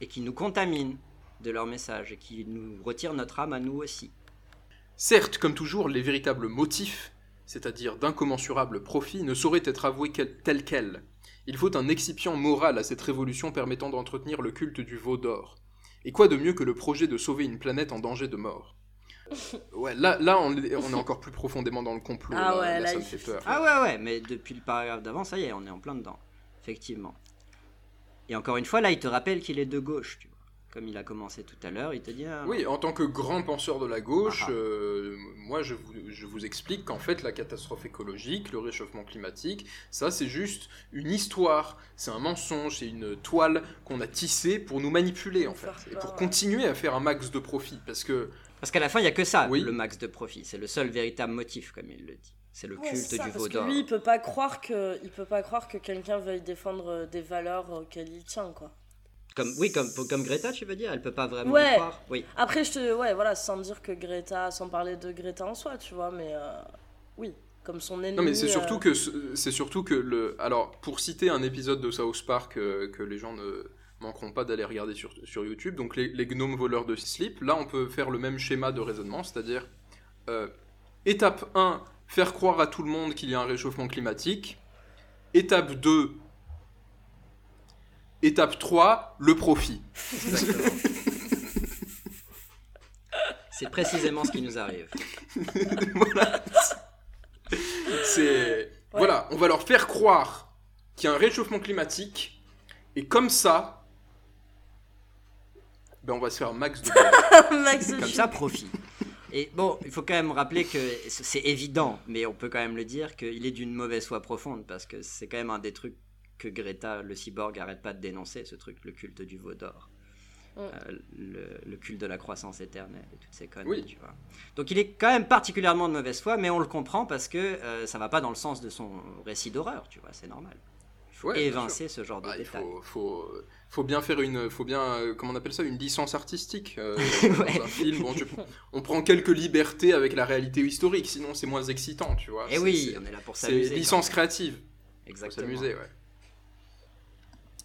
Speaker 4: Et qui nous contaminent de leur message et qui nous retirent notre âme à nous aussi.
Speaker 2: Certes, comme toujours, les véritables motifs, c'est-à-dire d'incommensurables profits, ne sauraient être avoués quel- tels quels. Il faut un excipient moral à cette révolution permettant d'entretenir le culte du veau d'or. Et quoi de mieux que le projet de sauver une planète en danger de mort? Ouais, là, là on, est, on est encore plus profondément dans le complot.
Speaker 3: Ah
Speaker 2: là,
Speaker 3: ouais,
Speaker 2: là,
Speaker 3: là,
Speaker 2: ça me fait peur.
Speaker 4: Ah ouais, ouais, mais depuis le paragraphe d'avant, ça y est, on est en plein dedans. Effectivement. Et encore une fois, là, il te rappelle qu'il est de gauche, tu vois. Comme il a commencé tout à l'heure, il te dit... ah,
Speaker 2: Oui, en tant que grand penseur de la gauche,
Speaker 4: Ah ah.
Speaker 2: euh, moi je vous, je vous explique qu'en fait la catastrophe écologique, le réchauffement climatique, ça c'est juste une histoire, c'est un mensonge, c'est une toile qu'on a tissée pour nous manipuler en fait, et pour continuer à faire un max de profit, parce que
Speaker 4: Parce qu'à la fin, il y a que ça,
Speaker 2: Oui.
Speaker 4: le max de profit. C'est le seul véritable motif, comme il le dit. C'est le
Speaker 3: Ouais,
Speaker 4: culte
Speaker 3: ça,
Speaker 4: du
Speaker 3: parce
Speaker 4: veau
Speaker 3: que
Speaker 4: d'or.
Speaker 3: lui, il peut pas croire que, il peut pas croire que quelqu'un veuille défendre euh, des valeurs auxquelles il tient, quoi.
Speaker 4: Comme, oui, comme, comme Greta, tu veux dire Elle peut pas vraiment
Speaker 3: Ouais.
Speaker 4: y croire Oui.
Speaker 3: Après, je te, ouais, voilà, sans dire que Greta, sans parler de Greta en soi, tu vois, mais euh, oui, comme son ennemi.
Speaker 2: non mais c'est
Speaker 3: euh,
Speaker 2: surtout que ce- c'est surtout que le alors pour citer un épisode de South Park euh, que les gens ne manqueront pas d'aller regarder sur, sur YouTube, donc les, les gnomes voleurs de slip, là on peut faire le même schéma de raisonnement, c'est-à-dire euh, étape 1, faire croire à tout le monde qu'il y a un réchauffement climatique. Étape 2, étape 3, le profit.
Speaker 4: C'est précisément ce qui nous arrive.
Speaker 2: voilà. C'est voilà, on va leur faire croire qu'il y a un réchauffement climatique et comme ça ben on va se faire un max de
Speaker 3: Max
Speaker 4: Comme ça, profit. Et bon, il faut quand même rappeler que c'est évident, mais on peut quand même le dire, qu'il est d'une mauvaise foi profonde, parce que c'est quand même un des trucs que Greta, le cyborg, arrête pas de dénoncer, ce truc, le culte du veau d'or.
Speaker 3: Mm.
Speaker 4: Euh, le, le culte de la croissance éternelle et toutes ces conneries,
Speaker 2: Oui.
Speaker 4: tu vois. Donc il est quand même particulièrement de mauvaise foi, mais on le comprend parce que euh, ça va pas dans le sens de son récit d'horreur, tu vois, c'est normal. Il faut
Speaker 2: Ouais, bien
Speaker 4: évincer ce genre de
Speaker 2: Bah, il
Speaker 4: détails.
Speaker 2: faut, faut, faut bien faire une, faut bien, euh, comment on appelle ça, une licence artistique. euh,
Speaker 4: Ouais.
Speaker 2: Dans un film, bon, tu- on prend quelques libertés avec la réalité historique, sinon c'est moins excitant, tu vois.
Speaker 4: Et
Speaker 2: C'est-
Speaker 4: oui,
Speaker 2: c'est-
Speaker 4: on est là pour
Speaker 2: c'est
Speaker 4: s'amuser. quand
Speaker 2: licence créative.
Speaker 4: Exactement.
Speaker 2: s'amuser, ouais.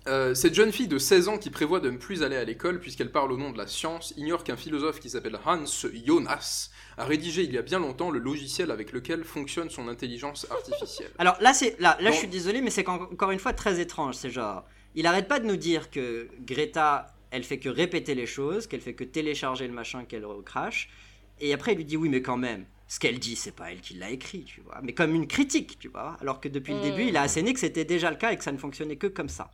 Speaker 2: Euh, cette jeune fille de 16 ans qui prévoit de ne plus aller à l'école puisqu'elle parle au nom de la science ignore qu'un philosophe qui s'appelle Hans Jonas a rédigé il y a bien longtemps le logiciel avec lequel fonctionne son intelligence artificielle.
Speaker 4: Alors là, c'est là, là je suis désolé, mais c'est encore une fois très étrange. C'est genre, il arrête pas de nous dire que Greta, elle fait que répéter les choses, qu'elle fait que télécharger le machin qu'elle recrache, et après il lui dit oui, mais quand même, ce qu'elle dit, c'est pas elle qui l'a écrit, tu vois, mais comme une critique, tu vois. Alors que depuis le début, il a asséné que c'était déjà le cas et que ça ne fonctionnait que comme ça.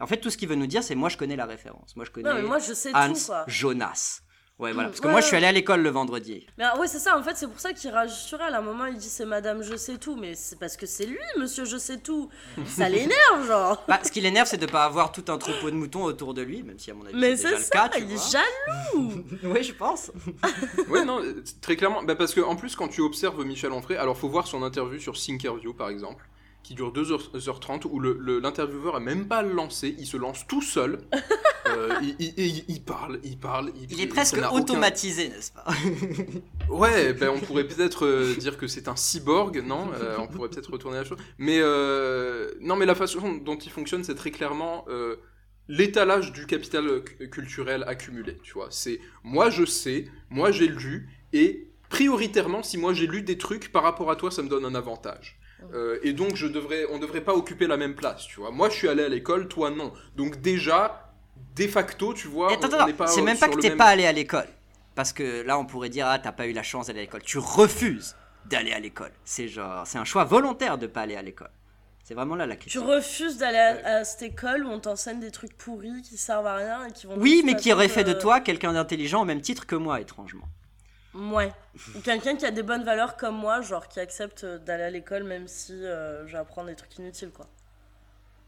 Speaker 4: En fait, tout ce qu'il veut nous dire, c'est moi je connais la référence, moi je connais
Speaker 3: Non, mais moi, je sais
Speaker 4: Hans
Speaker 3: tout.
Speaker 4: Jonas. Ouais, voilà, parce que
Speaker 3: Ouais,
Speaker 4: moi je suis allé à l'école le vendredi.
Speaker 3: Mais ah, ouais, c'est ça, en fait, c'est pour ça qu'il rage sur elle. À un moment, il dit c'est madame, je sais tout. Mais c'est parce que c'est lui, monsieur, je sais tout. Ça l'énerve, genre.
Speaker 4: Bah, ce qui l'énerve, c'est de pas avoir tout un troupeau de moutons autour de lui, même si à mon avis
Speaker 3: Mais
Speaker 4: c'est déjà
Speaker 3: c'est
Speaker 4: le
Speaker 3: ça,
Speaker 4: cas. tu
Speaker 3: il
Speaker 4: vois.
Speaker 3: est jaloux.
Speaker 4: Oui, je pense.
Speaker 2: Ouais, non, très clairement. Bah, parce que en plus, quand tu observes Michel Onfray, alors faut voir son interview sur Thinkerview par exemple, qui dure 2h30, où le- le- l'intervieweur a même pas lancé, il se lance tout seul. Euh, il, il- il- il parle, il parle.
Speaker 4: Il est presque
Speaker 2: n'a aucun-
Speaker 4: automatisé, n'est-ce pas
Speaker 2: Ouais, ben on pourrait peut-être euh, dire que c'est un cyborg, non Euh, On pourrait peut-être retourner la chose. Mais euh, non, mais la façon dont il fonctionne, c'est très clairement l'étalage du capital cu- culturel accumulé. Tu vois, c'est moi je sais, moi j'ai lu, et prioritairement, si moi j'ai lu des trucs par rapport à toi, ça me donne un avantage. Euh, et donc je devrais, on devrait pas occuper la même place, tu vois. Moi je suis allé à l'école, toi non. Donc déjà, de facto, tu vois,
Speaker 4: Attends,
Speaker 2: on- n'est pas
Speaker 4: c'est
Speaker 2: euh,
Speaker 4: même pas que t'es
Speaker 2: même-
Speaker 4: pas allé à l'école. Parce que là, on pourrait dire, ah, t'as pas eu la chance d'aller à l'école. Tu refuses d'aller à l'école. C'est genre, c'est un choix volontaire de pas aller à l'école. C'est vraiment là la
Speaker 3: Tu
Speaker 4: critique.
Speaker 3: refuses d'aller à, à cette école où on t'enseigne des trucs pourris qui servent à rien et qui vont.
Speaker 4: Oui, mais qui aurait fait de
Speaker 3: te-
Speaker 4: toi quelqu'un d'intelligent au même titre que moi, étrangement.
Speaker 3: Ouais. Ou quelqu'un qui a des bonnes valeurs comme moi, genre qui accepte d'aller à l'école même si euh, j'apprends des trucs inutiles, quoi.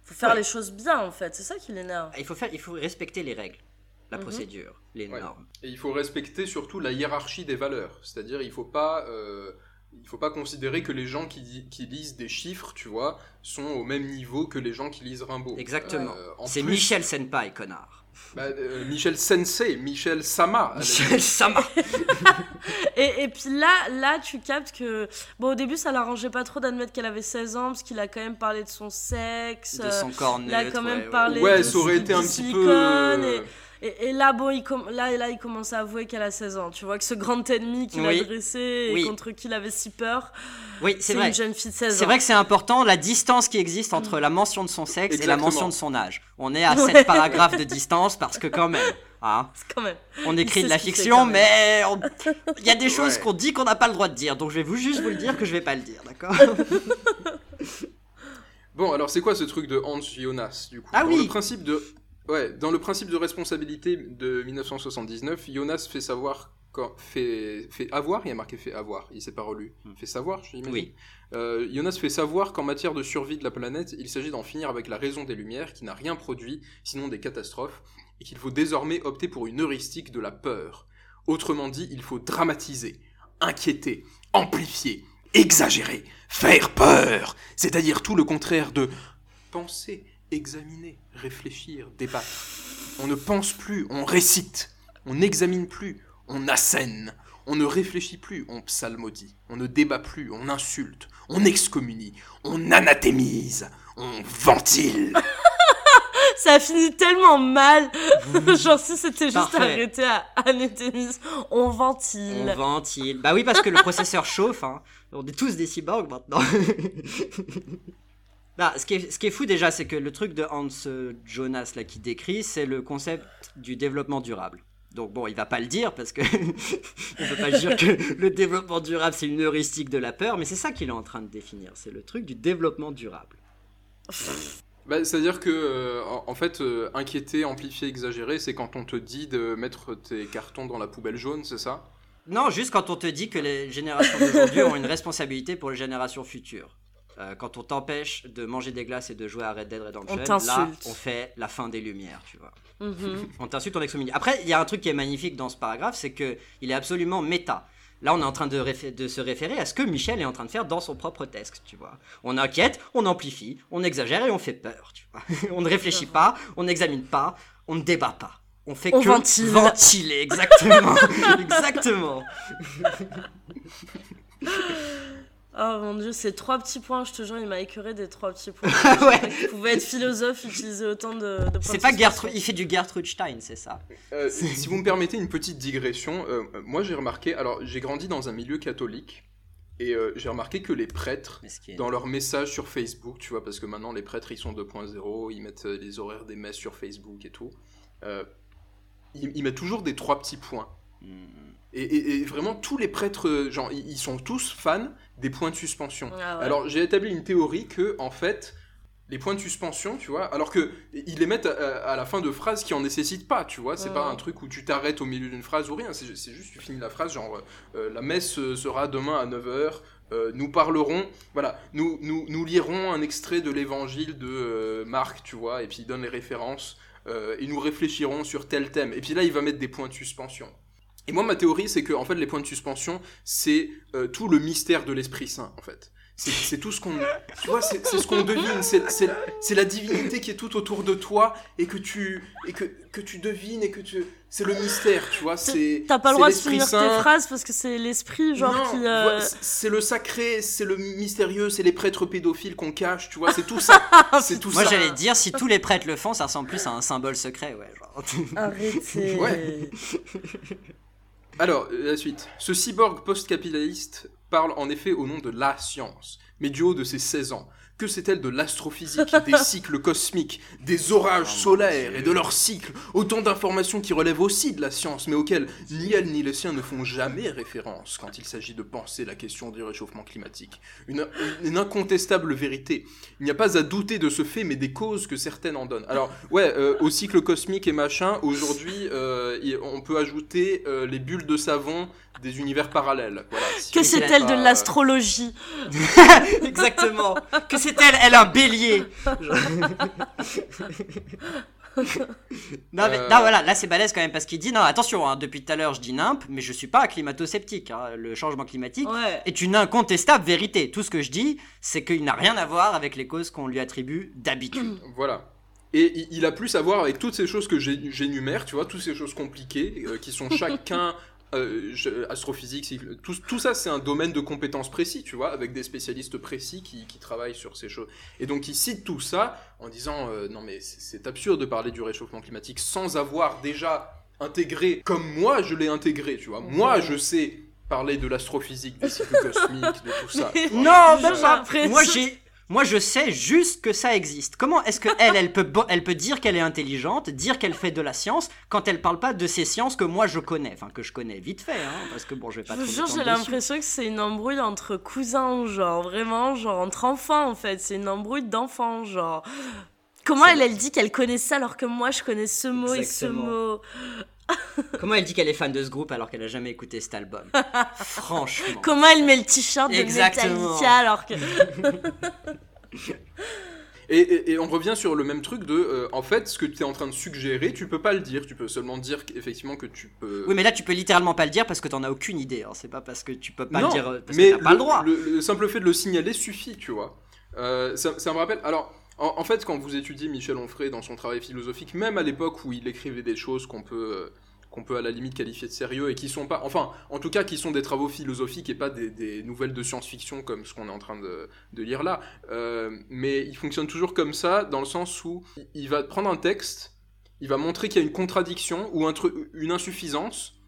Speaker 3: Faut faire
Speaker 2: Ouais.
Speaker 3: les choses bien, en fait. C'est ça qui l'énerve.
Speaker 4: Il faut, faire, il faut respecter les règles, la
Speaker 3: Mhm.
Speaker 4: procédure, les
Speaker 2: Ouais.
Speaker 4: normes.
Speaker 2: Et il faut respecter surtout la hiérarchie des valeurs. C'est-à-dire, il faut pas, euh, il faut pas considérer que les gens qui, qui lisent des chiffres, tu vois, sont au même niveau que les gens qui lisent Rimbaud.
Speaker 4: Exactement.
Speaker 2: Euh, en
Speaker 4: C'est
Speaker 2: plus-
Speaker 4: Michel Senpai, connard.
Speaker 2: Bah, euh, Michel Sensei, Michel Sama.
Speaker 4: Michel Sama.
Speaker 3: Et, et puis là, là, tu captes que. Bon, au début, ça l'arrangeait pas trop d'admettre qu'elle avait 16 ans, parce qu'il a quand même parlé de son sexe.
Speaker 4: de
Speaker 3: euh,
Speaker 4: son corps
Speaker 3: il a quand même
Speaker 4: ouais, ouais.
Speaker 3: parlé-
Speaker 2: Ouais,
Speaker 3: de
Speaker 2: ça aurait été un petit peu.
Speaker 3: silicone
Speaker 2: euh,
Speaker 3: Et, et là, bon, il, com- là, là, il commence à avouer qu'elle a 16 ans. Tu vois que ce grand ennemi qu'il
Speaker 4: Oui.
Speaker 3: a dressé et
Speaker 4: Oui.
Speaker 3: contre qui il avait si peur,
Speaker 4: Oui,
Speaker 3: c'est une jeune fille de 16 ans.
Speaker 4: C'est vrai que c'est important, la distance qui existe entre la mention de son sexe et la mention de son âge. On est à
Speaker 3: Ouais.
Speaker 4: 7 paragraphes de distance parce que quand même, hein,
Speaker 3: C'est quand même.
Speaker 4: on écrit de la fiction, mais on- il y a des choses
Speaker 2: Ouais.
Speaker 4: qu'on dit qu'on n'a pas le droit de dire. Donc je vais vous juste vous le dire que je vais pas le dire, d'accord?
Speaker 2: Bon, alors c'est quoi ce truc de Hans Jonas du coup?
Speaker 4: Ah
Speaker 2: dans
Speaker 4: oui.
Speaker 2: le principe de Ouais, dans le principe de responsabilité de 1979, Jonas fait savoir quand fait fait avoir, il y a marqué fait avoir, il s'est pas relu.
Speaker 4: Hmm.
Speaker 2: Fait savoir, j'imagine.
Speaker 4: Oui.
Speaker 2: Euh, Jonas fait savoir qu'en matière de survie de la planète, il s'agit d'en finir avec la raison des lumières qui n'a rien produit sinon des catastrophes et qu'il faut désormais opter pour une heuristique de la peur. Autrement dit, il faut dramatiser, inquiéter, amplifier, exagérer, faire peur, c'est-à-dire tout le contraire de penser, examiner, réfléchir, débattre. On ne pense plus, on récite. On n'examine plus, on assène. On ne réfléchit plus, on psalmodie. On ne débat plus, on insulte. On excommunie, on anathémise, on ventile.
Speaker 3: Ça a fini tellement mal. Genre, si c'était juste
Speaker 4: Parfait.
Speaker 3: arrêté à anathémise, on
Speaker 4: On
Speaker 3: ventile.
Speaker 4: ventile. Bah oui, parce que le processeur chauffe. Hein. On est tous des cyborgs maintenant. Bah, ce, qui est, ce qui est fou déjà, c'est que le truc de Hans Jonas là qui décrit, c'est le concept du développement durable. Donc bon, il va pas le dire parce que on peut pas dire que le développement durable c'est une heuristique de la peur, mais c'est ça qu'il est en train de définir. C'est le truc du développement durable.
Speaker 2: Bah, C'est-à-dire que, euh, en, en fait, euh, inquiéter, amplifier, exagérer, c'est quand on te dit de mettre tes cartons dans la poubelle jaune, c'est ça?
Speaker 4: Non, juste quand on te dit que les générations d'aujourd'hui ont une responsabilité pour les générations futures. Euh, quand on t'empêche de manger des glaces et de jouer à Red Dead Redemption, là,
Speaker 3: t'insulte.
Speaker 4: on fait la fin des lumières, tu vois.
Speaker 3: Mhm.
Speaker 4: On t'insulte, on excommunie. Après, il y a un truc qui est magnifique dans ce paragraphe, c'est que il est absolument méta. Là, on est en train de se référer à ce que Michel est en train de faire dans son propre texte, tu vois. On inquiète, on amplifie, on exagère et on fait peur, tu vois. on ne réfléchit pas, on n'examine pas, on ne débat pas. On fait
Speaker 3: On
Speaker 4: que
Speaker 3: ventile.
Speaker 4: ventiler, exactement. exactement.
Speaker 3: Oh mon dieu, ces trois petits points, je te jure, il m'a écœuré des trois petits points.
Speaker 4: ouais.
Speaker 3: Il pouvait être philosophe, utiliser autant de, de points
Speaker 4: C'est pas. Gertrude, il fait du Gertrude Stein, c'est ça.
Speaker 2: Euh, si vous me permettez une petite digression, euh, euh, moi j'ai remarqué, alors j'ai grandi dans un milieu catholique, et euh, j'ai remarqué que les prêtres, dans leurs messages sur Facebook, tu vois, parce que maintenant les prêtres ils sont 2.0, ils mettent les horaires des messes sur Facebook et tout, euh, ils, ils mettent toujours des trois petits points.
Speaker 4: Hmm.
Speaker 2: Et, et- et vraiment tous les prêtres, genre, ils ils sont tous fans des points de suspension.
Speaker 3: Ah ouais.
Speaker 2: Alors j'ai établi une théorie que, en fait, les points de suspension, tu vois, alors que ils les mettent à, à la fin de phrases qui en nécessitent pas, tu vois, c'est
Speaker 3: Ouais.
Speaker 2: pas un truc où tu t'arrêtes au milieu d'une phrase ou rien, c'est juste tu finis la phrase genre euh, la messe euh, sera demain à 9h, nous parlerons, voilà, nous, nous, nous lirons un extrait de l'évangile de euh, Marc, tu vois, et puis il donne les références, euh, et nous réfléchirons sur tel thème, et puis là il va mettre des points de suspension. Et moi, ma théorie, c'est que en fait, les points de suspension, c'est euh, tout le mystère de l'Esprit Saint, en fait. C'est- tout ce qu'on, tu vois, c'est c'est ce qu'on devine. C'est c'est- c'est la divinité qui est tout autour de toi et que tu et que, que tu devines et que tu, c'est le mystère, tu vois. C'est
Speaker 3: T'as pas le droit de finir
Speaker 2: Saint.
Speaker 3: tes phrases parce que c'est l'esprit, genre,
Speaker 2: Non,
Speaker 3: qui. euh,
Speaker 2: c'est- le sacré, c'est le mystérieux, c'est les prêtres pédophiles qu'on cache, tu vois. C'est tout ça. c'est tout
Speaker 4: Moi j'allais dire, si tous les prêtres le font, ça ressemble plus à un symbole secret, ouais. genre.
Speaker 3: Arrêtez.
Speaker 2: Ouais. Alors, euh, la suite. Ce cyborg post-capitaliste parle en effet au nom de la science, mais du haut de ses 16 ans. Que sait-elle de l'astrophysique, des cycles cosmiques, des orages
Speaker 4: Oh,
Speaker 2: solaires et de leurs cycles? Autant d'informations qui relèvent aussi de la science, mais auxquelles ni elle ni les siens ne font jamais référence quand il s'agit de penser la question du réchauffement climatique. Une, une incontestable vérité. Il n'y a pas à douter de ce fait, mais des causes que certaines en donnent. Alors, ouais, euh, au cycle cosmique et machin, aujourd'hui, euh, on peut ajouter euh, les bulles de savon des univers parallèles. Voilà, si
Speaker 3: Que c'est-elle de l'astrologie
Speaker 4: Exactement. Que c'est elle Elle un bélier. non, mais,
Speaker 2: Euh.
Speaker 4: non, voilà, là c'est balèze quand même parce qu'il dit non, attention, hein, depuis tout à l'heure je dis nimp, mais je suis pas climato-sceptique. hein. Le changement climatique
Speaker 3: Ouais.
Speaker 4: est une incontestable vérité. Tout ce que je dis, c'est qu'il n'a rien à voir avec les causes qu'on lui attribue d'habitude.
Speaker 2: Voilà. Et il- a plus à voir avec toutes ces choses que j'ai- j'énumère, tu vois, toutes ces choses compliquées, euh, qui sont chacun euh, je- astrophysique, tout, tout ça c'est un domaine de compétences précis, tu vois, avec des spécialistes précis qui, qui travaillent sur ces choses. Et donc il cite tout ça en disant, euh, non mais c'est absurde de parler du réchauffement climatique sans avoir déjà intégré, comme moi je l'ai intégré, tu vois. Moi je sais parler de l'astrophysique, des cycles cosmiques, de tout ça.
Speaker 4: Non, même pas. Moi j'ai. Moi, je sais juste que ça existe. Comment est-ce que elle, elle peut, elle peut dire qu'elle est intelligente, dire qu'elle fait de la science, quand elle parle pas de ces sciences que moi je connais, enfin que je connais vite fait, hein, parce que bon, je vais pas
Speaker 3: Je vous jure, j'ai l'impression que c'est une embrouille entre cousins, genre vraiment, genre entre enfants en fait. C'est une embrouille d'enfants, genre. Comment elle, elle dit qu'elle connaît ça alors que moi je connais ce mot
Speaker 4: Exactement.
Speaker 3: et ce mot?
Speaker 4: Comment elle dit qu'elle est fan de ce groupe alors qu'elle a jamais écouté cet album? Franchement.
Speaker 3: Comment elle met le t-shirt de
Speaker 4: Exactement.
Speaker 3: Metallica alors que.
Speaker 2: Et, et- et on revient sur le même truc de, euh, en fait, ce que tu es en train de suggérer, tu peux pas le dire, tu peux seulement dire effectivement que tu peux.
Speaker 4: Oui, mais là, tu peux littéralement pas le dire parce que t'en as aucune idée. hein. C'est pas parce que tu peux pas
Speaker 2: non,
Speaker 4: le dire euh, parce
Speaker 2: mais
Speaker 4: que t'as pas le droit.
Speaker 2: Le, simple fait de le signaler suffit, tu vois. Euh, ça, ça me rappelle. Alors, en, en fait, quand vous étudiez Michel Onfray dans son travail philosophique, même à l'époque où il écrivait des choses qu'on peut. euh, qu'on peut à la limite qualifier de sérieux et qui sont pas, enfin, en tout cas, qui sont des travaux philosophiques et pas des, des nouvelles de science-fiction comme ce qu'on est en train de, de lire là. Euh, mais il fonctionne toujours comme ça, dans le sens où il- va prendre un texte, il va montrer qu'il y a une contradiction ou un une insuffisance,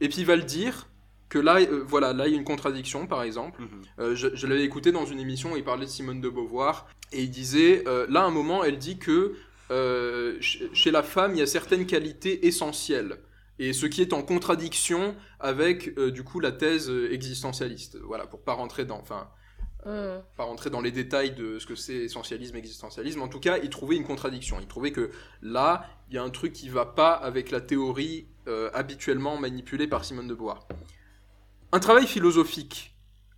Speaker 2: et puis il va le dire que là, euh, voilà, là il y a une contradiction, par exemple.
Speaker 4: Mhm.
Speaker 2: Euh, je je l'avais écouté dans une émission, il parlait de Simone de Beauvoir, et il disait, euh, là, à un moment, elle dit que euh, ch- chez la femme, il y a certaines qualités essentielles, et ce qui est en contradiction avec, euh, du coup, la thèse existentialiste. Voilà, pour pas rentrer dans, enfin,
Speaker 3: Hmm.
Speaker 2: pas rentrer dans les détails de ce que c'est essentialisme, existentialisme. En tout cas, il trouvait une contradiction. Il trouvait que là, il y a un truc qui va pas avec la théorie habituellement manipulée par Simone de Beauvoir. Un travail philosophique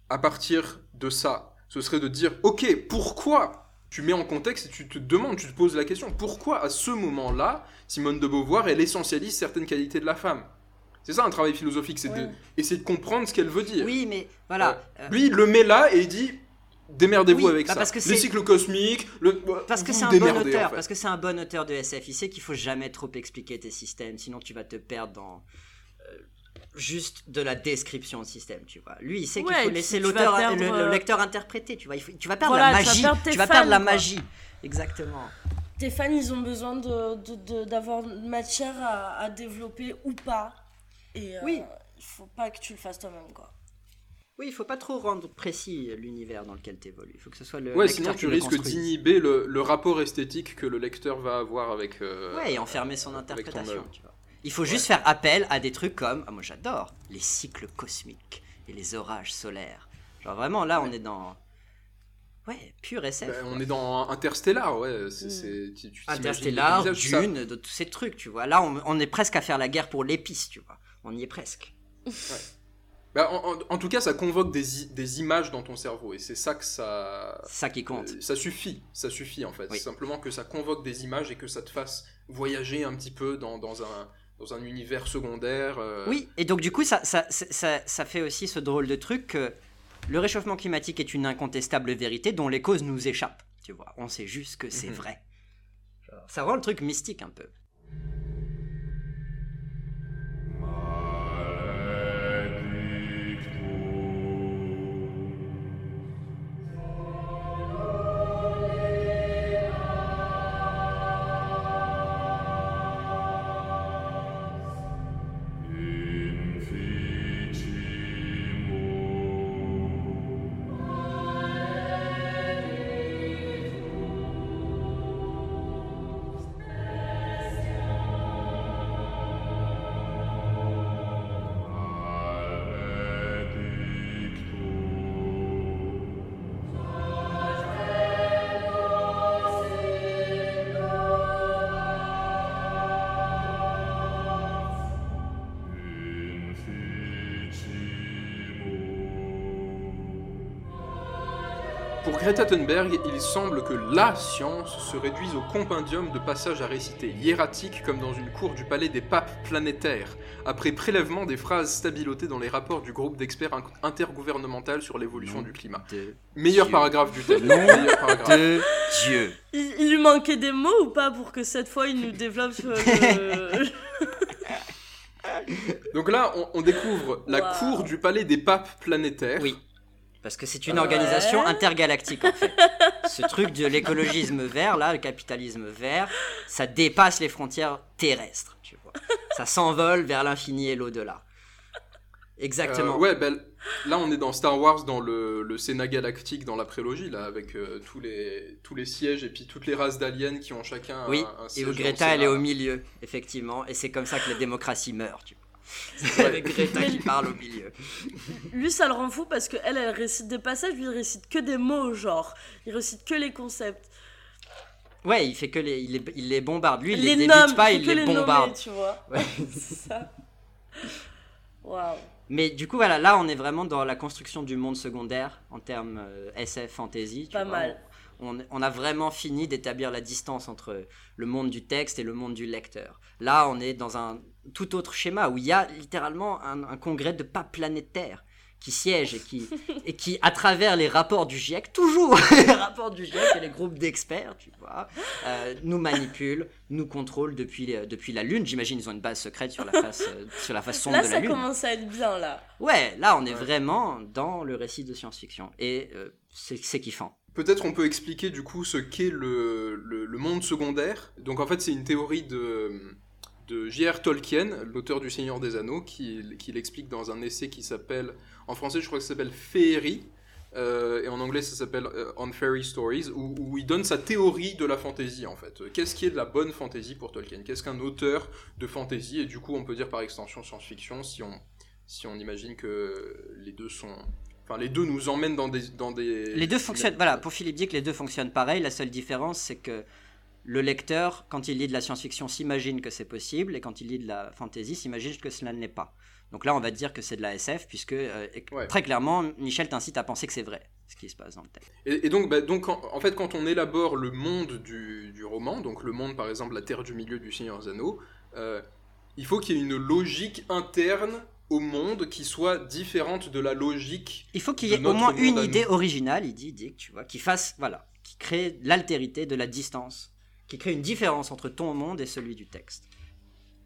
Speaker 2: à partir de ça, ce serait de dire, ok, pourquoi tu mets en contexte et tu te demandes, tu te poses la question, pourquoi à ce moment-là, Simone de Beauvoir, elle essentialise certaines qualités de la femme? C'est ça un travail philosophique, c'est
Speaker 3: Ouais.
Speaker 2: d'essayer de comprendre ce qu'elle veut dire.
Speaker 4: Oui, mais voilà. euh,
Speaker 2: Lui, il le met là et il dit démerdez-vous
Speaker 4: Oui,
Speaker 2: avec
Speaker 4: bah
Speaker 2: ça.
Speaker 4: parce que
Speaker 2: Les cycles cosmiques, le...
Speaker 4: Parce que c'est un bon auteur,
Speaker 2: en fait.
Speaker 4: parce que c'est un bon auteur de SF. Il sait qu'il faut jamais trop expliquer tes systèmes, sinon tu vas te perdre dans euh, juste de la description de système, tu vois. Lui, il sait qu'il
Speaker 3: Ouais,
Speaker 4: faut laisser l'auteur,
Speaker 3: perdre,
Speaker 4: le, le
Speaker 3: euh,
Speaker 4: lecteur interpréter, tu vois. Il faut- tu vas perdre
Speaker 3: Voilà,
Speaker 4: la
Speaker 3: tu vas
Speaker 4: magie,
Speaker 3: perdre
Speaker 4: tu vas perdre la
Speaker 3: quoi.
Speaker 4: magie. Exactement.
Speaker 3: Tes fans, ils ont besoin de, de- de- d'avoir matière à, à développer ou pas. Et euh,
Speaker 4: Oui.
Speaker 3: il faut pas que tu le fasses toi-même, quoi.
Speaker 4: Oui, il faut pas trop rendre précis l'univers dans lequel tu évolues. Il faut que ce soit le
Speaker 2: Ouais,
Speaker 4: lecteur
Speaker 2: sinon tu risques d'inhiber le, le rapport esthétique que le lecteur va avoir avec. euh,
Speaker 4: Ouais, et enfermer son
Speaker 2: ton
Speaker 4: interprétation. tu vois. Il faut juste faire appel à des trucs comme, ah, moi j'adore, les cycles cosmiques et les orages solaires. Genre vraiment là, on est dans. Ouais, pur SF.
Speaker 2: bah,
Speaker 4: quoi.
Speaker 2: on est dans Interstellar, ouais. c'est-
Speaker 3: Mm.
Speaker 2: c'est- tu-
Speaker 4: Interstellar, Dune, de tous ces trucs, tu vois. Là, on, on est presque à faire la guerre pour l'épice, tu vois. On y est presque.
Speaker 2: Bah, en, en- en tout cas, ça convoque des, des images dans ton cerveau et c'est ça que ça.
Speaker 4: Ça qui compte.
Speaker 2: Euh, ça suffit, ça suffit en fait.
Speaker 4: Oui.
Speaker 2: Simplement que ça convoque des images et que ça te fasse voyager un petit peu dans, dans un, dans un univers secondaire. euh,
Speaker 4: Oui, et donc du coup, ça, ça, ça, ça- fait aussi ce drôle de truc que le réchauffement climatique est une incontestable vérité dont les causes nous échappent. Tu vois, on sait juste que c'est
Speaker 2: Mhm.
Speaker 4: vrai. Ça rend le truc mystique un peu.
Speaker 2: Greta Thunberg, il semble que la science se réduise au compendium de passages à réciter, hiératiques comme dans une cour du palais des papes planétaires, après prélèvement des phrases stabilotées dans les rapports du groupe d'experts in- intergouvernemental sur l'évolution du climat.
Speaker 4: De
Speaker 2: Meilleur
Speaker 4: Dieu.
Speaker 2: paragraphe du texte.
Speaker 4: Non.
Speaker 2: Meilleur paragraphe.
Speaker 4: de Dieu.
Speaker 3: Il, il lui manquait des mots ou pas pour que cette fois il nous développe euh, le...
Speaker 2: Donc là, on, on découvre la cour du palais des papes planétaires.
Speaker 4: Oui. Parce que c'est une
Speaker 2: Ouais.
Speaker 4: organisation intergalactique en fait. Ce truc de l'écologisme vert, là, le capitalisme vert, ça dépasse les frontières terrestres, tu vois. Ça s'envole vers l'infini et l'au-delà. Exactement.
Speaker 2: Euh, ouais, ben, là on est dans Star Wars, dans le, le Sénat galactique, dans la prélogie, là, avec euh, tous, les, tous les sièges et puis toutes les races d'aliens qui ont chacun
Speaker 4: oui,
Speaker 2: un, un
Speaker 4: et
Speaker 2: siège
Speaker 4: où
Speaker 2: dans le
Speaker 4: Greta, elle est au milieu, effectivement. Et c'est comme ça que la démocratie meurt, tu vois. C'est avec Greta qui parle au milieu.
Speaker 3: Lui ça le rend fou parce que elle, récite des passages, lui il récite que des mots genre, il récite que les concepts.
Speaker 4: Ouais, il fait que les, il les, il les bombarde. Lui, il
Speaker 3: les
Speaker 4: les
Speaker 3: nomme,
Speaker 4: pas, il les bombarde.
Speaker 3: nommer, tu vois.
Speaker 4: Ouais.
Speaker 3: C'est ça. Waouh.
Speaker 4: Mais du coup, voilà, là, on est vraiment dans la construction du monde secondaire en termes euh, SF fantasy. tu
Speaker 3: Pas
Speaker 4: vois.
Speaker 3: mal.
Speaker 4: On, on a vraiment fini d'établir la distance entre le monde du texte et le monde du lecteur. Là, on est dans un tout autre schéma où il y a littéralement un, un congrès de pas planétaires qui siège et qui, et qui, à travers les rapports du GIEC, toujours les rapports du GIEC et les groupes d'experts, tu vois, euh, nous manipulent, nous contrôlent depuis, les- depuis la Lune. J'imagine ils ont une base secrète sur la face, euh, sur la face sombre
Speaker 3: Là
Speaker 4: de la
Speaker 3: ça
Speaker 4: Lune.
Speaker 3: commence à être bien là.
Speaker 4: Ouais, là on est
Speaker 2: Ouais.
Speaker 4: vraiment dans le récit de science-fiction et euh, c'est c'est kiffant.
Speaker 2: Peut-être on peut expliquer du coup ce qu'est le, le, le monde secondaire. Donc en fait c'est une théorie de, de J.R. Tolkien, l'auteur du Seigneur des Anneaux, qui, qui l'explique dans un essai qui s'appelle, en français je crois que ça s'appelle Féerie, euh, et en anglais ça s'appelle euh, On Fairy Stories, où, où il donne sa théorie de la fantasy en fait. Qu'est-ce qui est de la bonne fantasy pour Tolkien? Qu'est-ce qu'un auteur de fantasy Et du coup on peut dire par extension science-fiction si on, si on imagine que les deux sont... Enfin les deux nous emmènent dans des... Dans des
Speaker 4: Les deux fonctionnent, voilà, pour Philippe Dick, les deux fonctionnent pareil. La seule différence, c'est que le lecteur, quand il lit de la science-fiction, s'imagine que c'est possible, et quand il lit de la fantasy, s'imagine que cela ne l'est pas. Donc là, on va dire que c'est de la SF, puisque euh,
Speaker 2: Ouais.
Speaker 4: très clairement, Michel t'incite à penser que c'est vrai, ce qui se passe dans le texte.
Speaker 2: Et, et donc, bah, donc en, en fait, quand on élabore le monde du, du roman, donc le monde, par exemple, la Terre du Milieu du Seigneur des Anneaux, euh, il faut qu'il y ait une logique interne au monde qui soit différente de la logique.
Speaker 4: Il faut qu'il y ait au moins une idée originale, il dit, Dick, tu vois, qui fasse, voilà, qui crée l'altérité de la distance, qui crée une différence entre ton monde et celui du texte.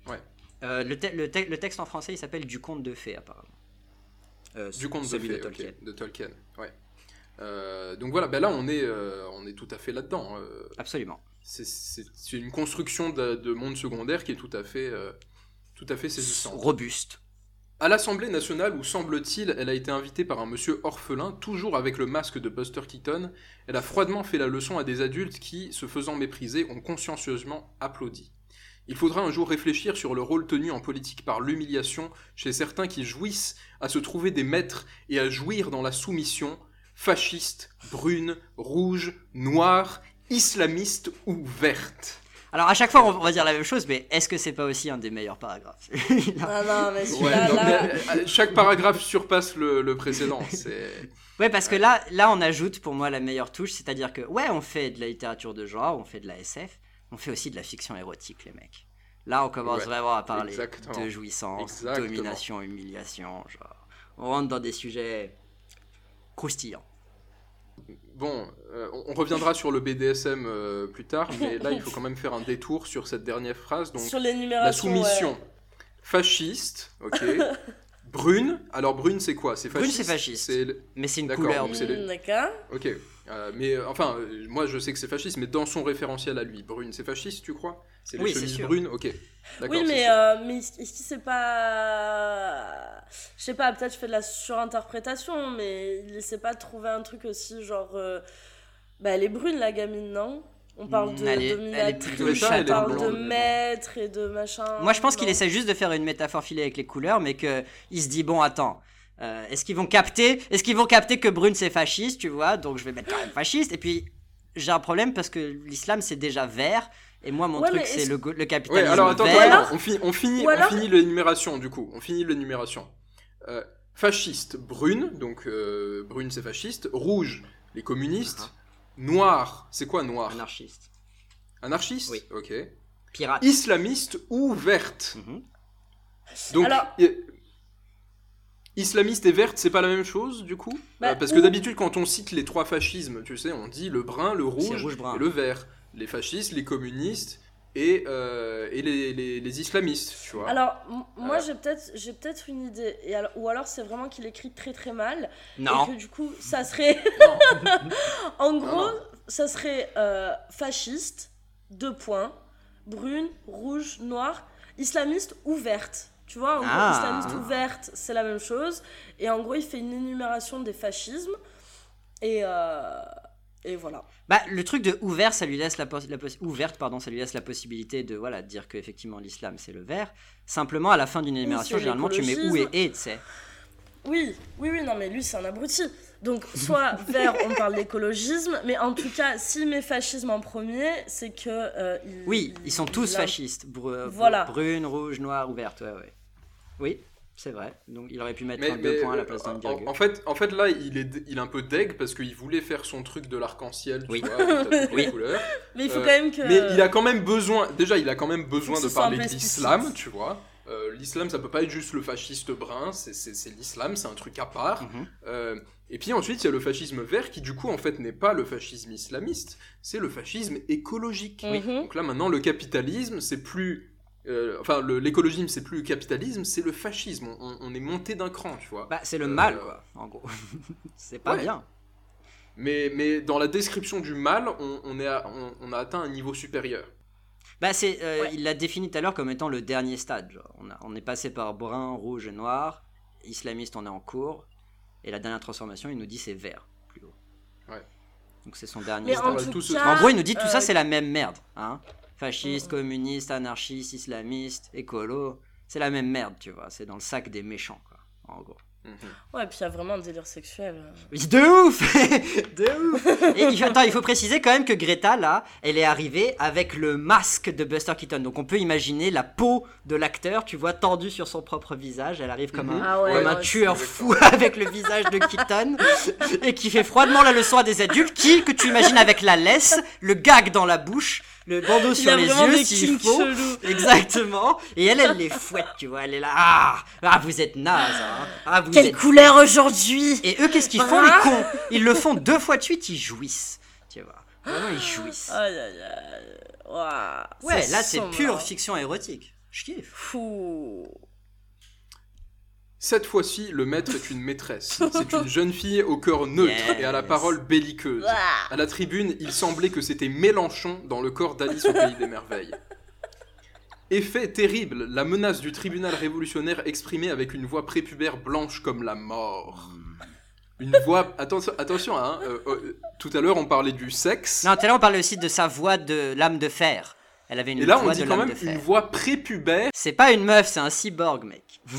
Speaker 2: Ouais.
Speaker 4: Euh, le, te- le te- le texte en français, il s'appelle Du conte de fées, apparemment. Euh,
Speaker 2: Du conte de fées,
Speaker 4: de Tolkien.
Speaker 2: de Tolkien. Ouais. Euh, donc voilà, ben là on est, on est tout à fait là-dedans.
Speaker 4: Absolument.
Speaker 2: c'est- une construction de, de monde secondaire qui est tout à fait, tout à fait saisissante.
Speaker 4: Robuste.
Speaker 2: À l'Assemblée nationale, où semble-t-il, elle a été invitée par un monsieur orphelin, toujours avec le masque de Buster Keaton, elle a froidement fait la leçon à des adultes qui, se faisant mépriser, ont consciencieusement applaudi. Il faudra un jour réfléchir sur le rôle tenu en politique par l'humiliation chez certains qui jouissent à se trouver des maîtres et à jouir dans la soumission, fasciste, brune, rouge, noire, islamiste ou verte.
Speaker 4: Alors à chaque fois, on va dire la même chose, mais est-ce que c'est pas aussi un des meilleurs paragraphes
Speaker 3: Ah non, mais
Speaker 2: Ouais,
Speaker 3: celui-là,
Speaker 2: non,
Speaker 3: là.
Speaker 2: mais, euh, chaque paragraphe surpasse le, le précédent.
Speaker 4: Ouais, parce que là, là, on ajoute pour moi la meilleure touche, c'est-à-dire que ouais, on fait de la littérature de genre, on fait de la SF, on fait aussi de la fiction érotique, les mecs. Là, on commence
Speaker 2: Ouais,
Speaker 4: vraiment à parler
Speaker 2: exactement.
Speaker 4: de jouissance,
Speaker 2: Exactement.
Speaker 4: domination, humiliation, genre. On rentre dans des sujets croustillants.
Speaker 2: Bon, euh, on on reviendra sur le BDSM euh, plus tard, mais là, il faut quand même faire un détour sur cette dernière phrase. Donc,
Speaker 3: Sur
Speaker 2: la soumission
Speaker 3: ouais.
Speaker 2: fasciste, ok. brune, alors brune, c'est quoi? C'est
Speaker 4: Brune,
Speaker 2: fasciste
Speaker 4: c'est fasciste?
Speaker 2: C'est le-
Speaker 4: Mais c'est une
Speaker 2: D'accord,
Speaker 4: couleur.
Speaker 2: donc c'est les-
Speaker 3: Hmm, D'accord.
Speaker 2: Ok. Euh, mais euh, enfin, euh, moi, je sais que c'est fasciste, mais dans son référentiel à lui, brune, c'est fasciste, tu crois? C'est les
Speaker 4: Oui,
Speaker 2: chemises brunes Ok.
Speaker 3: Oui,
Speaker 2: c'est
Speaker 3: mais, euh, mais est-ce que c'est pas. Je sais pas, peut-être je fais de la surinterprétation, mais il essaie pas de trouver un truc aussi genre. euh, Bah, elle est brune, la gamine, non? On parle
Speaker 4: Mm,
Speaker 3: de
Speaker 4: elle est- elle est
Speaker 3: dominatrice,
Speaker 4: plutôt
Speaker 3: on parle de
Speaker 2: blonde,
Speaker 3: maître et de machin.
Speaker 4: Moi, je pense qu'il essaie juste de faire une métaphore filée avec les couleurs, mais que il se dit bon, attends. Euh, est-ce qu'ils vont capter Est-ce qu'ils vont capter que brune c'est fasciste, tu vois? Donc je vais mettre quand même fasciste. Et puis j'ai un problème parce que l'islam c'est déjà vert et moi mon
Speaker 3: Ouais,
Speaker 4: truc c'est le, le
Speaker 2: Ouais,
Speaker 4: capitalisme
Speaker 2: alors attends,
Speaker 4: vert.
Speaker 3: alors-
Speaker 2: on, finit, on finit,
Speaker 3: alors-
Speaker 2: on finit l'énumération du coup. On finit l'énumération. Euh, fasciste, brune, donc euh, brune c'est fasciste. Rouge, les communistes. Noir, c'est quoi noir?
Speaker 4: Anarchiste.
Speaker 2: Anarchiste?
Speaker 4: Oui.
Speaker 2: Ok.
Speaker 4: Pirate.
Speaker 2: Islamiste ou verte?
Speaker 4: Mhm.
Speaker 2: Donc,
Speaker 3: Alors-
Speaker 2: islamiste et verte, c'est pas la même chose, du coup?
Speaker 3: Bah,
Speaker 2: Euh, Parce que d'habitude, quand on cite les trois fascismes, tu sais, on dit le brun, le rouge, et le vert. Les fascistes, les communistes et, euh, et les, les- les islamistes, tu vois.
Speaker 3: Alors, moi,
Speaker 2: Euh.
Speaker 3: j'ai peut-être j'ai peut-être une idée. Et alors- ou alors, c'est vraiment qu'il écrit très très mal.
Speaker 4: Non.
Speaker 3: Et que du coup, ça serait. en gros,
Speaker 2: non.
Speaker 3: ça serait euh, fasciste, deux points, brune, rouge, noir, islamiste ou verte. Tu vois, en gros,
Speaker 4: Ah.
Speaker 3: islamiste ou verte, c'est la même chose. Et en gros, il fait une énumération des fascismes. Et, euh, et voilà.
Speaker 4: Bah, le truc de ouvert, ça lui laisse la, ouverte, pardon, ça lui laisse la possibilité de voilà de dire que effectivement l'islam c'est le vert. Simplement à la fin d'une énumération, généralement tu mets où et et, tu sais.
Speaker 3: Oui, oui, oui, non, mais lui, c'est un abruti. Donc, soit vert, on parle d'écologisme, mais en tout cas, s'il met fascisme en premier, c'est que. euh, il-
Speaker 4: Oui,
Speaker 3: il-
Speaker 4: ils sont tous
Speaker 3: il
Speaker 4: fascistes.
Speaker 3: Voilà.
Speaker 4: Brune, rouge, noire, ouverte, ouais, ouais. Oui, c'est vrai. Donc il aurait pu mettre
Speaker 2: Mais,
Speaker 4: un deux points à la place d'un virgule.
Speaker 2: en fait, en fait, là, il est, il est un peu deg parce qu'il voulait faire son truc de l'arc-en-ciel, tu
Speaker 4: Oui. Oui.
Speaker 2: couleurs.
Speaker 3: Mais il faut
Speaker 2: Euh,
Speaker 3: quand même que.
Speaker 2: Mais il a quand même besoin, déjà, il a quand même besoin de parler de l'islam, tu vois. Euh, l'islam, ça peut pas être juste le fasciste brun, c'est l'islam, c'est un truc à part.
Speaker 4: Mhm.
Speaker 2: Euh, et puis ensuite, il y a le fascisme vert qui, du coup, en fait, n'est pas le fascisme islamiste, c'est le fascisme écologique.
Speaker 3: Mhm.
Speaker 2: Donc là, maintenant, le capitalisme, c'est plus. Euh, enfin, l'écologisme, c'est plus le capitalisme, c'est le fascisme. On, on est monté d'un cran, tu vois.
Speaker 4: Bah, c'est le
Speaker 2: Euh,
Speaker 4: mal, quoi, en gros. c'est pas
Speaker 2: ouais.
Speaker 4: bien.
Speaker 2: Mais, mais dans la description du mal, on, on est à- on- on a atteint un niveau supérieur.
Speaker 4: Bah, c'est, euh,
Speaker 3: Ouais.
Speaker 4: il l'a défini tout à l'heure comme étant le dernier stade. genre. On, a- on est passé par brun, rouge et noir. Islamiste, on est en cours. Et la dernière transformation, il nous dit c'est vert, plus haut.
Speaker 2: Ouais.
Speaker 4: Donc c'est son dernier
Speaker 3: Mais
Speaker 4: stade.
Speaker 3: en tout cas.
Speaker 4: En gros, il nous dit tout ça, c'est la même merde. Hein Fasciste,
Speaker 3: Mhm.
Speaker 4: communiste, anarchiste, islamiste, écolo. C'est la même merde, tu vois. C'est dans le sac des méchants, quoi. En gros.
Speaker 2: Mhm.
Speaker 3: Ouais, puis il y a vraiment un délire sexuel. euh.
Speaker 4: Oui, De ouf De ouf Et il faut, attends, il faut préciser quand même que Greta, là, elle est arrivée avec le masque de Buster Keaton. Donc on peut imaginer la peau de l'acteur, tu vois, tendue sur son propre visage. Elle arrive comme
Speaker 2: Mhm.
Speaker 4: un,
Speaker 3: Ah ouais,
Speaker 4: comme un
Speaker 3: ouais,
Speaker 4: tueur fou avec le visage de Keaton. et qui fait froidement la leçon à des adultes qui, que tu imagines avec la laisse, le gag dans la bouche, le bandeau
Speaker 3: Il
Speaker 4: sur les yeux s'il faut.
Speaker 3: chelous.
Speaker 4: Exactement. Et elle, elle les fouette, tu vois. Elle est là. Ah, ah vous êtes naze. Hein. Ah, vous
Speaker 3: Quelle
Speaker 4: êtes
Speaker 3: couleur aujourd'hui
Speaker 4: et eux, qu'est-ce qu'ils font, les cons? Ils le font deux fois de suite, ils jouissent. Tu vois. Vraiment, ils jouissent.
Speaker 3: Ouah,
Speaker 4: Ouais, là, c'est pure
Speaker 3: hein.
Speaker 4: fiction érotique. Je kiffe.
Speaker 3: Fou.
Speaker 2: Cette fois-ci, le maître est une maîtresse. C'est une jeune fille au cœur neutre
Speaker 4: Yes.
Speaker 2: et à la parole belliqueuse.
Speaker 3: Ouah.
Speaker 2: À la tribune, il semblait que c'était Mélenchon dans le corps d'Alice au Pays des Merveilles. Effet terrible, la menace du tribunal révolutionnaire exprimée avec une voix prépubère blanche comme la mort. Une voix... Attention, attention hein, euh, euh, tout à l'heure on parlait du sexe,
Speaker 4: Non, tout à l'heure, on parlait aussi de sa voix de lame de fer. Elle avait une
Speaker 2: et là on
Speaker 4: voix
Speaker 2: dit
Speaker 4: de
Speaker 2: quand même une voix prépubère.
Speaker 4: C'est pas une meuf, c'est un cyborg, mec.
Speaker 3: Ah,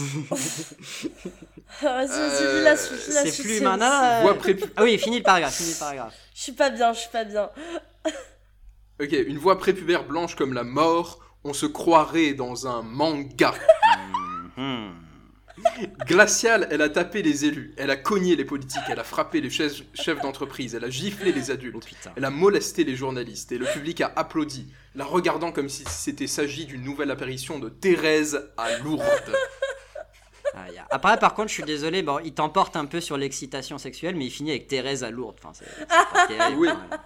Speaker 3: Vas-y, vas-y,
Speaker 2: Euh,
Speaker 4: c'est plus
Speaker 3: c'est-
Speaker 4: euh, Ah oui, fini le paragraphe, fini le paragraphe.
Speaker 3: Je suis pas bien, je suis pas bien.
Speaker 2: Ok, une voix prépubère blanche comme la mort, on se croirait dans un manga.
Speaker 4: Mhm.
Speaker 2: Glaciale, elle a tapé les élus, elle a cogné les politiques, elle a frappé les chefs, chefs d'entreprise, elle a giflé les
Speaker 4: Oh
Speaker 2: adultes,
Speaker 4: putain.
Speaker 2: elle a molesté les journalistes et le public a applaudi, la regardant comme si c'était s'agit d'une nouvelle apparition de Thérèse à Lourdes.
Speaker 4: Ah, y a- Après, par contre, je suis désolé, bon, il t'emporte un peu sur l'excitation sexuelle, mais il finit avec Thérèse à Lourdes. Enfin, c'est c'est pas terrible.
Speaker 2: Oui.
Speaker 4: quand même.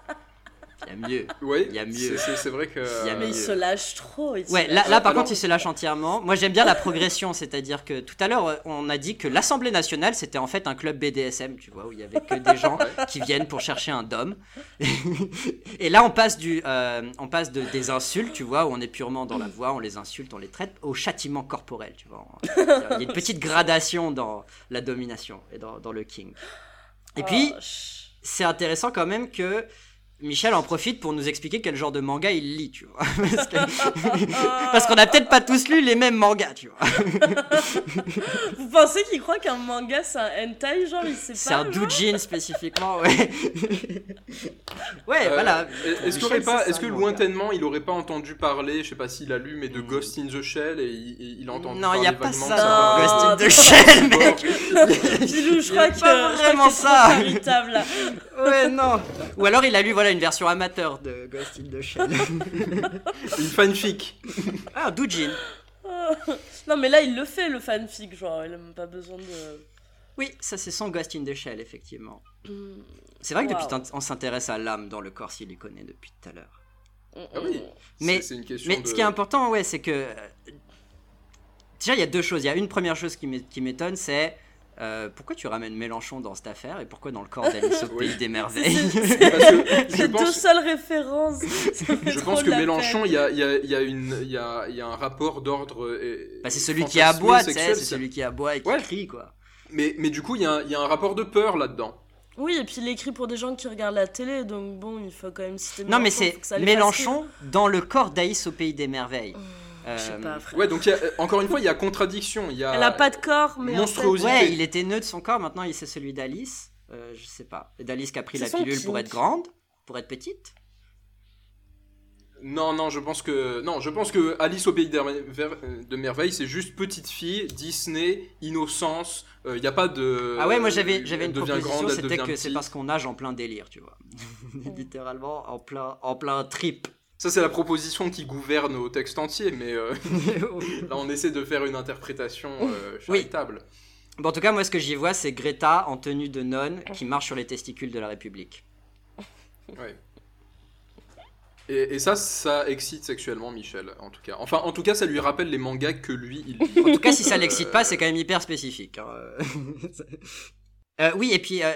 Speaker 4: Il y a mieux.
Speaker 2: Oui,
Speaker 4: Il y a mieux.
Speaker 2: c'est- vrai que.
Speaker 4: Il y a
Speaker 3: Mais il se lâche trop. il se
Speaker 4: Ouais,
Speaker 3: lâche.
Speaker 4: là, là par
Speaker 2: Alors-
Speaker 4: contre, il se lâche entièrement. Moi, j'aime bien la progression, c'est-à-dire que tout à l'heure, on a dit que l'Assemblée nationale, c'était en fait un club BDSM, tu vois, où il y avait que des gens
Speaker 2: Ouais.
Speaker 4: qui viennent pour chercher un dom. Et là, on passe du, euh, on passe de, des insultes, tu vois, où on est purement dans la voix, on les insulte, on les traite, au châtiment corporel, tu vois. Il y a une petite gradation dans la domination et dans, dans le king. Et puis,
Speaker 3: Oh, ch-
Speaker 4: c'est intéressant quand même que Michel en profite pour nous expliquer quel genre de manga il lit, tu vois. Parce que- Parce qu'on a peut-être pas tous lu les mêmes mangas, tu vois.
Speaker 3: Vous pensez qu'il croit qu'un manga c'est un hentai Genre, il sait pas.
Speaker 4: C'est un doujin spécifiquement, ouais. ouais,
Speaker 2: euh,
Speaker 4: voilà.
Speaker 2: Est-ce
Speaker 4: Michel,
Speaker 2: pas, que lointainement, il aurait pas entendu parler, je sais pas s'il a lu, mais de
Speaker 4: Mm.
Speaker 2: Ghost in the Shell et il, il a entendu
Speaker 4: Non,
Speaker 2: parler
Speaker 4: y a pas ça
Speaker 2: de
Speaker 3: dans Ghost
Speaker 4: in the Shell,
Speaker 2: Bon.
Speaker 4: mec.
Speaker 3: Pilou, je crois que.
Speaker 4: pas vraiment ça.
Speaker 3: là.
Speaker 4: Ouais, non. Ou alors il a lu voilà une version amateur de Ghost in the Shell.
Speaker 2: Une fanfic.
Speaker 4: ah, Doujin.
Speaker 3: non, mais là, il le fait, le fanfic, genre, il a même pas besoin de.
Speaker 4: Oui, ça c'est son Ghost in the Shell, effectivement.
Speaker 3: Hmm.
Speaker 4: C'est vrai que depuis
Speaker 3: Wow.
Speaker 4: on s'intéresse à l'âme dans le corps s'il y connaît depuis tout à l'heure.
Speaker 2: Ah oui.
Speaker 4: Mais-
Speaker 2: C'est- une question
Speaker 4: Mais
Speaker 2: de-
Speaker 4: ce qui est important, ouais, c'est que. euh, Déjà, il y a deux choses. Il y a une première chose qui m'étonne, c'est. Euh, pourquoi tu ramènes Mélenchon dans cette affaire et pourquoi dans le corps d'Alice au
Speaker 2: Oui.
Speaker 4: pays des merveilles
Speaker 3: Les deux
Speaker 2: pense,
Speaker 3: seules références.
Speaker 2: je pense que Mélenchon, il y a, il y, a, il y, a une- il y, a, il y a un rapport d'ordre.
Speaker 4: Bah, c'est celui qui aboie, tu sais,
Speaker 2: sexuel,
Speaker 4: c'est celui qui aboie et qui
Speaker 2: Ouais.
Speaker 4: crie, quoi.
Speaker 2: Mais, mais du coup, il y, a un- il y a un rapport de peur là-dedans.
Speaker 3: Oui, et puis il écrit pour des gens qui regardent la télé, donc bon, il faut quand même citer
Speaker 4: Non, mais
Speaker 3: Mélenchon,
Speaker 4: c'est Mélenchon dans le corps d'Alice au pays des merveilles.
Speaker 3: rire.
Speaker 4: Euh,
Speaker 3: pas.
Speaker 2: Ouais, donc il y a- euh, encore une fois, il y a contradiction. Il y a...
Speaker 3: Elle a pas de corps, mais. en fait-
Speaker 2: monstruosité.
Speaker 4: Ouais, il était neutre de son corps, maintenant il c'est celui d'Alice. Euh, je sais pas. Et D'Alice qui a pris la pilule
Speaker 3: kink.
Speaker 4: pour être grande, pour être petite?
Speaker 2: Non, non, je pense que non, je pense que Alice au pays de merveilles, c'est juste petite fille, Disney, innocence. Il n'y a pas de.
Speaker 4: Ah ouais, moi j'avais j'avais une proposition, c'était que c'est parce qu'on nage en plein délire, tu vois. Littéralement en plein en plein trip.
Speaker 2: Ça, c'est la proposition qui gouverne au texte entier, mais euh, là, on essaie de faire une interprétation euh,
Speaker 4: Oui.
Speaker 2: charitable.
Speaker 4: Bon, en tout cas, moi ce que j'y vois, c'est Greta en tenue de nonne qui marche sur les testicules de la République.
Speaker 2: Ouais. Et, et ça, ça excite sexuellement Michel, en tout cas. Enfin, en tout cas, ça lui rappelle les mangas que lui, il lit.
Speaker 4: En tout cas, si ça
Speaker 2: Euh,
Speaker 4: l'excite pas, c'est quand même hyper spécifique. hein. Euh, oui, et puis euh,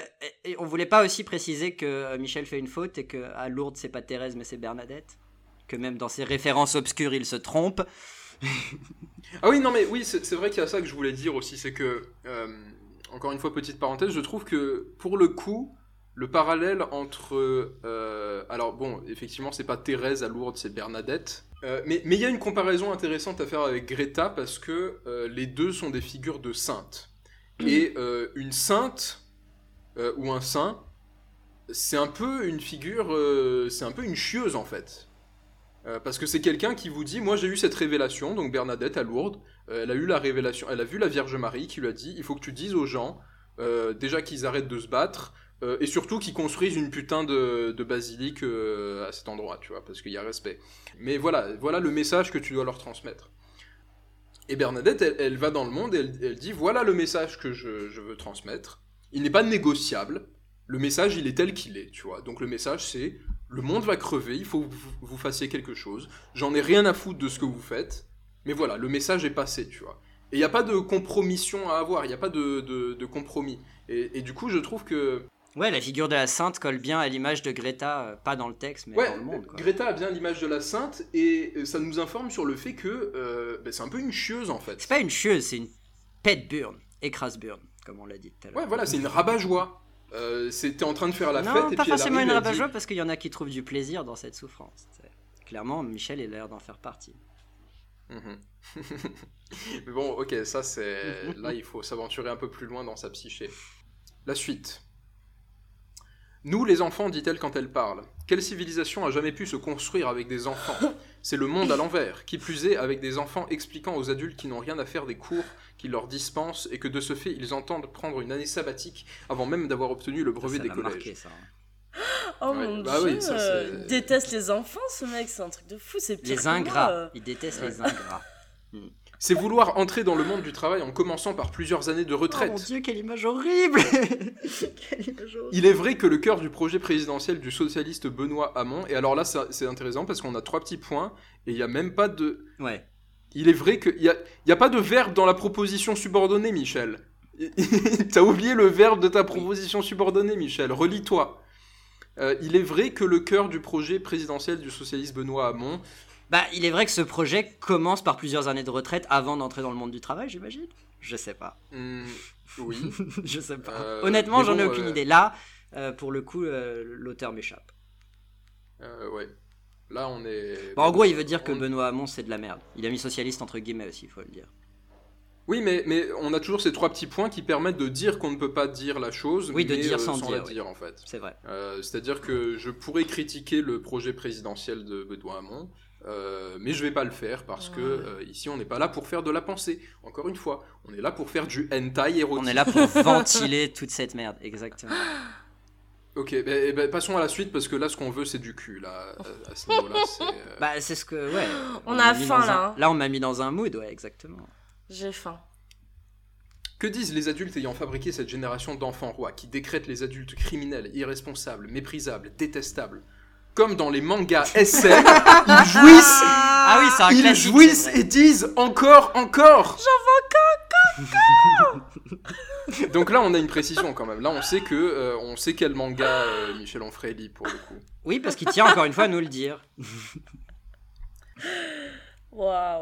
Speaker 4: on voulait pas aussi préciser que euh, Michel fait une faute et que à Lourdes c'est pas Thérèse mais c'est Bernadette. Que même dans ses références obscures il se trompe.
Speaker 2: Ah oui, non, mais oui, c'est vrai qu'il y a ça que je voulais dire aussi, c'est que, euh, encore une fois, petite parenthèse, je trouve que pour le coup, le parallèle entre. euh, alors bon, effectivement, c'est pas Thérèse à Lourdes, c'est Bernadette. Euh, mais mais il y a une comparaison intéressante à faire avec Greta parce que euh, les deux sont des figures de saintes. Et euh, une sainte ou un saint, c'est un peu une figure, c'est un peu une chieuse en fait. Euh, parce que c'est quelqu'un qui vous dit, moi j'ai eu cette révélation, donc Bernadette à Lourdes, euh, elle a eu la révélation, elle a vu la Vierge Marie qui lui a dit, il faut que tu dises aux gens, euh, déjà qu'ils arrêtent de se battre, et surtout qu'ils construisent une putain de, basilique à cet endroit, tu vois, parce qu'il y a respect. Mais voilà, voilà le message que tu dois leur transmettre. Et Bernadette, elle, va dans le monde et elle, elle dit, voilà le message que je, je veux transmettre. Il n'est pas négociable. Le message, il est tel qu'il est, tu vois. Donc le message, c'est, le monde va crever, il faut que vous, vous fassiez quelque chose. J'en ai rien à foutre de ce que vous faites. Mais voilà, le message est passé, tu vois. Et il n'y a pas de compromission à avoir, il n'y a pas de, de- de compromis. Et, et du coup, je trouve que...
Speaker 4: Ouais, la figure de la sainte colle bien à l'image de Greta, euh, pas dans le texte mais
Speaker 2: Ouais,
Speaker 4: dans le monde. Quoi.
Speaker 2: Greta a bien l'image de la sainte, et euh, ça nous informe sur le fait que euh, ben, c'est un peu une chieuse, en fait.
Speaker 4: C'est pas une chieuse, c'est une pète burne, écrase burne, comme on l'a dit tout à l'heure.
Speaker 2: Ouais, voilà, c'est une rabat-joie. Euh, T'es en train de faire la
Speaker 4: non,
Speaker 2: fête,
Speaker 4: pas
Speaker 2: puis elle
Speaker 4: forcément
Speaker 2: arrive,
Speaker 4: une
Speaker 2: dit-
Speaker 4: rabat-joie parce qu'il y en a qui trouvent du plaisir dans cette souffrance. Clairement, Michel a l'air d'en faire partie.
Speaker 2: Mhm. Mais bon, ok, ça c'est. Là, il faut s'aventurer un peu plus loin dans sa psyché. La suite. Nous, les enfants, dit-elle quand elle parle. Quelle civilisation a jamais pu se construire avec des enfants? C'est le monde à l'envers. Qui plus est, avec des enfants expliquant aux adultes qui n'ont rien à faire des cours qu'ils leur dispensent et que de ce fait, ils entendent prendre une année sabbatique avant même d'avoir obtenu le brevet
Speaker 4: ça
Speaker 2: des collèges.
Speaker 4: marqué, ça. hein.
Speaker 3: Oh
Speaker 2: Ouais,
Speaker 3: mon
Speaker 2: bah
Speaker 3: dieu,
Speaker 2: oui, ça,
Speaker 3: euh, déteste les enfants ce mec, c'est un truc de fou, c'est pire
Speaker 4: Les
Speaker 3: que moi,
Speaker 4: ingrats.
Speaker 3: euh.
Speaker 4: Il déteste les ingrats.
Speaker 2: C'est vouloir entrer dans le monde du travail en commençant par plusieurs années de retraite.
Speaker 4: Oh mon dieu, quelle image horrible Quelle image horrible.
Speaker 2: Il est vrai que le cœur du projet présidentiel du socialiste Benoît Hamon, et alors là c'est intéressant parce qu'on a trois petits points, et il n'y a même pas de...
Speaker 4: Ouais.
Speaker 2: Il est vrai qu'il n'y a, il y a pas de verbe dans la proposition subordonnée, Michel. T'as oublié le verbe de ta proposition subordonnée, Michel. Relis-toi. Euh, il est vrai que le cœur du projet présidentiel du socialiste Benoît Hamon...
Speaker 4: Bah, il est vrai que ce projet commence par plusieurs années de retraite avant d'entrer dans le monde du travail, j'imagine? Je sais pas.
Speaker 2: hmm, oui.
Speaker 4: Je sais pas.
Speaker 2: Euh,
Speaker 4: Honnêtement, j'en ai
Speaker 2: bon,
Speaker 4: aucune
Speaker 2: euh,
Speaker 4: idée. Là, euh, pour le coup, euh, l'auteur m'échappe.
Speaker 2: Ouais. Là on est...
Speaker 4: Bon, en gros, il veut dire que Benoît Hamon, c'est de la merde. Il a mis socialiste entre guillemets aussi, il faut le dire.
Speaker 2: Oui, mais, mais on a toujours ces trois petits points qui permettent de dire qu'on ne peut pas dire la chose,
Speaker 4: Oui, de
Speaker 2: mais,
Speaker 4: dire sans
Speaker 2: la
Speaker 4: dire, oui.
Speaker 2: dire en fait.
Speaker 4: C'est vrai.
Speaker 2: Euh, C'est-à-dire que je pourrais critiquer le projet présidentiel de Benoît Hamon, euh, mais je vais pas le faire parce que euh, ici on n'est pas là pour faire de la pensée. Encore une fois, on est là pour faire du hentai érotique.
Speaker 4: On est là pour ventiler toute cette merde, exactement.
Speaker 2: Ok, bah, eh ben, passons à la suite parce que là, ce qu'on veut, c'est du cul. Là, à, à ce niveau-là, c'est. euh,
Speaker 4: Bah, c'est ce que. Ouais.
Speaker 3: On a faim,
Speaker 4: un-
Speaker 3: là, hein.
Speaker 4: Là, on m'a mis dans un mood, ouais, exactement.
Speaker 3: J'ai faim.
Speaker 2: Que disent les adultes ayant fabriqué cette génération d'enfants rois qui décrètent les adultes criminels, irresponsables, méprisables, détestables? Comme dans les mangas SM, ils jouissent,
Speaker 4: Ah oui, c'est un
Speaker 2: ils
Speaker 4: classique.
Speaker 2: jouissent
Speaker 4: c'est vrai.
Speaker 2: et disent encore, encore Donc là, on a une précision quand même. Là, on sait que, euh, on sait quel manga euh, Michel Onfray lit pour le coup.
Speaker 4: Oui, parce qu'il tient encore une fois à nous le dire.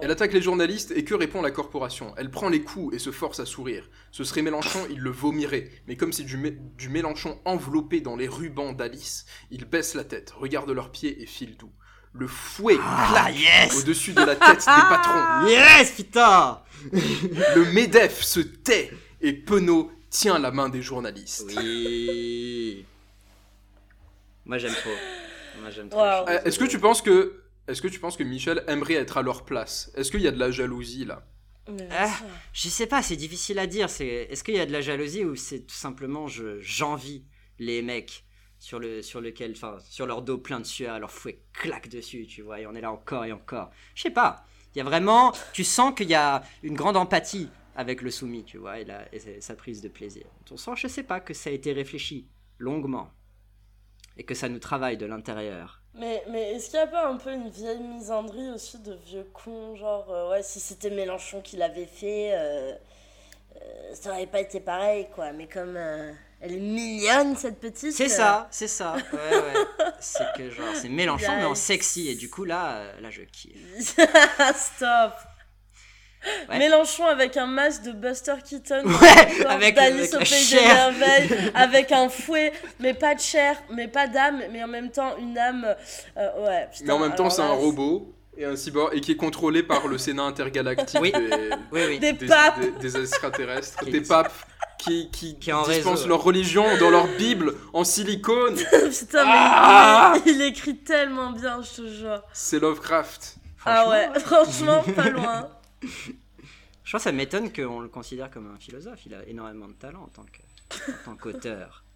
Speaker 2: Elle attaque les journalistes et que répond la corporation Elle prend les coups et se force à sourire. Ce serait Mélenchon, il le vomirait. Mais comme c'est du, Mé- du Mélenchon enveloppé dans les rubans d'Alice, il baisse la tête, regarde leurs pieds et file doux. Le fouet
Speaker 4: Ah,
Speaker 2: claque
Speaker 4: yes
Speaker 2: au-dessus de la tête des patrons.
Speaker 4: Yes, putain
Speaker 2: Le MEDEF se tait et Penaud tient la main des journalistes.
Speaker 4: Oui. Moi, j'aime trop. Moi, j'aime trop.
Speaker 3: Waouh.
Speaker 2: Euh, Est-ce que tu penses que est-ce que tu penses que Michel aimerait être à leur place? Est-ce qu'il y a de la jalousie là?
Speaker 3: Mais
Speaker 4: Ah. Je sais pas, c'est difficile à dire. C'est est-ce qu'il y a de la jalousie ou c'est tout simplement je j'envie les mecs sur le sur lequel enfin sur leur dos plein de sueur, leur fouet claque dessus, tu vois, et on est là encore et encore. Je sais pas. Il y a vraiment tu sens qu'il y a une grande empathie avec le soumis, tu vois, et, la, et sa prise de plaisir. On sent, je sais pas, que ça a été réfléchi longuement et que ça nous travaille de l'intérieur.
Speaker 3: Mais, mais est-ce qu'il n'y a pas un peu une vieille misandrie aussi de vieux cons Genre, euh, ouais, si c'était Mélenchon qui l'avait fait, euh, euh, ça aurait pas été pareil, quoi. Mais comme elle est mignonne, cette petite.
Speaker 4: C'est ça, c'est ça. Ouais, ouais. c'est que genre, c'est Mélenchon, mais en sexy. Et du coup, là, là, je kiffe.
Speaker 3: Stop
Speaker 4: Ouais.
Speaker 3: Mélenchon avec un masque de Buster Keaton,
Speaker 4: Ouais,
Speaker 3: corps
Speaker 4: avec-
Speaker 3: d'Alice au pays des merveilles, avec un fouet, mais pas de chair, mais pas d'âme, mais en même temps une âme. euh, ouais. putain,
Speaker 2: Mais en même temps, c'est un robot et un cyborg et qui est contrôlé par le Sénat intergalactique
Speaker 4: Oui.
Speaker 2: des,
Speaker 4: Oui, oui.
Speaker 3: Des
Speaker 2: des,
Speaker 3: papes.
Speaker 2: des- des extraterrestres,
Speaker 4: Qui-
Speaker 2: des papes qui, qui,
Speaker 4: Qui en
Speaker 2: dispensent
Speaker 4: réseau.
Speaker 2: leur religion dans leur Bible en silicone.
Speaker 3: Putain, mais
Speaker 2: Ah
Speaker 3: il, il écrit tellement bien, je te jure.
Speaker 2: C'est Lovecraft.
Speaker 3: Ah ouais, franchement, pas loin.
Speaker 4: Je pense que ça m'étonne qu'on le considère comme un philosophe. Il a énormément de talent en tant que- en tant qu'auteur.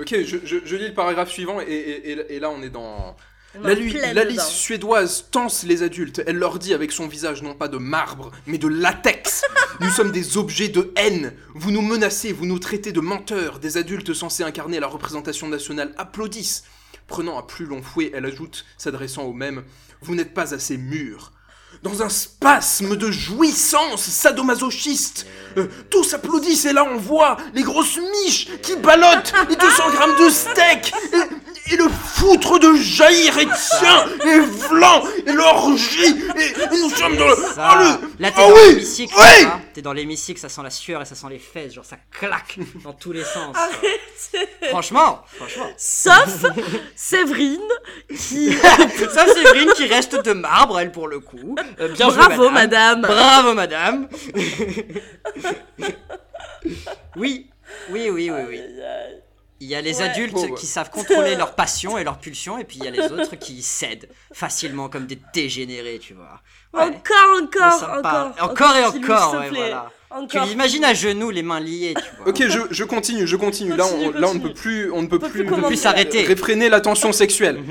Speaker 2: Ok, je, je- je lis le paragraphe suivant et, et- et- et là on est dans... La, la liste
Speaker 3: dedans.
Speaker 2: suédoise tense les adultes. Elle leur dit avec son visage non pas de marbre, mais de latex. Nous sommes des objets de haine. Vous nous menacez, vous nous traitez de menteurs. Des adultes censés incarner la représentation nationale applaudissent. Prenant un plus long fouet, elle ajoute, s'adressant au même, Vous n'êtes pas assez mûrs. Dans un spasme de jouissance sadomasochiste, euh, tous applaudissent et là on voit les grosses miches qui ballottent les 200 grammes de steak et, le foutre de Jair et tien et Vlan et l'orgie et, et nous sommes dans le...
Speaker 4: Ça,
Speaker 2: ah, le-
Speaker 4: là, t'es
Speaker 2: ah
Speaker 4: dans
Speaker 2: oui,
Speaker 4: l'hémicycle.
Speaker 2: oui.
Speaker 4: T'es dans l'hémicycle, ça sent la sueur et ça sent les fesses. Genre, ça claque dans tous les sens. franchement, franchement.
Speaker 3: Sauf Séverine, qui.
Speaker 4: Ça, c'est Séverine qui reste de marbre, elle, pour le coup. Euh, bien joué,
Speaker 3: Bravo, madame.
Speaker 4: Bravo, madame. oui, oui, oui, oui, oui. Il y a les
Speaker 3: Ouais.
Speaker 4: adultes
Speaker 2: Oh,
Speaker 4: qui savent contrôler leur passion et leur pulsion, et puis il y a les autres qui cèdent facilement comme des dégénérés, tu vois. Ouais.
Speaker 3: Encore, encore, encore.
Speaker 4: Encore et encore, ouais. Tu l'imagines à genoux, les mains liées, tu vois.
Speaker 2: Ok, je, je continue, je continue. Là, on,
Speaker 3: Continue,
Speaker 2: là, on ne peut plus, on ne peut
Speaker 3: peut
Speaker 2: plus,
Speaker 3: plus commenter.
Speaker 4: plus s'arrêter.
Speaker 2: réfréner la tension sexuelle.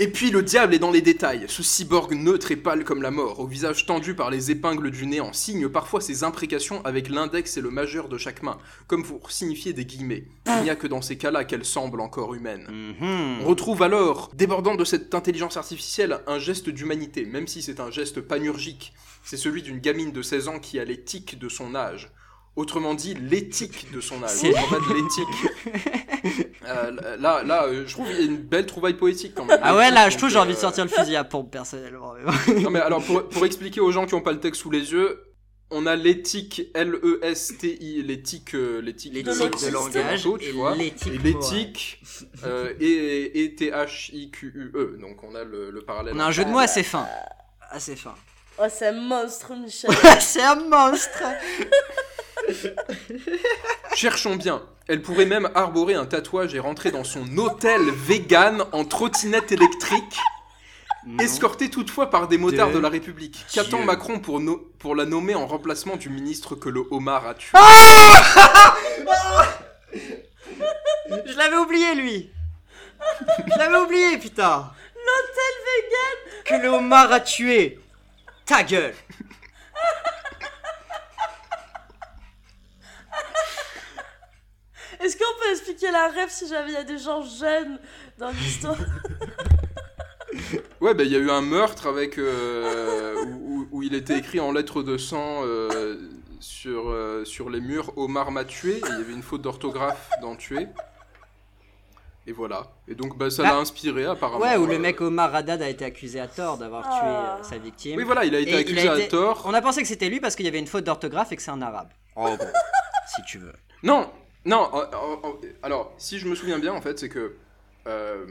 Speaker 2: Et puis le diable est dans les détails. Ce cyborg neutre et pâle comme la mort, au visage tendu par les épingles du néant, signe parfois ses imprécations avec l'index et le majeur de chaque main, comme pour signifier des guillemets. Il n'y a que dans ces cas-là qu'elle semble encore humaine.
Speaker 4: Mhm.
Speaker 2: On retrouve alors, débordant de cette intelligence artificielle, un geste d'humanité, même si c'est un geste panurgique. C'est celui d'une gamine de 16 ans qui a l'éthique de son âge. Autrement dit, l'éthique de son âge.
Speaker 4: C'est-
Speaker 2: En fait, l'éthique. Euh, là, là, euh, je trouve qu'il y a une belle trouvaille poétique quand même.
Speaker 4: Ah ouais, là, je trouve j'ai envie de
Speaker 2: euh,
Speaker 4: sortir le fusil à pompe, personnellement.
Speaker 2: Non mais alors, pour, pour expliquer aux gens qui n'ont pas le texte sous les yeux, on a l'éthique L-E-S-T-I, l'éthique, euh, l'éthique
Speaker 4: L'éthique
Speaker 3: de
Speaker 2: de
Speaker 4: langage
Speaker 2: tu vois.
Speaker 4: l'éthique
Speaker 2: Et l'éthique euh, et, et T-H-I-Q-U-E. Donc on a le, le parallèle.
Speaker 4: On a un jeu de mots assez fin. Assez fin.
Speaker 3: Oh, c'est un monstre, Michel.
Speaker 4: C'est un monstre
Speaker 2: Cherchons bien. Elle pourrait même arborer un tatouage et rentrer dans son hôtel vegan en trottinette électrique,
Speaker 4: Non.
Speaker 2: escortée toutefois par des motards
Speaker 4: De
Speaker 2: de la République. Qu'attend. Macron pour, no- pour la nommer en remplacement du ministre que le homard a tué?
Speaker 4: Je l'avais oublié, lui Je l'avais oublié, putain
Speaker 3: L'hôtel vegan
Speaker 4: Que le homard a tué Ta gueule
Speaker 3: Est-ce qu'on peut expliquer la rêve si jamais il y a des gens jeunes dans l'histoire
Speaker 2: Ouais, bah il y a eu un meurtre avec euh, où, où- où il était écrit en lettres de sang euh, sur, euh, sur les murs Omar m'a tué et il y avait une faute d'orthographe dans tuer. Et voilà. Et donc bah, ça
Speaker 4: Bah,
Speaker 2: l'a inspiré apparemment.
Speaker 4: Ouais, où le
Speaker 2: Euh,
Speaker 4: mec Omar Haddad a été accusé à tort d'avoir
Speaker 3: Ah.
Speaker 4: tué euh, sa victime.
Speaker 2: Oui, voilà, il a été
Speaker 4: Et
Speaker 2: accusé
Speaker 4: a
Speaker 2: à tort.
Speaker 4: On a pensé que c'était lui parce qu'il y avait une faute d'orthographe et que c'est un arabe. En gros, si tu veux.
Speaker 2: Non, non. euh, euh, euh, alors, si je me souviens bien, en fait, c'est que euh,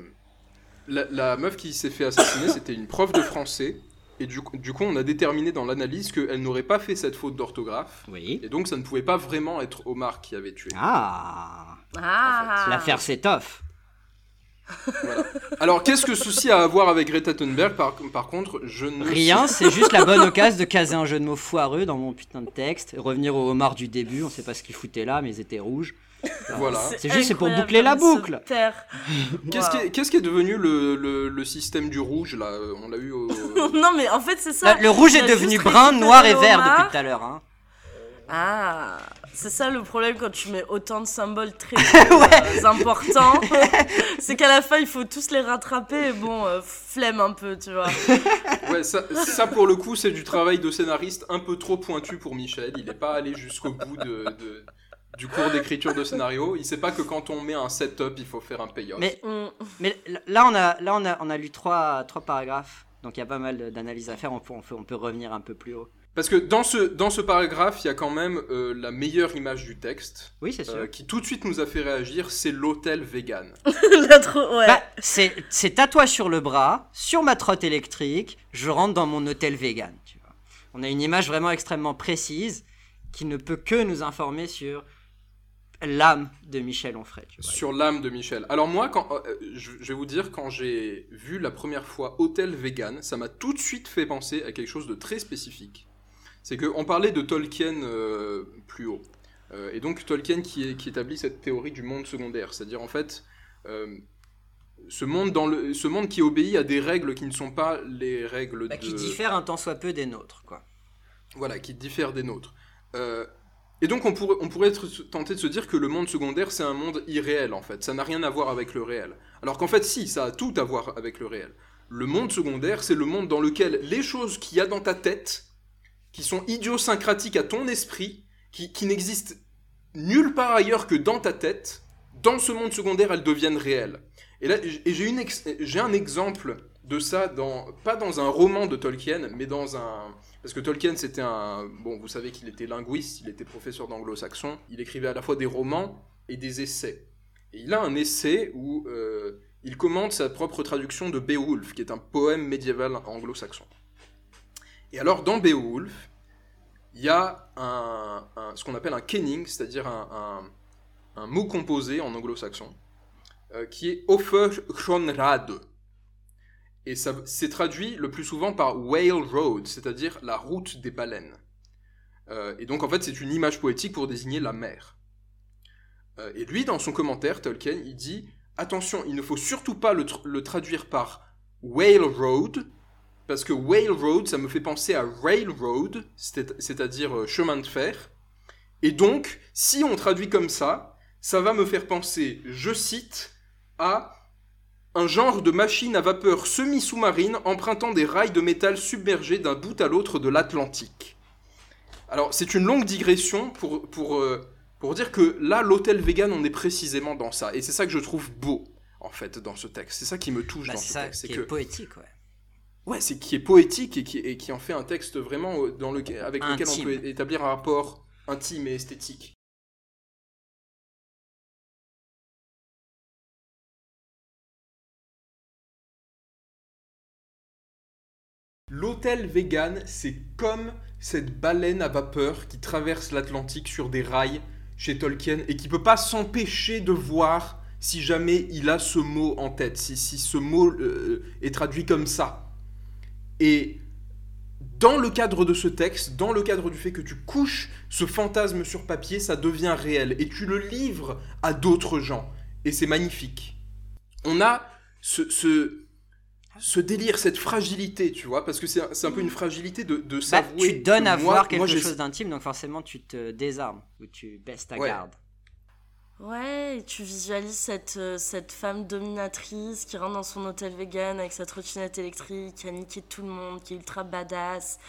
Speaker 2: la, la meuf qui s'est fait assassiner, c'était une prof de français. Et du, coup- du coup, on a déterminé dans l'analyse qu'elle n'aurait pas fait cette faute d'orthographe.
Speaker 4: Oui.
Speaker 2: Et donc, ça ne pouvait pas vraiment être Omar qui avait tué.
Speaker 4: Ah
Speaker 3: Ah
Speaker 4: L'affaire Setoff.
Speaker 2: Voilà. Alors, qu'est-ce que ceci a à voir avec Greta Thunberg? Par, par contre, je ne
Speaker 4: Rien, c'est juste la bonne occasion de caser un jeu de mots foireux dans mon putain de texte. Revenir au homard du début, on sait pas ce qu'ils foutaient là, mais ils étaient rouges.
Speaker 2: Voilà.
Speaker 4: C'est juste, c'est pour boucler la boucle.
Speaker 3: taire.
Speaker 2: Qu'est-ce qui,
Speaker 3: Waouh.
Speaker 2: est- qu'est-ce qui est devenu le, le- le système du rouge, là? On l'a eu au...
Speaker 3: non mais en fait c'est ça.
Speaker 4: Le, le rouge est devenu brun, noir et vert depuis tout à l'heure. Hein.
Speaker 3: Ah, c'est ça le problème quand tu mets autant de symboles très euh, importants. c'est qu'à la fin il faut tous les rattraper et bon, euh, flemme un peu, tu vois.
Speaker 2: Ouais, ça, ça, pour le coup, c'est du travail de scénariste un peu trop pointu pour Michel. Il n'est pas allé jusqu'au bout de, de- du cours d'écriture de scénario. Il sait pas que quand on met un setup, il faut faire un payoff.
Speaker 4: Mais, mais là, on a, là on, a, on a lu trois, trois paragraphes, donc il y a pas mal d'analyses à faire. On peut, on, peut, on peut revenir un peu plus haut.
Speaker 2: Parce que dans ce, dans ce paragraphe, il y a quand même euh, la meilleure image du texte,
Speaker 4: Oui, c'est sûr.
Speaker 2: euh, qui tout de suite nous a fait réagir, c'est l'hôtel vegan.
Speaker 3: Ouais.
Speaker 4: Bah, c'est c'est tatouage sur le bras, sur ma trotte électrique, je rentre dans mon hôtel vegan. Tu vois. On a une image vraiment extrêmement précise qui ne peut que nous informer sur l'âme de Michel Onfray. tu vois.
Speaker 2: Sur l'âme de Michel. Alors moi, quand, euh, je, je vais vous dire, quand j'ai vu la première fois Hôtel Vegan, ça m'a tout de suite fait penser à quelque chose de très spécifique. C'est qu'on parlait de Tolkien euh, plus haut. Euh, et donc Tolkien qui, est- qui établit cette théorie du monde secondaire. C'est-à-dire en fait, euh, ce, monde dans le, ce monde qui obéit à des règles qui ne sont pas les règles
Speaker 4: Bah,
Speaker 2: de...
Speaker 4: qui diffère un tant soit peu des nôtres. Quoi.
Speaker 2: Voilà, qui diffère des nôtres. Et donc on pourrait, on pourrait être tenté de se dire que le monde secondaire c'est un monde irréel en fait, ça n'a rien à voir avec le réel. Alors qu'en fait si, ça a tout à voir avec le réel. Le monde secondaire c'est le monde dans lequel les choses qu'il y a dans ta tête, qui sont idiosyncratiques à ton esprit, qui, n'existent nulle part ailleurs que dans ta tête, dans ce monde secondaire elles deviennent réelles. Et là, j'ai un exemple de ça dans pas dans un roman de Tolkien, mais dans un parce que Tolkien c'était un bon, vous savez qu'il était linguiste, il était professeur d'anglo-saxon, il écrivait à la fois des romans et des essais. Et il a un essai où euh, il commente sa propre traduction de Beowulf, qui est un poème médiéval anglo-saxon. Et alors dans Beowulf, il y a ce qu'on appelle un kenning, c'est-à-dire un, mot composé en anglo-saxon, euh, qui est Offershonrad. Et c'est traduit le plus souvent par Whale Road, c'est-à-dire la route des baleines. Euh, et donc en fait c'est une image poétique pour désigner la mer. Euh, et lui dans son commentaire, Tolkien, il dit attention, il ne faut surtout pas le traduire par Whale Road, parce que Whale Road, ça me fait penser à Railroad, c'est- c'est-à-dire euh, chemin de fer. Et donc, si on traduit comme ça, ça va me faire penser, je cite, à un genre de machine à vapeur semi-sous-marine empruntant des rails de métal submergés d'un bout à l'autre de l'Atlantique. Alors, c'est une longue digression pour, pour, euh, pour dire que là, l'hôtel vegan, on est précisément dans ça. Et c'est ça que je trouve beau, en fait, dans ce texte. C'est ça qui me touche
Speaker 4: Bah,
Speaker 2: dans
Speaker 4: c'est
Speaker 2: ce
Speaker 4: ça
Speaker 2: texte.
Speaker 4: qui
Speaker 2: C'est
Speaker 4: est
Speaker 2: que,
Speaker 4: poétique. Ouais.
Speaker 2: Ouais, c'est qui est poétique et qui, et qui en fait un texte vraiment euh, dans lequel, avec lequel on peut établir un rapport intime et esthétique. L'hôtel vegan, c'est comme cette baleine à vapeur qui traverse l'Atlantique sur des rails chez Tolkien et qui peut pas s'empêcher de voir si jamais il a ce mot en tête, si, si ce mot euh, est traduit comme ça. Et dans le cadre de ce texte, dans le cadre du fait que tu couches ce fantasme sur papier, ça devient réel et tu le livres à d'autres gens. Et c'est magnifique. on a ce, ce, ce délire, cette fragilité, tu vois, parce que c'est un, peu une fragilité de, de
Speaker 4: Bah,
Speaker 2: s'avouer.
Speaker 4: tu donnes
Speaker 2: que
Speaker 4: à
Speaker 2: moi-
Speaker 4: voir quelque
Speaker 2: moi,
Speaker 4: chose d'intime, donc forcément tu te désarmes ou tu baisses ta
Speaker 2: Ouais.
Speaker 4: garde.
Speaker 3: Ouais, et tu visualises cette, euh, cette femme dominatrice qui rentre dans son hôtel vegan avec sa trottinette électrique, qui a niqué tout le monde, qui est ultra badass.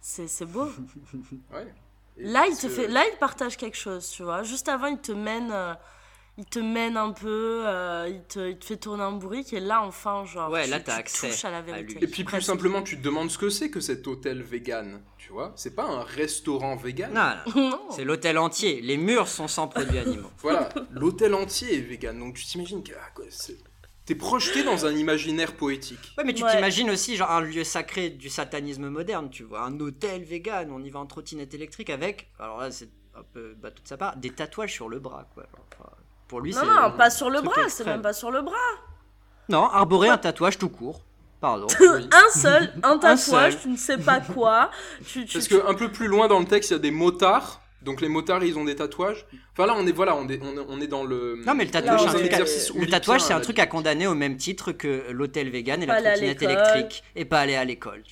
Speaker 3: C'est c'est beau.
Speaker 2: Ouais. Et
Speaker 3: Là, il te fait, là, il partage quelque chose, tu vois. Juste avant, il te mène, euh, il te mène un peu, euh, il, te, il te fait tourner un bourrique, et là, enfin, genre,
Speaker 4: Ouais,
Speaker 3: tu,
Speaker 4: là,
Speaker 3: tu
Speaker 4: accès
Speaker 3: touches à la
Speaker 4: à
Speaker 3: vérité.
Speaker 4: lui.
Speaker 2: Et puis plus
Speaker 3: Presque.
Speaker 2: simplement, tu te demandes ce que c'est que cet hôtel vegan, tu vois C'est pas un restaurant vegan.
Speaker 4: Non, non,
Speaker 3: Non.
Speaker 4: c'est l'hôtel entier. Les murs sont sans produits animaux.
Speaker 2: Voilà, l'hôtel entier est vegan, donc tu t'imagines que ah, quoi, c'est- t'es projeté dans un imaginaire poétique.
Speaker 4: Ouais, mais tu
Speaker 3: Ouais.
Speaker 4: t'imagines aussi genre un lieu sacré du satanisme moderne, tu vois, un hôtel vegan, on y va en trottinette électrique avec, alors là c'est un peu bateau de sa part, des tatouages sur le bras, quoi. Pour lui,
Speaker 3: Non,
Speaker 4: c'est
Speaker 3: non, pas sur le bras, c'est même pas sur le bras.
Speaker 4: Non, arborer un tatouage tout court. Pardon.
Speaker 2: Oui.
Speaker 3: Un seul, un tatouage,
Speaker 4: seul.
Speaker 3: tu ne sais pas quoi. Tu, tu,
Speaker 2: Parce
Speaker 3: tu-
Speaker 2: que un peu plus loin dans le texte, il y a des motards. Donc les motards, ils ont des tatouages. Enfin là, on est voilà, on est, on est, dans le.
Speaker 4: Non, mais le tatouage, c'est un truc à- le tatouage, c'est un truc à condamner au même titre que l'hôtel vegan et
Speaker 3: Pas
Speaker 4: la trottinette électrique et pas aller à l'école.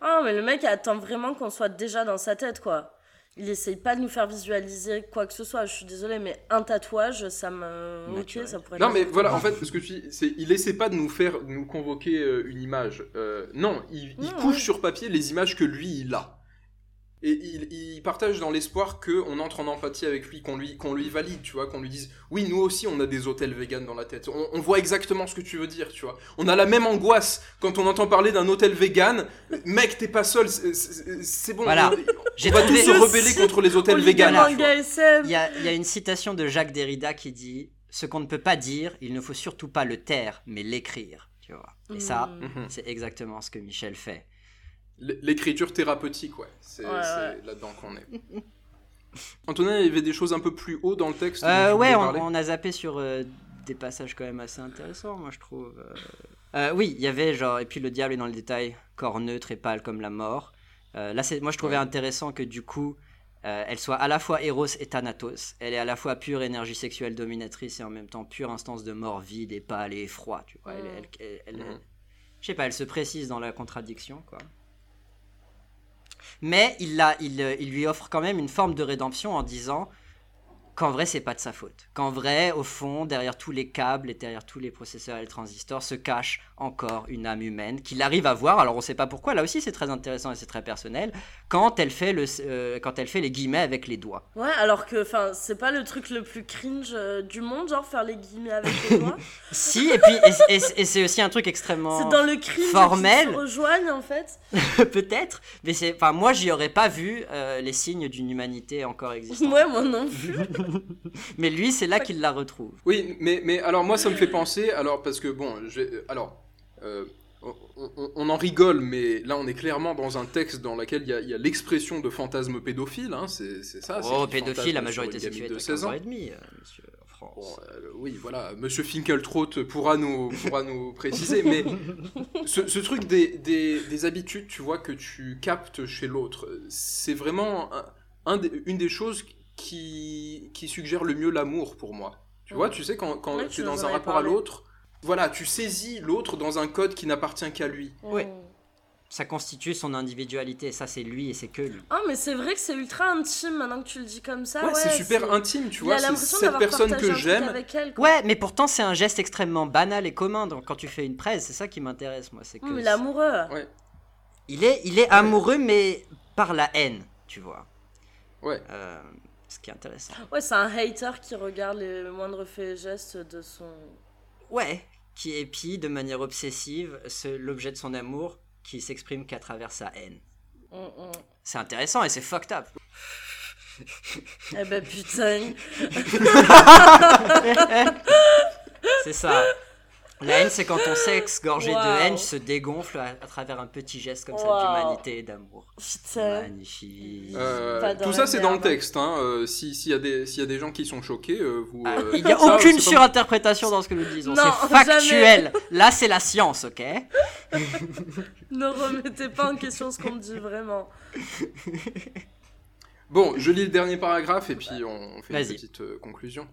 Speaker 3: Ah, mais le mec attend vraiment qu'on soit déjà dans sa tête, quoi. Il essaye pas de nous faire visualiser quoi que ce soit. Je suis désolée, mais un tatouage, ça me. Ok, ça pourrait
Speaker 2: Non mais voilà, en fait, ce que je dis, c'est il essaie pas de nous faire, de nous convoquer euh, une image. Euh, non, il, il
Speaker 3: Non,
Speaker 2: couche
Speaker 3: ouais.
Speaker 2: sur papier les images que lui il a. Et il, il partage dans l'espoir qu'on entre en empathie avec lui, qu'on lui, qu'on lui valide, tu vois, qu'on lui dise oui, nous aussi on a des hôtels vegan dans la tête. On, on voit exactement ce que tu veux dire, tu vois. On a la même angoisse quand on entend parler d'un hôtel vegan. Mec, t'es pas seul, c'est- bon.
Speaker 4: Voilà.
Speaker 2: On, va tous se rebeller contre les hôtels vegan.
Speaker 4: Il y, a, il y a une citation de Jacques Derrida qui dit Ce qu'on ne peut pas dire, il ne faut surtout pas le taire, mais l'écrire. Tu vois. Et ça,
Speaker 3: Mm.
Speaker 2: Mhm.
Speaker 4: c'est exactement ce que Michel fait.
Speaker 2: L'écriture thérapeutique, ouais. C'est
Speaker 3: Ouais,
Speaker 2: c'est
Speaker 3: ouais.
Speaker 2: là-dedans qu'on est. Antonin, il y avait des choses un peu plus haut dans le texte.
Speaker 4: Euh, ouais, on, a zappé sur euh, des passages quand même assez intéressants, moi je trouve. Euh, euh, oui, il y avait genre, et puis le diable est dans le détail, corps neutre et pâle comme la mort. Euh, là, c'est, moi je trouvais
Speaker 2: Ouais.
Speaker 4: intéressant que du coup, euh, elle soit à la fois Eros et Thanatos. Elle est à la fois pure énergie sexuelle dominatrice et en même temps pure instance de mort vide et pâle et froid. Tu vois, elle,
Speaker 3: Mm.
Speaker 4: elle- elle- elle-
Speaker 2: Mhm.
Speaker 4: je sais pas, elle se précise dans la contradiction, quoi. Mais il, euh, il lui offre quand même une forme de rédemption en disant qu'en vrai, c'est pas de sa faute. Qu'en vrai, au fond, derrière tous les câbles et derrière tous les processeurs et les transistors se cache encore une âme humaine qu'il arrive à voir. Alors, on sait pas pourquoi. Là aussi, c'est très intéressant et c'est très personnel. Quand elle fait, le, euh, quand elle fait les guillemets avec les doigts.
Speaker 3: Ouais, alors que, enfin, c'est pas le truc le plus cringe euh, du monde, genre faire les guillemets avec les doigts.
Speaker 4: Si, et puis, et, et- et c'est aussi un truc extrêmement.
Speaker 3: c'est dans le cringe
Speaker 4: formel.
Speaker 3: se rejoignent, en fait.
Speaker 4: Peut-être, mais c'est. Enfin, moi, j'y aurais pas vu euh, les signes d'une humanité encore existante.
Speaker 3: Ouais, moi non plus.
Speaker 4: Mais lui, c'est là qu'il la retrouve.
Speaker 2: Oui, mais, mais alors moi, ça me fait penser, alors parce que bon, vais- alors, euh, on, en rigole, mais là, on est clairement dans un texte dans lequel il y a, l'expression de fantasme pédophile, hein, c'est ça.
Speaker 4: oh, pédophile, la majorité sexuelle
Speaker 2: de
Speaker 4: est à
Speaker 2: 16
Speaker 4: 15
Speaker 2: ans.
Speaker 4: et demi, euh, monsieur.
Speaker 2: Bon, euh, oui, voilà, Monsieur Finkeltraut pourra nous, pourra nous préciser, mais ce, ce truc des, des, des habitudes, tu vois, que tu captes chez l'autre, c'est vraiment un, un des- une des choses qui, qui suggère le mieux l'amour pour moi. Tu vois, tu sais, quand, quand
Speaker 3: Ouais,
Speaker 2: tu es dans un rapport
Speaker 3: parlé.
Speaker 2: à l'autre, voilà, tu saisis l'autre dans un code qui n'appartient qu'à lui.
Speaker 3: Mm.
Speaker 4: Ça constitue son individualité, ça c'est lui et c'est que lui.
Speaker 3: Ah, mais c'est vrai que c'est ultra intime maintenant que tu le dis comme ça.
Speaker 2: ouais,
Speaker 3: ouais,
Speaker 2: c'est super intime, tu vois,
Speaker 3: a
Speaker 2: c'est cette personne que j'aime.
Speaker 4: Ouais, mais pourtant c'est un geste extrêmement banal et commun donc, quand tu fais une presse, c'est ça qui m'intéresse moi, c'est que
Speaker 3: mais l'amoureux.
Speaker 2: Ouais.
Speaker 4: il est, il est amoureux mais par la haine, tu vois.
Speaker 2: Ouais.
Speaker 4: Euh, ce qui est intéressant.
Speaker 3: Ouais, c'est un hater qui regarde les moindres faits et gestes de son.
Speaker 4: Ouais, qui épie de manière obsessive l'objet de son amour qui s'exprime qu'à travers sa haine.
Speaker 3: Mm, mm.
Speaker 4: C'est intéressant et c'est fucked up.
Speaker 3: Eh ben putain.
Speaker 4: C'est ça. La haine, c'est quand ton sexe gorgé de
Speaker 3: Wow.
Speaker 4: haine se dégonfle à, à travers un petit geste comme ça d'humanité et d'amour.
Speaker 3: Putain.
Speaker 4: Magnifique.
Speaker 2: Euh,
Speaker 3: dans
Speaker 2: tout ça, c'est dans le
Speaker 3: merde.
Speaker 2: texte. Hein. euh, si- S'il y, a des- s'il y a des gens qui sont choqués, euh, vous.
Speaker 4: Ah,
Speaker 2: euh,
Speaker 4: il n'y a
Speaker 2: ça,
Speaker 4: aucune surinterprétation dans ce que nous disons.
Speaker 3: Non,
Speaker 4: C'est factuel. Là, c'est la science, ok?
Speaker 3: Ne remettez pas en question ce qu'on dit vraiment.
Speaker 2: Bon, je lis le dernier paragraphe et puis on, fait une petite euh, conclusion.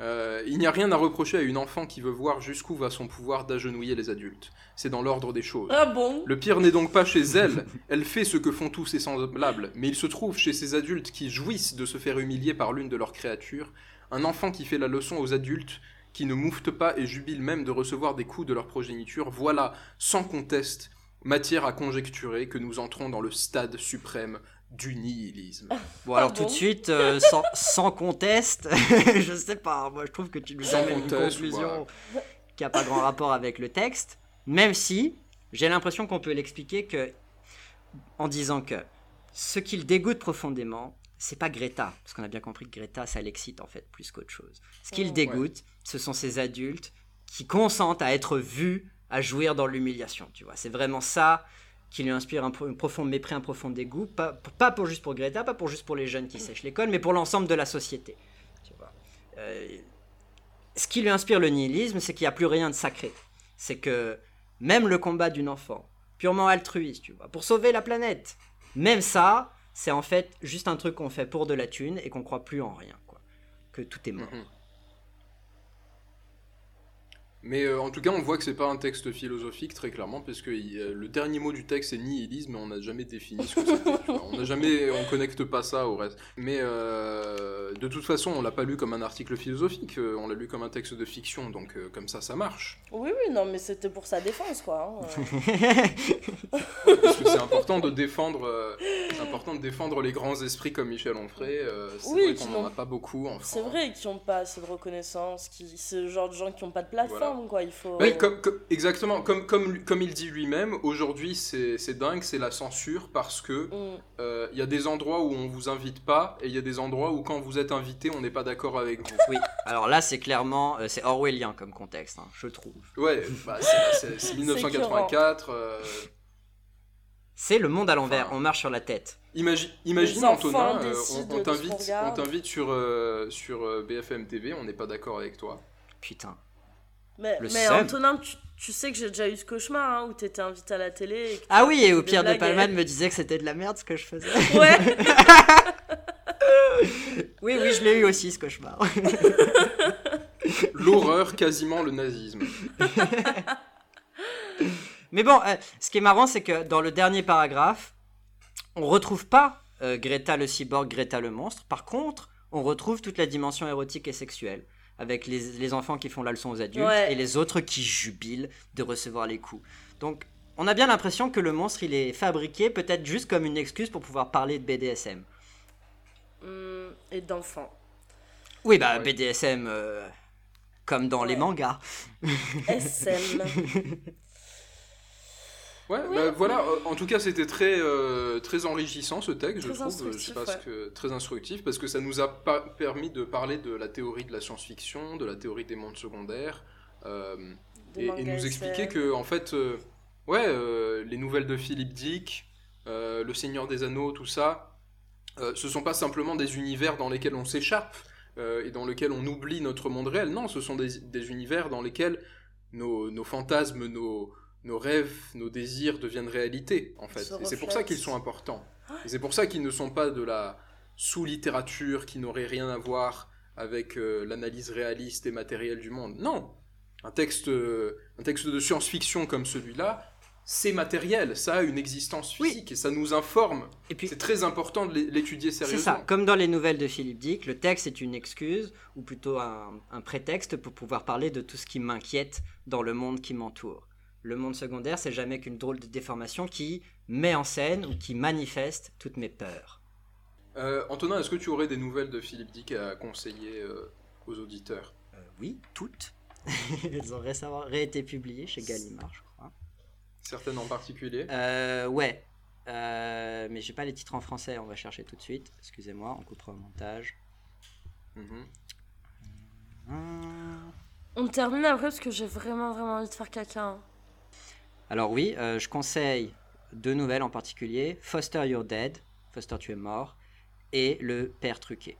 Speaker 2: Euh, il n'y a rien à reprocher à une enfant qui veut voir jusqu'où va son pouvoir d'agenouiller les adultes. C'est dans l'ordre des choses.
Speaker 3: Ah bon?
Speaker 2: Le pire n'est donc pas chez elle, elle fait ce que font tous ses semblables, mais il se trouve chez ces adultes qui jouissent de se faire humilier par l'une de leurs créatures, un enfant qui fait la leçon aux adultes, qui ne mouftent pas et jubilent même de recevoir des coups de leur progéniture, voilà, sans conteste, matière à conjecturer que nous entrons dans le stade suprême du nihilisme.
Speaker 4: Bon, alors
Speaker 3: Ah
Speaker 4: tout de suite, euh, sans, sans conteste, je sais pas, moi je trouve que tu nous amènes une conclusion qui n'a pas grand rapport avec le texte, même si j'ai l'impression qu'on peut l'expliquer que en disant que ce qui le dégoûte profondément, c'est pas Greta, parce qu'on a bien compris que Greta, ça l'excite en fait plus qu'autre chose. Ce qui le
Speaker 3: Ouais.
Speaker 4: dégoûte, ce sont ces adultes qui consentent à être vus, à jouir dans l'humiliation, tu vois. C'est vraiment ça qui lui inspire un, pro- un profond mépris, un profond dégoût, pas, pour juste pour Greta, pas pour juste pour les jeunes qui sèchent l'école, mais pour l'ensemble de la société. Tu vois. Euh, ce qui lui inspire le nihilisme, c'est qu'il n'y a plus rien de sacré. C'est que même le combat d'une enfant, purement altruiste, tu vois, pour sauver la planète, même ça, c'est en fait juste un truc qu'on fait pour de la thune et qu'on croit plus en rien, quoi. Que tout est mort.
Speaker 2: Mhm. Mais euh, en tout cas, on voit que c'est pas un texte philosophique très clairement, parce que euh, le dernier mot du texte est nihilisme, mais on n'a jamais défini ce que c'était. on n'a jamais, on connecte pas ça au reste. Mais euh, de toute façon, on l'a pas lu comme un article philosophique, on l'a lu comme un texte de fiction, donc comme ça, ça marche.
Speaker 3: Oui, oui, non, mais c'était pour sa défense, quoi. hein.
Speaker 2: Parce que c'est important de défendre, important de défendre les grands esprits comme Michel Onfray. c'est
Speaker 3: Oui,
Speaker 2: vrai qu'on n'en a pas beaucoup en France.
Speaker 3: C'est vrai qu'ils n'ont pas assez de reconnaissance, qui... c'est le genre de gens qui n'ont pas de plateforme, quoi. Il faut.
Speaker 2: Oui, comme, comme- exactement, comme, comme, comme il dit lui-même, aujourd'hui c'est c'est dingue, c'est la censure parce que
Speaker 3: Mm.
Speaker 2: euh, il y a des endroits où on vous invite pas et il y a des endroits où quand vous êtes invité on n'est pas d'accord avec vous.
Speaker 4: Oui, alors là, c'est clairement, euh, c'est orwellien comme contexte, hein, je trouve.
Speaker 2: Ouais, bah, c'est- c'est c'est 1984. euh,
Speaker 4: C'est le monde à l'envers,
Speaker 2: Enfin,
Speaker 4: on marche sur la tête.
Speaker 2: imagi- imagine
Speaker 3: enfants
Speaker 2: Antonin, euh, on, t'invite, on t'invite sur euh, sur euh, BFM TV, on n'est pas d'accord avec toi.
Speaker 4: Putain.
Speaker 3: Mais,
Speaker 4: Le
Speaker 3: mais
Speaker 4: seum.
Speaker 3: Antonin, tu, tu sais que j'ai déjà eu ce cauchemar hein, où t'étais invité à la télé. et que tu
Speaker 4: Ah oui, et
Speaker 3: des
Speaker 4: Pierre de Palmade me disait que c'était de la merde ce que je faisais.
Speaker 3: Ouais,
Speaker 4: oui, oui, je l'ai eu aussi ce cauchemar.
Speaker 2: L'horreur, quasiment le nazisme.
Speaker 4: Mais bon, euh, ce qui est marrant, c'est que dans le dernier paragraphe, on retrouve pas euh, Greta le cyborg, Greta le monstre. Par contre, on retrouve toute la dimension érotique et sexuelle. Avec les, les enfants qui font la leçon aux adultes
Speaker 3: Ouais.
Speaker 4: et les autres qui jubilent de recevoir les coups. Donc, on a bien l'impression que le monstre, il est fabriqué peut-être juste comme une excuse pour pouvoir parler de BDSM.
Speaker 3: Hum, et d'enfants.
Speaker 4: Oui, bah,
Speaker 2: Ouais.
Speaker 4: BDSM, euh, comme dans les mangas.
Speaker 3: SM.
Speaker 2: Ouais,
Speaker 3: Oui.
Speaker 2: bah, voilà, euh, en tout cas c'était très, euh, très enrichissant ce texte, je trouve, euh, je sais ce que, très instructif, parce que ça nous a permis de parler de la théorie de la science-fiction, de la théorie des mondes secondaires, euh, et, nous expliquer que, en fait, euh, ouais, euh, les nouvelles de Philippe Dick, euh, Le Seigneur des Anneaux, tout ça, euh, ce sont pas simplement des univers dans lesquels on s'échappe euh, et dans lesquels on oublie notre monde réel, non, ce sont des, des univers dans lesquels nos, nos fantasmes, nos, nos rêves, nos désirs deviennent réalité, en fait. Et c'est pour ça qu'ils sont importants. Et c'est pour ça qu'ils ne sont pas de la sous-littérature qui n'aurait rien à voir avec euh, l'analyse réaliste et matérielle du monde. Non, un texte, euh, un texte de science-fiction comme celui-là, c'est matériel, ça a une existence
Speaker 4: Oui.
Speaker 2: physique et ça nous informe.
Speaker 4: Et puis,
Speaker 2: C'est très important de l'é- l'étudier
Speaker 4: C'est
Speaker 2: sérieusement.
Speaker 4: ça, comme dans les nouvelles de Philippe Dick, le texte est une excuse, ou plutôt un, un prétexte pour pouvoir parler de tout ce qui m'inquiète dans le monde qui m'entoure. Le monde secondaire, c'est jamais qu'une drôle de déformation qui met en scène ou qui manifeste toutes mes peurs.
Speaker 2: Euh, Antonin, est-ce que tu aurais des nouvelles de Philippe Dick à conseiller euh, aux auditeurs?
Speaker 4: Euh, oui, toutes. Elles ont récemment été publiées chez Gallimard, je crois.
Speaker 2: Certaines en particulier?
Speaker 4: Euh, ouais. Euh, mais j'ai pas les titres en français, on va chercher tout de suite. Excusez-moi, on coupera au montage.
Speaker 2: Mhm.
Speaker 4: Hum.
Speaker 3: On termine après parce que j'ai vraiment, vraiment envie de faire caca. hein.
Speaker 4: Alors oui, euh, je conseille deux nouvelles en particulier. Foster You're Dead, Foster Tu es mort, et Le Père truqué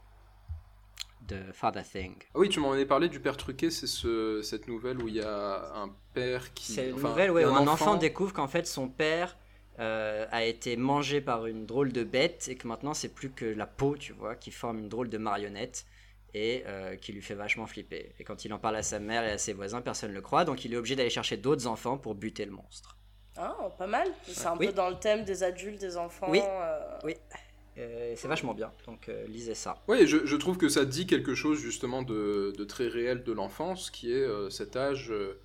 Speaker 4: de Father Thing.
Speaker 2: Ah oui, tu m'en avais parlé du père truqué, c'est ce, cette nouvelle où il y a un père qui...
Speaker 4: C'est une
Speaker 2: enfin,
Speaker 4: nouvelle ouais, où un enfant découvre qu'en fait son père euh, a été mangé par une drôle de bête et que maintenant c'est plus que la peau, tu vois, qui forme une drôle de marionnette. Et euh, qui lui fait vachement flipper. Et quand il en parle à sa mère et à ses voisins, personne ne le croit, donc il est obligé d'aller chercher d'autres enfants pour buter le monstre.
Speaker 3: Ah, pas mal. C'est un
Speaker 4: Oui.
Speaker 3: peu dans le thème des adultes, des enfants.
Speaker 4: Oui.
Speaker 3: euh,
Speaker 4: Oui, Euh, c'est vachement bien, donc euh, lisez ça.
Speaker 2: Oui, je, je trouve que ça dit quelque chose justement de, de très réel de l'enfance, qui est euh, cet âge euh,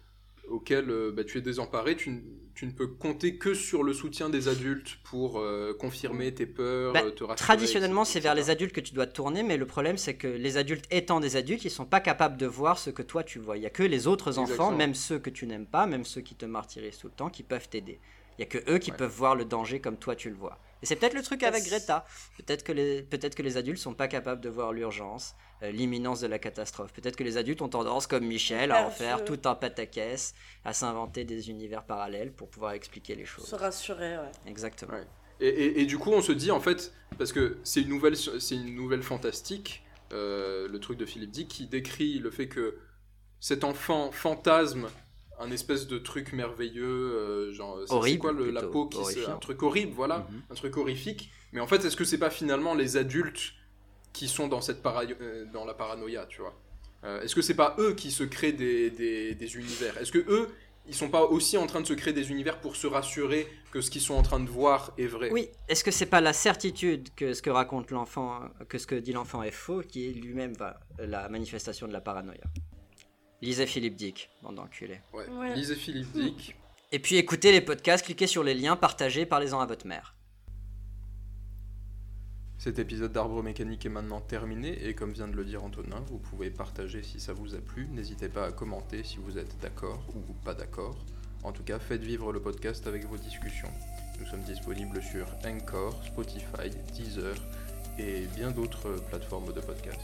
Speaker 2: auquel euh, bah, tu es désemparé, tu, ne peux compter que sur le soutien des adultes pour euh, confirmer tes peurs,
Speaker 4: Bah,
Speaker 2: euh, te rassurer.
Speaker 4: Traditionnellement, c'est vers les adultes que tu dois te tourner, mais le problème, c'est que les adultes étant des adultes, ils sont pas capables de voir ce que toi tu vois. Il y a que les autres enfants,
Speaker 2: Exactement.
Speaker 4: même ceux que tu n'aimes pas, même ceux qui te martyrisent tout le temps, qui peuvent t'aider. Il y a que eux qui
Speaker 2: Ouais.
Speaker 4: peuvent voir le danger comme toi tu le vois. Et c'est peut-être le truc avec. Greta. Peut-être que les peut-être que les adultes sont pas capables de voir l'urgence, l'imminence de la catastrophe. Peut-être que les adultes ont tendance, comme Michel, à en faire tout un pataquès, à s'inventer des univers parallèles pour pouvoir expliquer les choses.
Speaker 3: Se rassurer, ouais.
Speaker 4: Exactement.
Speaker 2: Ouais. Et, et- et du coup, on se dit en fait, parce que c'est une nouvelle, c'est une nouvelle fantastique, euh, le truc de Philippe Dick, qui décrit le fait que cet enfant fantasme un espèce de truc merveilleux, euh, genre c'est- quoi le- la peau qui se- un truc horrible, voilà,
Speaker 4: Mhm.
Speaker 2: un truc horrifique. Mais en fait, est-ce que c'est pas finalement les adultes qui sont dans cette para- euh, dans la paranoïa, tu vois Euh, Est-ce que c'est pas eux qui se créent des, des, des univers? Est-ce que eux ils sont pas aussi en train de se créer des univers pour se rassurer que ce qu'ils sont en train de voir est vrai?
Speaker 4: Oui, est-ce que c'est pas la certitude que ce que raconte l'enfant, que ce que dit l'enfant est faux, qui est lui-même va- la manifestation de la paranoïa? Lisez Philippe Dick, bande d'enculés.
Speaker 2: Ouais.
Speaker 3: Ouais.
Speaker 2: Lisez Philippe Dick.
Speaker 4: Et puis écoutez les podcasts, cliquez sur les liens, partagez, parlez-en à votre mère.
Speaker 2: Cet épisode d'Arbre Mécanique est maintenant terminé et comme vient de le dire Antonin, vous pouvez partager si ça vous a plu. N'hésitez pas à commenter si vous êtes d'accord ou pas d'accord. En tout cas, faites vivre le podcast avec vos discussions. Nous sommes disponibles sur Anchor, Spotify, Deezer et bien d'autres plateformes de podcast.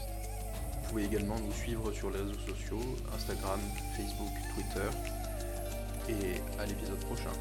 Speaker 2: Vous pouvez également nous suivre sur les réseaux sociaux, Instagram, Facebook, Twitter. Et à l'épisode prochain.